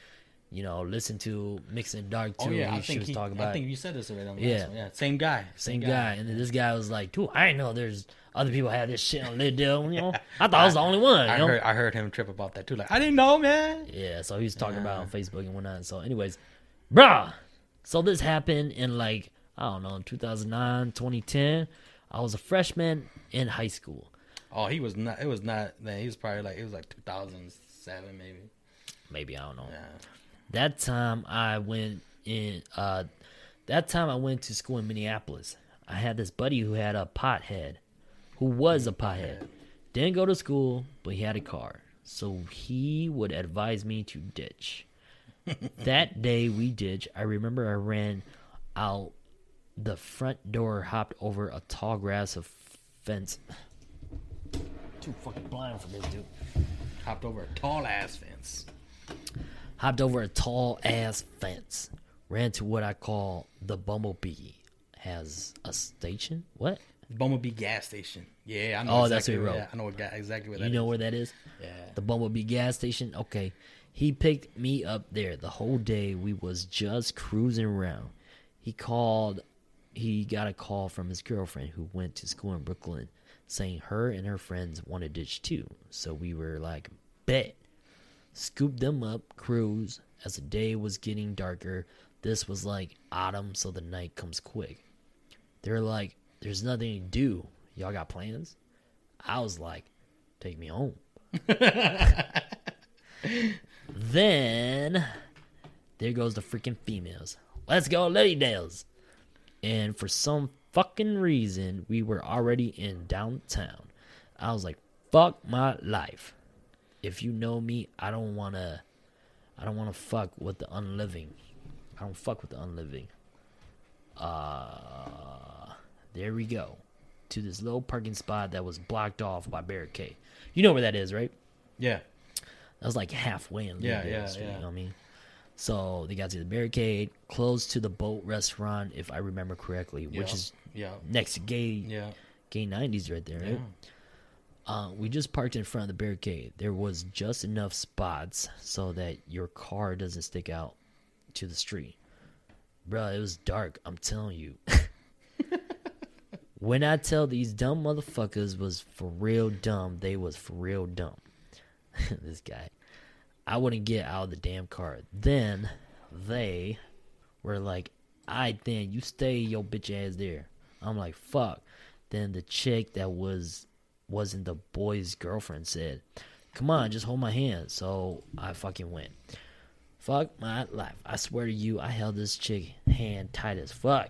Speaker 1: You know, listen to Mixing Dark oh, too.
Speaker 2: Oh yeah,
Speaker 1: he,
Speaker 2: I
Speaker 1: she
Speaker 2: think he,
Speaker 1: talking
Speaker 2: I think you said this already. On the
Speaker 1: Yeah.
Speaker 2: last one. yeah, same guy,
Speaker 1: same guy. And then this guy was like, dude, I didn't know there's other people have this shit on Lilydale. You know, I thought I was the only one. You
Speaker 2: I
Speaker 1: know?
Speaker 2: heard I heard him trip about that too. Like I didn't know, man.
Speaker 1: Yeah, so he was talking about on Facebook and whatnot. So, anyways, bruh. So this happened in like, I don't know, 2009, 2010. I was a freshman in high school.
Speaker 2: Oh, he was not. It was not. Man, he was probably like it was like 2007 maybe.
Speaker 1: Maybe, I don't know.
Speaker 2: Yeah.
Speaker 1: That time I went in, uh, that time I went to school in Minneapolis. I had this buddy who had a pothead, who was a pothead. Didn't go to school, but he had a car. So he would advise me to ditch. that day we ditched. I remember I ran out the front door, hopped over a tall grass of fence. Too fucking blind for this dude.
Speaker 2: Hopped over a tall ass fence.
Speaker 1: hopped over a tall ass fence, ran to what I call the Bumblebee. Has a station? What?
Speaker 2: Bumblebee gas station. Yeah, I know.
Speaker 1: Oh, that's
Speaker 2: exactly
Speaker 1: what he wrote.
Speaker 2: I know exactly where that
Speaker 1: You know
Speaker 2: is.
Speaker 1: where that is?
Speaker 2: Yeah.
Speaker 1: The Bumblebee gas station? Okay. He picked me up there. The whole day we was just cruising around. He called he got a call from his girlfriend who went to school in Brooklyn saying her and her friends want to ditch too. So we were like, bet. Scoop them up, cruise. As the day was getting darker, this was like autumn, so the night comes quick. They're like, there's nothing to do. Y'all got plans? I was like, take me home. then there goes the freaking females. Let's go, Lady Dales. And for some fucking reason, we were already in downtown. I was like, fuck my life. If you know me, I don't wanna I don't wanna fuck with the unliving. I don't fuck with the unliving. Uh there we go. To this little parking spot that was blocked off by barricade. You know where that is, right?
Speaker 2: Yeah.
Speaker 1: That was like halfway in
Speaker 2: Yeah, yeah,
Speaker 1: Street,
Speaker 2: yeah.
Speaker 1: You know what I mean? So they got to the barricade, close to the boat restaurant, if I remember correctly, which is
Speaker 2: Yeah.
Speaker 1: next gay
Speaker 2: Yeah.
Speaker 1: gay nineties right there, right? Uh, we just parked in front of the barricade. There was just enough spots so that your car doesn't stick out to the street. Bro, it was dark. I'm telling you. when I tell these dumb motherfuckers was for real dumb, they was for real dumb. this guy. I wouldn't get out of the damn car. Then they were like, I then you stay your bitch ass there. I'm like, fuck. Then the chick that was wasn't the boy's girlfriend said, Come on, just hold my hand. So I fucking went. Fuck my life. I swear to you, I held this chick hand tight as fuck.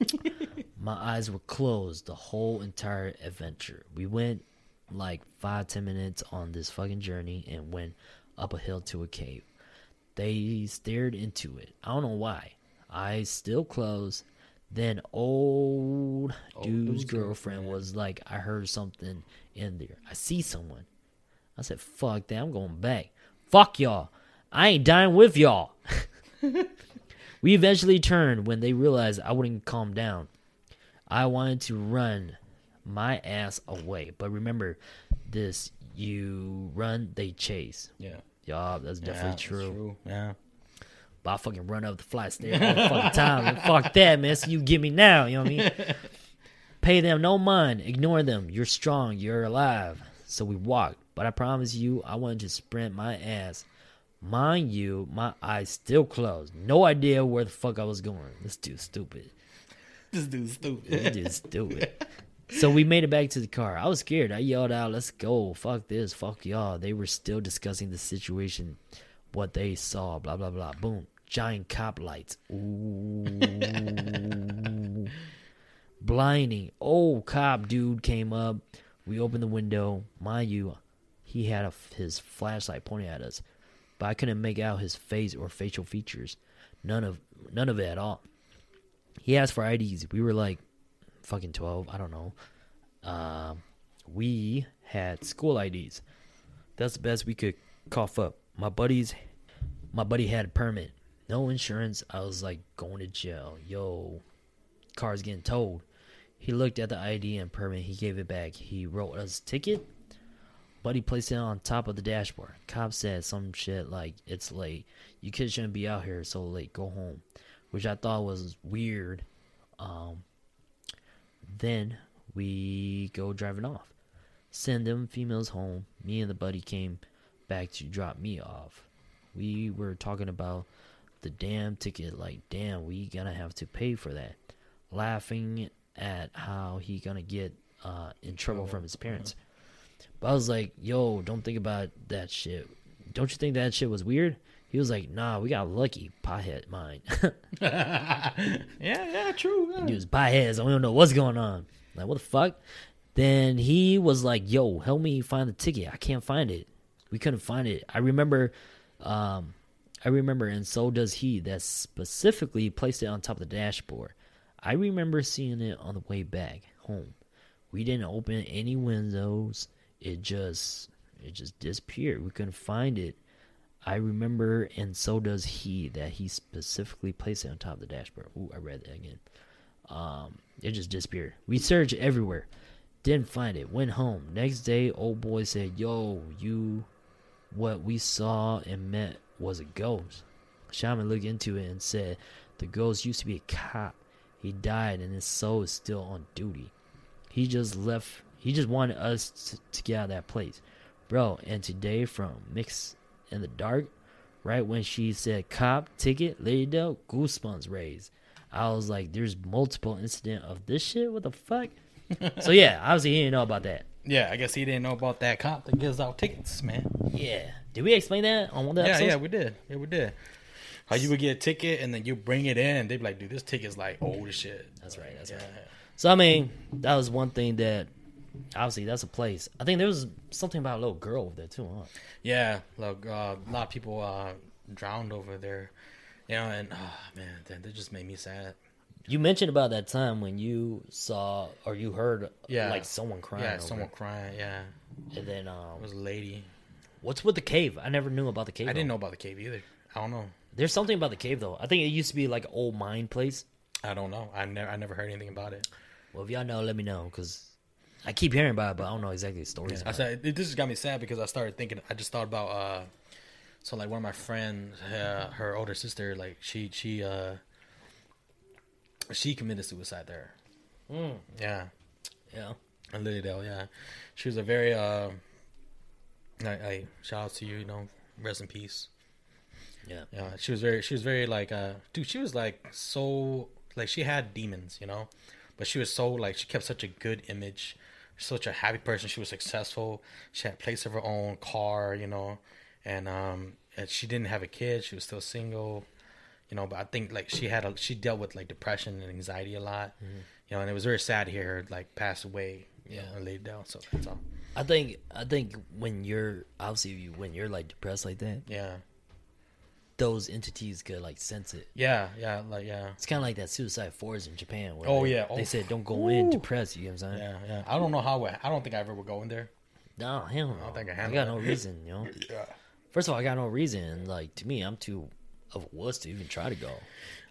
Speaker 1: my eyes were closed the whole entire adventure. We went like five, ten minutes on this fucking journey and went up a hill to a cave. They stared into it. I don't know why. Eyes still closed. Then old dude's
Speaker 2: dude's
Speaker 1: girlfriend was like, I heard something in there. I see someone. I said, fuck that. I'm going back. Fuck y'all. I ain't dying with y'all. we eventually turned when they realized I wouldn't calm down. I wanted to run my ass away. But remember this you run, they chase.
Speaker 2: Yeah.
Speaker 1: Y'all, that's definitely
Speaker 2: Yeah, that's
Speaker 1: true.
Speaker 2: Yeah.
Speaker 1: But I fucking run up the flight stairs all the fucking time. Fuck that, man. So you get me now, you know what I mean? Pay them no mind. Ignore them. You're strong. You're alive. So we walked. But I promise you, I wanted to sprint my ass. Mind you, my eyes still closed. No idea where the fuck I was going. This dude's stupid.
Speaker 2: This dude's stupid.
Speaker 1: This dude's stupid. So we made it back to the car. I was scared. I yelled out, "Let's go! Fuck this! Fuck y'all!" They were still discussing the situation, what they saw. Blah blah blah. Boom! Giant cop lights. Ooh, blinding. Oh, cop dude came up. We opened the window. Mind you, he had a, his flashlight pointing at us, but I couldn't make out his face or facial features. None of none of it at all. He asked for IDs. We were like, fucking 12 i don't know um, we had school ids that's the best we could cough up my buddies my buddy had a permit no insurance i was like going to jail. Yo car's getting towed. He looked at the id and permit. He gave it back. He wrote us a ticket buddy placed it on top of the dashboard. Cop said some shit like it's late. You kids shouldn't be out here so late. Go home which i thought was weird. Um, then we go driving off. Send them females home. Me and the buddy came back to drop me off. We were talking about the damn ticket, like, damn, we gonna have to pay for that. Laughing at how he gonna get uh, in trouble from his parents. But I was like, yo, don't think about that shit. Don't you think that shit was weird? He was like, nah, we got lucky. Pothead mine.
Speaker 2: yeah, yeah, true. Yeah.
Speaker 1: He was by. I don't know what's going on. Like, what the fuck? Then he was like, yo, help me find the ticket. I can't find it. We couldn't find it. I remember, um, I remember, and so does he, that specifically placed it on top of the dashboard. I remember seeing it on the way back home. We didn't open any windows. It just, it just disappeared. We couldn't find it. I remember, and so does he, that he specifically placed it on top of the dashboard. Ooh, I read that again. Um, it just disappeared. We searched everywhere, didn't find it. Went home. Next day, old boy said, "Yo, you, what we saw and met was a ghost." Shaman looked into it and said, "The ghost used to be a cop. He died, and his soul is still on duty. He just left. He just wanted us to, to get out of that place, bro." And today, from Mix in the Dark, right when she said "cop ticket," lady doe, goosebumps raised. I was like, "There's multiple incident of this shit. What the fuck?" so yeah, obviously he didn't know about that.
Speaker 2: Yeah, I guess he didn't know about that cop that gives out tickets, man.
Speaker 1: Yeah, did we explain that on one of the
Speaker 2: Yeah,
Speaker 1: episodes?
Speaker 2: yeah, we did. Yeah, we did. How you would get a ticket and then you bring it in, they'd be like, dude, this ticket's like old as shit.
Speaker 1: That's right. That's
Speaker 2: Yeah.
Speaker 1: right. So I mean, that was one thing that obviously that's a place. I think there was something about a little girl over there too, huh?
Speaker 2: Yeah, look, uh, a lot of people uh, drowned over there. You know, and oh, man, that, that just made me sad.
Speaker 1: You mentioned about that time when you saw or you heard
Speaker 2: Yeah.
Speaker 1: like someone crying.
Speaker 2: yeah, someone
Speaker 1: it.
Speaker 2: crying. Yeah,
Speaker 1: And then
Speaker 2: it
Speaker 1: um,
Speaker 2: was a lady.
Speaker 1: What's with the cave? I never knew about the cave.
Speaker 2: I didn't
Speaker 1: though.
Speaker 2: know about the cave either. I don't know.
Speaker 1: There's something about the cave though. I think it used to be like an old mine place.
Speaker 2: I don't know. I never, I never heard anything about it.
Speaker 1: Well, if y'all know, let me know because I keep hearing about it, but I don't know exactly the stories.
Speaker 2: I said it, this just got me sad because I started thinking. I just thought about uh, so like one of my friends, uh, her older sister, like she she uh, she committed suicide there. Yeah,
Speaker 1: Yeah.
Speaker 2: in Lilydale. Yeah, she was a very uh, I, I shout out to you. You know, rest in peace.
Speaker 1: Yeah.
Speaker 2: Yeah, she was very she was very like uh, dude. She was like so like she had demons, you know, but she was so like she kept such a good image. Such a happy person. She was successful. She had a place of her own, car, you know, and um, and she didn't have a kid. She was still single, you know. But I think like she had a she dealt with like depression and anxiety a lot, you know. And it was very sad to hear her like pass away, you
Speaker 1: Yeah.
Speaker 2: know, and laid down. So that's all.
Speaker 1: I think I think when you're obviously you, when you're like depressed like that,
Speaker 2: Yeah,
Speaker 1: those entities could like sense it.
Speaker 2: yeah, yeah, like yeah,
Speaker 1: It's kind of like that suicide forest in Japan. Where
Speaker 2: Oh,
Speaker 1: they,
Speaker 2: yeah.
Speaker 1: they
Speaker 2: Oh.
Speaker 1: said don't go in depressed. You know what I'm saying?
Speaker 2: yeah, yeah. I don't know how. I don't think I ever would go in there.
Speaker 1: No, hell no.
Speaker 2: don't think I
Speaker 1: have.
Speaker 2: I,
Speaker 1: got no reason. You know.
Speaker 2: Yeah.
Speaker 1: First of all, I got no reason. Like to me, I'm too of a wuss to even try to go.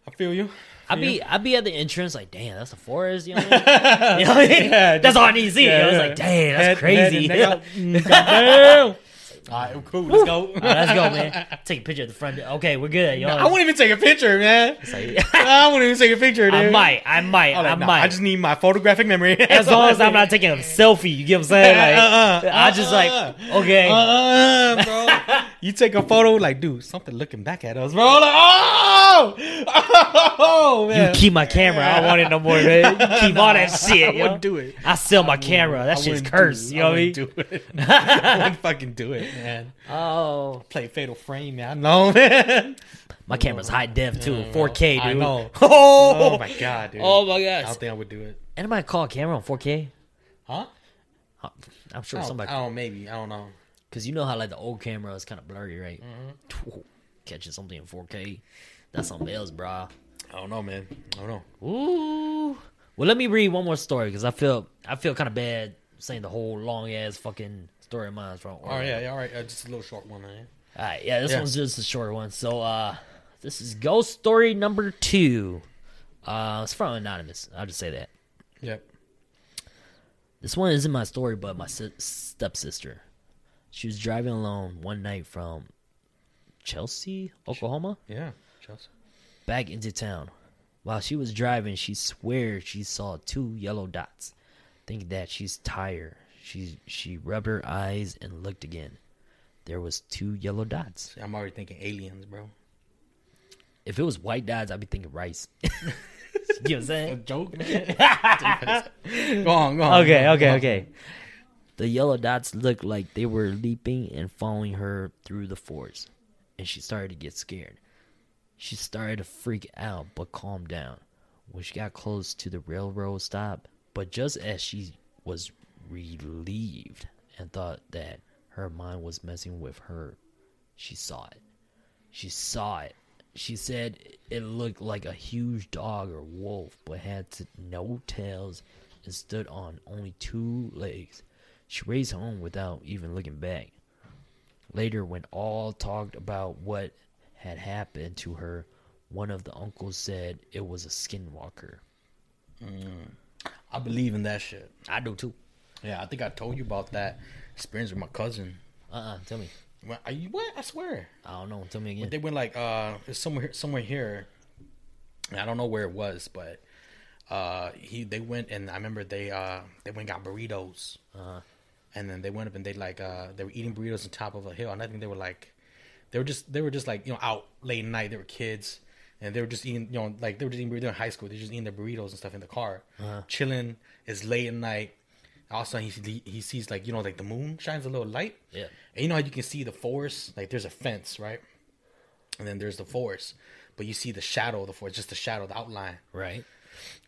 Speaker 2: I feel you.
Speaker 1: I'd be I'd be at the entrance like, damn, that's a forest. You know what I mean? You know what I mean?
Speaker 2: Yeah,
Speaker 1: that's all I need to see.
Speaker 2: yeah,
Speaker 1: I was like, damn, that's
Speaker 2: Head-
Speaker 1: crazy.
Speaker 2: head and neck out. All right, cool. Let's go.
Speaker 1: All right, let's go, man. Take a picture at the front. Okay, we're good. You know?
Speaker 2: I won't even take a picture, man.
Speaker 1: Like-
Speaker 2: I won't even take a picture, dude.
Speaker 1: I might, I might,
Speaker 2: like,
Speaker 1: I
Speaker 2: nah,
Speaker 1: might.
Speaker 2: I just need my photographic memory.
Speaker 1: as long as I'm not taking a selfie, you get what I'm saying? Like,
Speaker 2: Uh-uh,
Speaker 1: I just like,
Speaker 2: uh-uh.
Speaker 1: okay,
Speaker 2: Uh-uh, bro. you take a photo, like, dude, something looking back at us, bro. Like, oh, oh,
Speaker 1: you keep my camera. I don't want it no more, man. You keep all that shit.
Speaker 2: I
Speaker 1: yo.
Speaker 2: wouldn't do it.
Speaker 1: I sell my camera. That
Speaker 2: I
Speaker 1: shit's cursed. You know what I mean?
Speaker 2: do it. I wouldn't fucking do it, man.
Speaker 1: Oh,
Speaker 2: Play Fatal Frame, man. I know, man.
Speaker 1: my camera's high def too, 4K, dude.
Speaker 2: I know.
Speaker 1: Oh,
Speaker 2: Oh my god, dude.
Speaker 1: Oh my
Speaker 2: God.
Speaker 1: I
Speaker 2: don't think I would do it.
Speaker 1: Anybody call a camera on 4K?
Speaker 2: Huh?
Speaker 1: I'm sure
Speaker 2: I
Speaker 1: somebody,
Speaker 2: I don't maybe. I don't know.
Speaker 1: because you know how like the old camera is kind of blurry, right?
Speaker 2: Mm-hmm.
Speaker 1: Catching something in 4K, that's something else, brah.
Speaker 2: I don't know, man. I don't know.
Speaker 1: Ooh. Well, let me read one more story because I feel I feel kind of bad saying the whole long ass fucking story of mine from.
Speaker 2: Oh yeah, yeah, all right. Uh, just a little short one, man.
Speaker 1: All right, yeah, this
Speaker 2: Yeah.
Speaker 1: one's just a short one. So, uh, this is ghost story number two. Uh, it's from anonymous. I'll just say that.
Speaker 2: Yep.
Speaker 1: This one isn't my story, but my si- stepsister. She was driving alone one night from Chelsea, Oklahoma,
Speaker 2: Yeah. Chelsea.
Speaker 1: back into town. While she was driving, she swears she saw two yellow dots. Think that she's tired, she she rubbed her eyes and looked again. There was two yellow dots.
Speaker 2: I'm already thinking aliens, bro.
Speaker 1: If it was white dots, I'd be thinking rice. you know what I'm saying?
Speaker 2: A joke, man. go on, go on.
Speaker 1: Okay,
Speaker 2: go on,
Speaker 1: okay,
Speaker 2: on.
Speaker 1: okay. The yellow dots looked like they were leaping and following her through the forest, and she started to get scared. She started to freak out, but calmed down. When she got close to the railroad stop, but just as she was relieved and thought that her mind was messing with her, she saw it. She saw it. She said it looked like a huge dog or wolf, but had no tails and stood on only two legs. She raced home without even looking back. Later, when all talked about what had happened to her, one of the uncles said it was a skinwalker. Mm.
Speaker 2: I believe in that shit.
Speaker 1: I do too.
Speaker 2: Yeah, I think I told you about that experience with my cousin.
Speaker 1: Uh uh tell me.
Speaker 2: Well, are you what? I swear.
Speaker 1: I don't know. Tell me
Speaker 2: But
Speaker 1: again.
Speaker 2: they went like uh it's somewhere somewhere here. I don't know where it was, but uh he they went and I remember they uh they went and got burritos.
Speaker 1: Uh-huh.
Speaker 2: And then they went up and they like uh they were eating burritos on top of a hill and I think they were like they were just they were just like, you know, out late at night, they were kids and they were just eating you know, like they were just eating burritos in high school, they were just eating their burritos and stuff in the car. Chilling, it's late at night. All of a sudden he he sees like, you know, like the moon shines a little light.
Speaker 1: Yeah.
Speaker 2: And you know how you can see the forest? Like there's a fence, right? And then there's the forest. But you see the shadow of the forest, just the shadow, the outline.
Speaker 1: Right.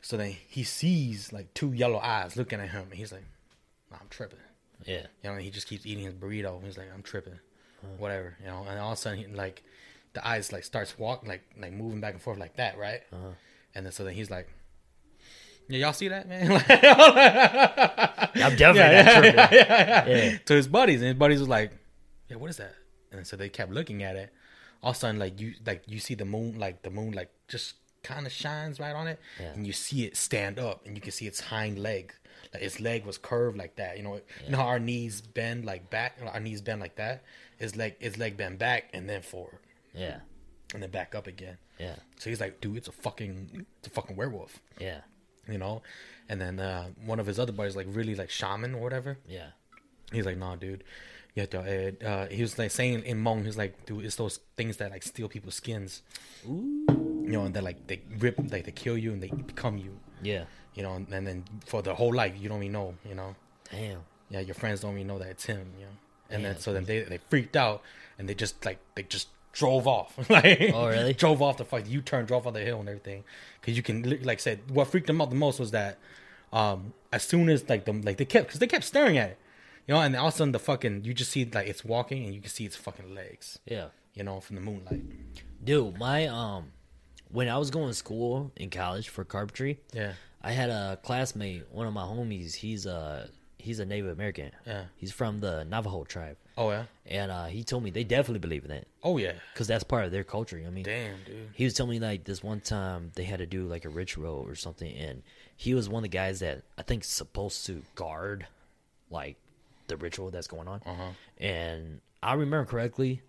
Speaker 2: So then he sees like two yellow eyes looking at him and he's like, nah, I'm tripping.
Speaker 1: Yeah.
Speaker 2: You know, he just keeps eating his burrito. He's like, I'm tripping. Whatever. You know, and all of a sudden he like the eyes like starts walking like like moving back and forth like that, right? Uh-huh. And then so then he's like Yeah, y'all see that, man?
Speaker 1: I'm definitely not tripping. Yeah.
Speaker 2: to his buddies, and his buddies was like, "Yeah, what is that?" And so they kept looking at it. All of a sudden, like you, like you see the moon, like the moon, like just kind of shines right on it,
Speaker 1: Yeah.
Speaker 2: and you see it stand up, and you can see its hind leg like its leg was curved like that. You know, you know how our knees bend like back, our knees bend like that. His leg, his leg bend back and then forward
Speaker 1: Yeah.
Speaker 2: and then back up again.
Speaker 1: Yeah.
Speaker 2: So he's like, dude, it's a fucking, it's a fucking werewolf.
Speaker 1: Yeah.
Speaker 2: You know, and then uh, one of his other buddies, like really like shaman or whatever.
Speaker 1: Yeah.
Speaker 2: He's like, nah, dude. To, uh, he was like saying in Hmong, he's like, dude, it's those things that like steal people's skins.
Speaker 1: Ooh.
Speaker 2: You know, and they like they rip, like they kill you and they become you.
Speaker 1: Yeah.
Speaker 2: You know, and, and then for the whole life, you don't even know. You know,
Speaker 1: Damn.
Speaker 2: yeah, your friends don't even know that it's him. You know, and
Speaker 1: Yeah,
Speaker 2: then so then they they freaked out and they just like they just drove off. like,
Speaker 1: Oh, really?
Speaker 2: drove off the fuck U turn, drove off the hill and everything. Because you can li- like I said, what freaked them out the most was that um as soon as like the like they kept because they kept staring at it, you know, and all of a sudden the fucking you just see like it's walking and you can see its fucking legs,
Speaker 1: Yeah.
Speaker 2: you know, from the moonlight.
Speaker 1: Dude, my um when I was going to school in college for carpentry,
Speaker 2: Yeah,
Speaker 1: I had a classmate, one of my homies, he's a he's a Native American.
Speaker 2: Yeah.
Speaker 1: He's from the Navajo tribe.
Speaker 2: Oh yeah.
Speaker 1: And uh he told me they definitely believe in that
Speaker 2: Oh yeah.
Speaker 1: cuz that's part of their culture. I mean,
Speaker 2: Damn, dude.
Speaker 1: he was telling me like this one time they had to do like a ritual or something and he was one of the guys that I think supposed to guard like the ritual that's going on.
Speaker 2: Uh-huh.
Speaker 1: And I remember correctly,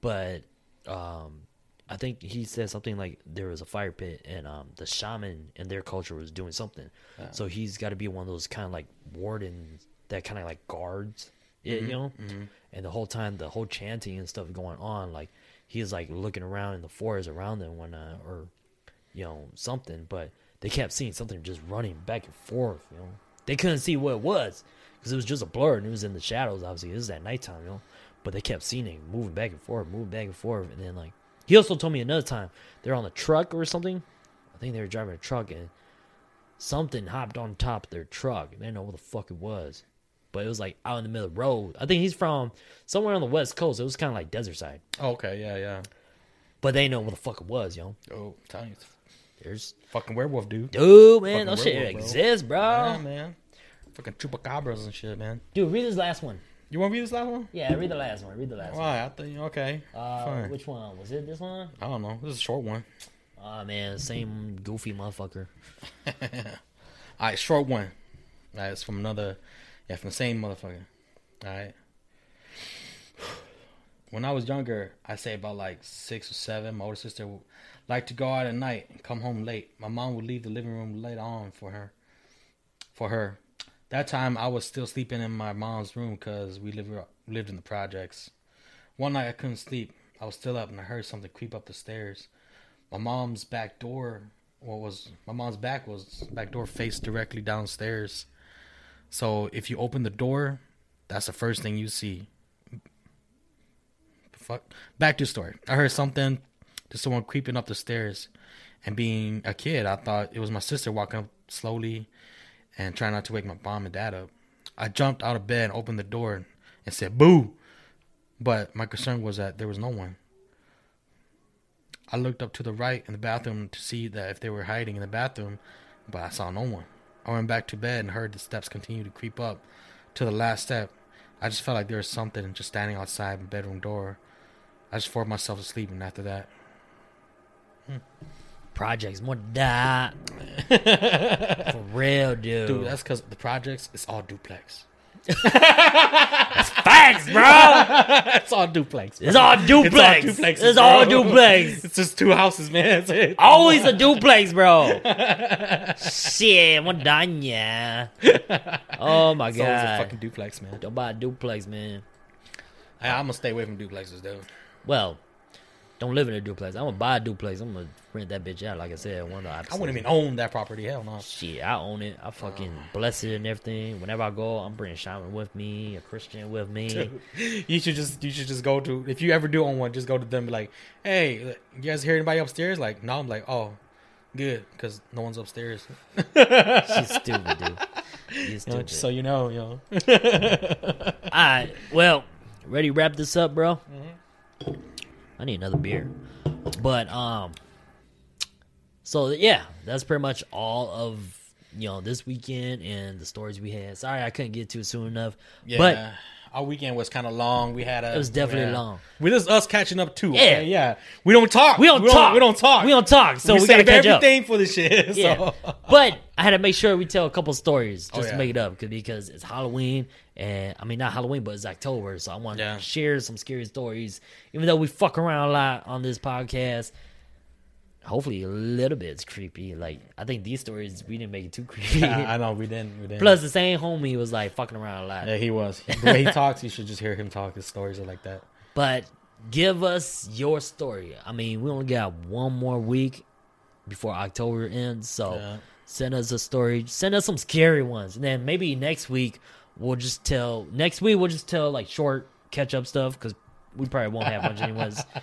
Speaker 1: but um I think he said something like there was a fire pit and um the shaman in their culture was doing something. So he's got to be one of those kind of like wardens that kind of like guards it, you know? And the whole time the whole chanting and stuff going on like he was like looking around in the forest around them when uh, or you know something but they kept seeing something just running back and forth you know? They couldn't see what it was because it was just a blur and it was in the shadows obviously it was at nighttime you know? But they kept seeing it moving back and forth moving back and forth and then like he also told me another time they're on the truck or something. I think they were driving a truck and something hopped on top of their truck. They didn't know what the fuck it was but it was like out in the middle of the road i think he's from somewhere on the west coast it was kind of like desert side
Speaker 2: Oh, okay, yeah, yeah.
Speaker 1: but they know what the fuck it was yo
Speaker 2: Oh, I'm telling you,
Speaker 1: there's
Speaker 2: fucking werewolf, dude.
Speaker 1: Dude, man,
Speaker 2: Fucking
Speaker 1: those shit
Speaker 2: bro.
Speaker 1: exists, bro.
Speaker 2: Yeah, man. Fucking chupacabras and shit, man.
Speaker 1: Dude, read this last one.
Speaker 2: You want to read this last one?
Speaker 1: Yeah, read the last one. Read the last one.
Speaker 2: Why? I think okay.
Speaker 1: Uh,
Speaker 2: Fine.
Speaker 1: which one was it? This one?
Speaker 2: I don't know. This is a short one.
Speaker 1: Oh man, same goofy motherfucker.
Speaker 2: All right, short one. That's it's from another. Yeah, from the same motherfucker. All right. When I was younger, I say about like six or seven. My older sister would like to go out at night and come home late. My mom would leave the living room light on for her. For her, that time I was still sleeping in my mom's room because we lived lived in the projects. One night I couldn't sleep. I was still up and I heard something creep up the stairs. My mom's back door, what was my mom's back was back door faced directly downstairs. So if you open the door, that's the first thing you see. Fuck. Back to the story. I heard something to someone creeping up the stairs, and being a kid, I thought it was my sister walking up slowly, and trying not to wake my mom and dad up. I jumped out of bed and opened the door and said "boo," but my concern was that there was no one. I looked up to the right in the bathroom to see that if they were hiding in the bathroom, but I saw no one. I went back to bed and heard the steps continue to creep up to the last step. I just felt like there was something just standing outside my bedroom door. I just forced myself to sleep, and after that, hmm.
Speaker 1: Projects more die. For real, dude.
Speaker 2: dude, that's because the projects it's all duplex.
Speaker 1: facts, bro.
Speaker 2: it's all duplex. Bro.
Speaker 1: It's all duplex. It's all
Speaker 2: duplexes,
Speaker 1: It's all duplex.
Speaker 2: It's just two houses, man. That's it.
Speaker 1: Always a duplex, bro. Shit, I'm done, yeah. Oh my God.
Speaker 2: It's always a fucking duplex, man.
Speaker 1: Don't buy a duplex, man.
Speaker 2: I, I'm gonna stay away from duplexes, though.
Speaker 1: Well, don't live in a duplex. I'm gonna buy a duplex. I'm gonna rent that bitch out, like I said. One of the
Speaker 2: I wouldn't even own that property. Hell no.
Speaker 1: Shit, I own it. I fucking bless it and everything. Whenever I go, I'm bringing shaman with me, a Christian with me.
Speaker 2: You should just you should just go to if you ever do own one, just go to them and be like, hey, you guys hear anybody upstairs? Like, no. I'm like, oh, good, because no one's upstairs.
Speaker 1: She's stupid, dude. She's
Speaker 2: You know, just so you know, know.
Speaker 1: All right, well, ready to wrap this up, bro?
Speaker 2: Mm-hmm.
Speaker 1: I need another beer. But um, so yeah, that's pretty much all of you know this weekend and the stories we had. Sorry, I couldn't get to it soon enough.
Speaker 2: Yeah,
Speaker 1: but
Speaker 2: our weekend was kind of long. We had a.
Speaker 1: It was definitely
Speaker 2: yeah.
Speaker 1: long.
Speaker 2: We just us catching up too.
Speaker 1: Yeah.
Speaker 2: okay? yeah. We don't talk.
Speaker 1: We don't talk.
Speaker 2: We don't talk.
Speaker 1: We don't talk. So we, gotta
Speaker 2: save
Speaker 1: catch up.
Speaker 2: everything for this shit.
Speaker 1: Yeah.
Speaker 2: So.
Speaker 1: but I had to make sure we tell a couple stories oh, just
Speaker 2: Oh,
Speaker 1: to make it up 'cause- because it's Halloween and I mean not Halloween but it's October so I want
Speaker 2: Yeah.
Speaker 1: to share some scary stories even though we fuck around a lot on this podcast. Hopefully a little bit creepy. Like I think these stories we didn't make it too creepy.
Speaker 2: I know we didn't. We didn't.
Speaker 1: Plus the same homie was like fucking around a lot.
Speaker 2: yeah, he was. The way he talks, you should just hear him talk. His stories are like that.
Speaker 1: But give us your story. I mean, we only got one more week before October ends, so
Speaker 2: Yeah.
Speaker 1: send us a story. Send us some scary ones, and then maybe next week we'll just tell. Next week we'll just tell like short catch up stuff because we probably won't have much anyways.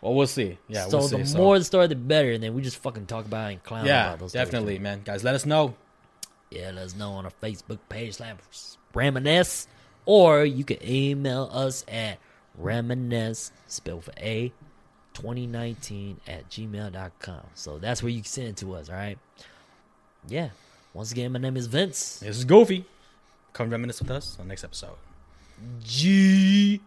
Speaker 2: Well, we'll see. Yeah,
Speaker 1: so
Speaker 2: we'll
Speaker 1: the
Speaker 2: see.
Speaker 1: more the story, the better. And then we just fucking talk about it and clown
Speaker 2: yeah,
Speaker 1: about those.
Speaker 2: definitely, man. Guys, let us know.
Speaker 1: Yeah, let us know on our Facebook page, Reminisce, or you can email us at reminisce, spelled for A, 2019 at gmail.com. So that's where you can send it to us, all right? Yeah. Once again, my name is Vince.
Speaker 2: This is Goofy. Come reminisce with us on next episode.
Speaker 1: G.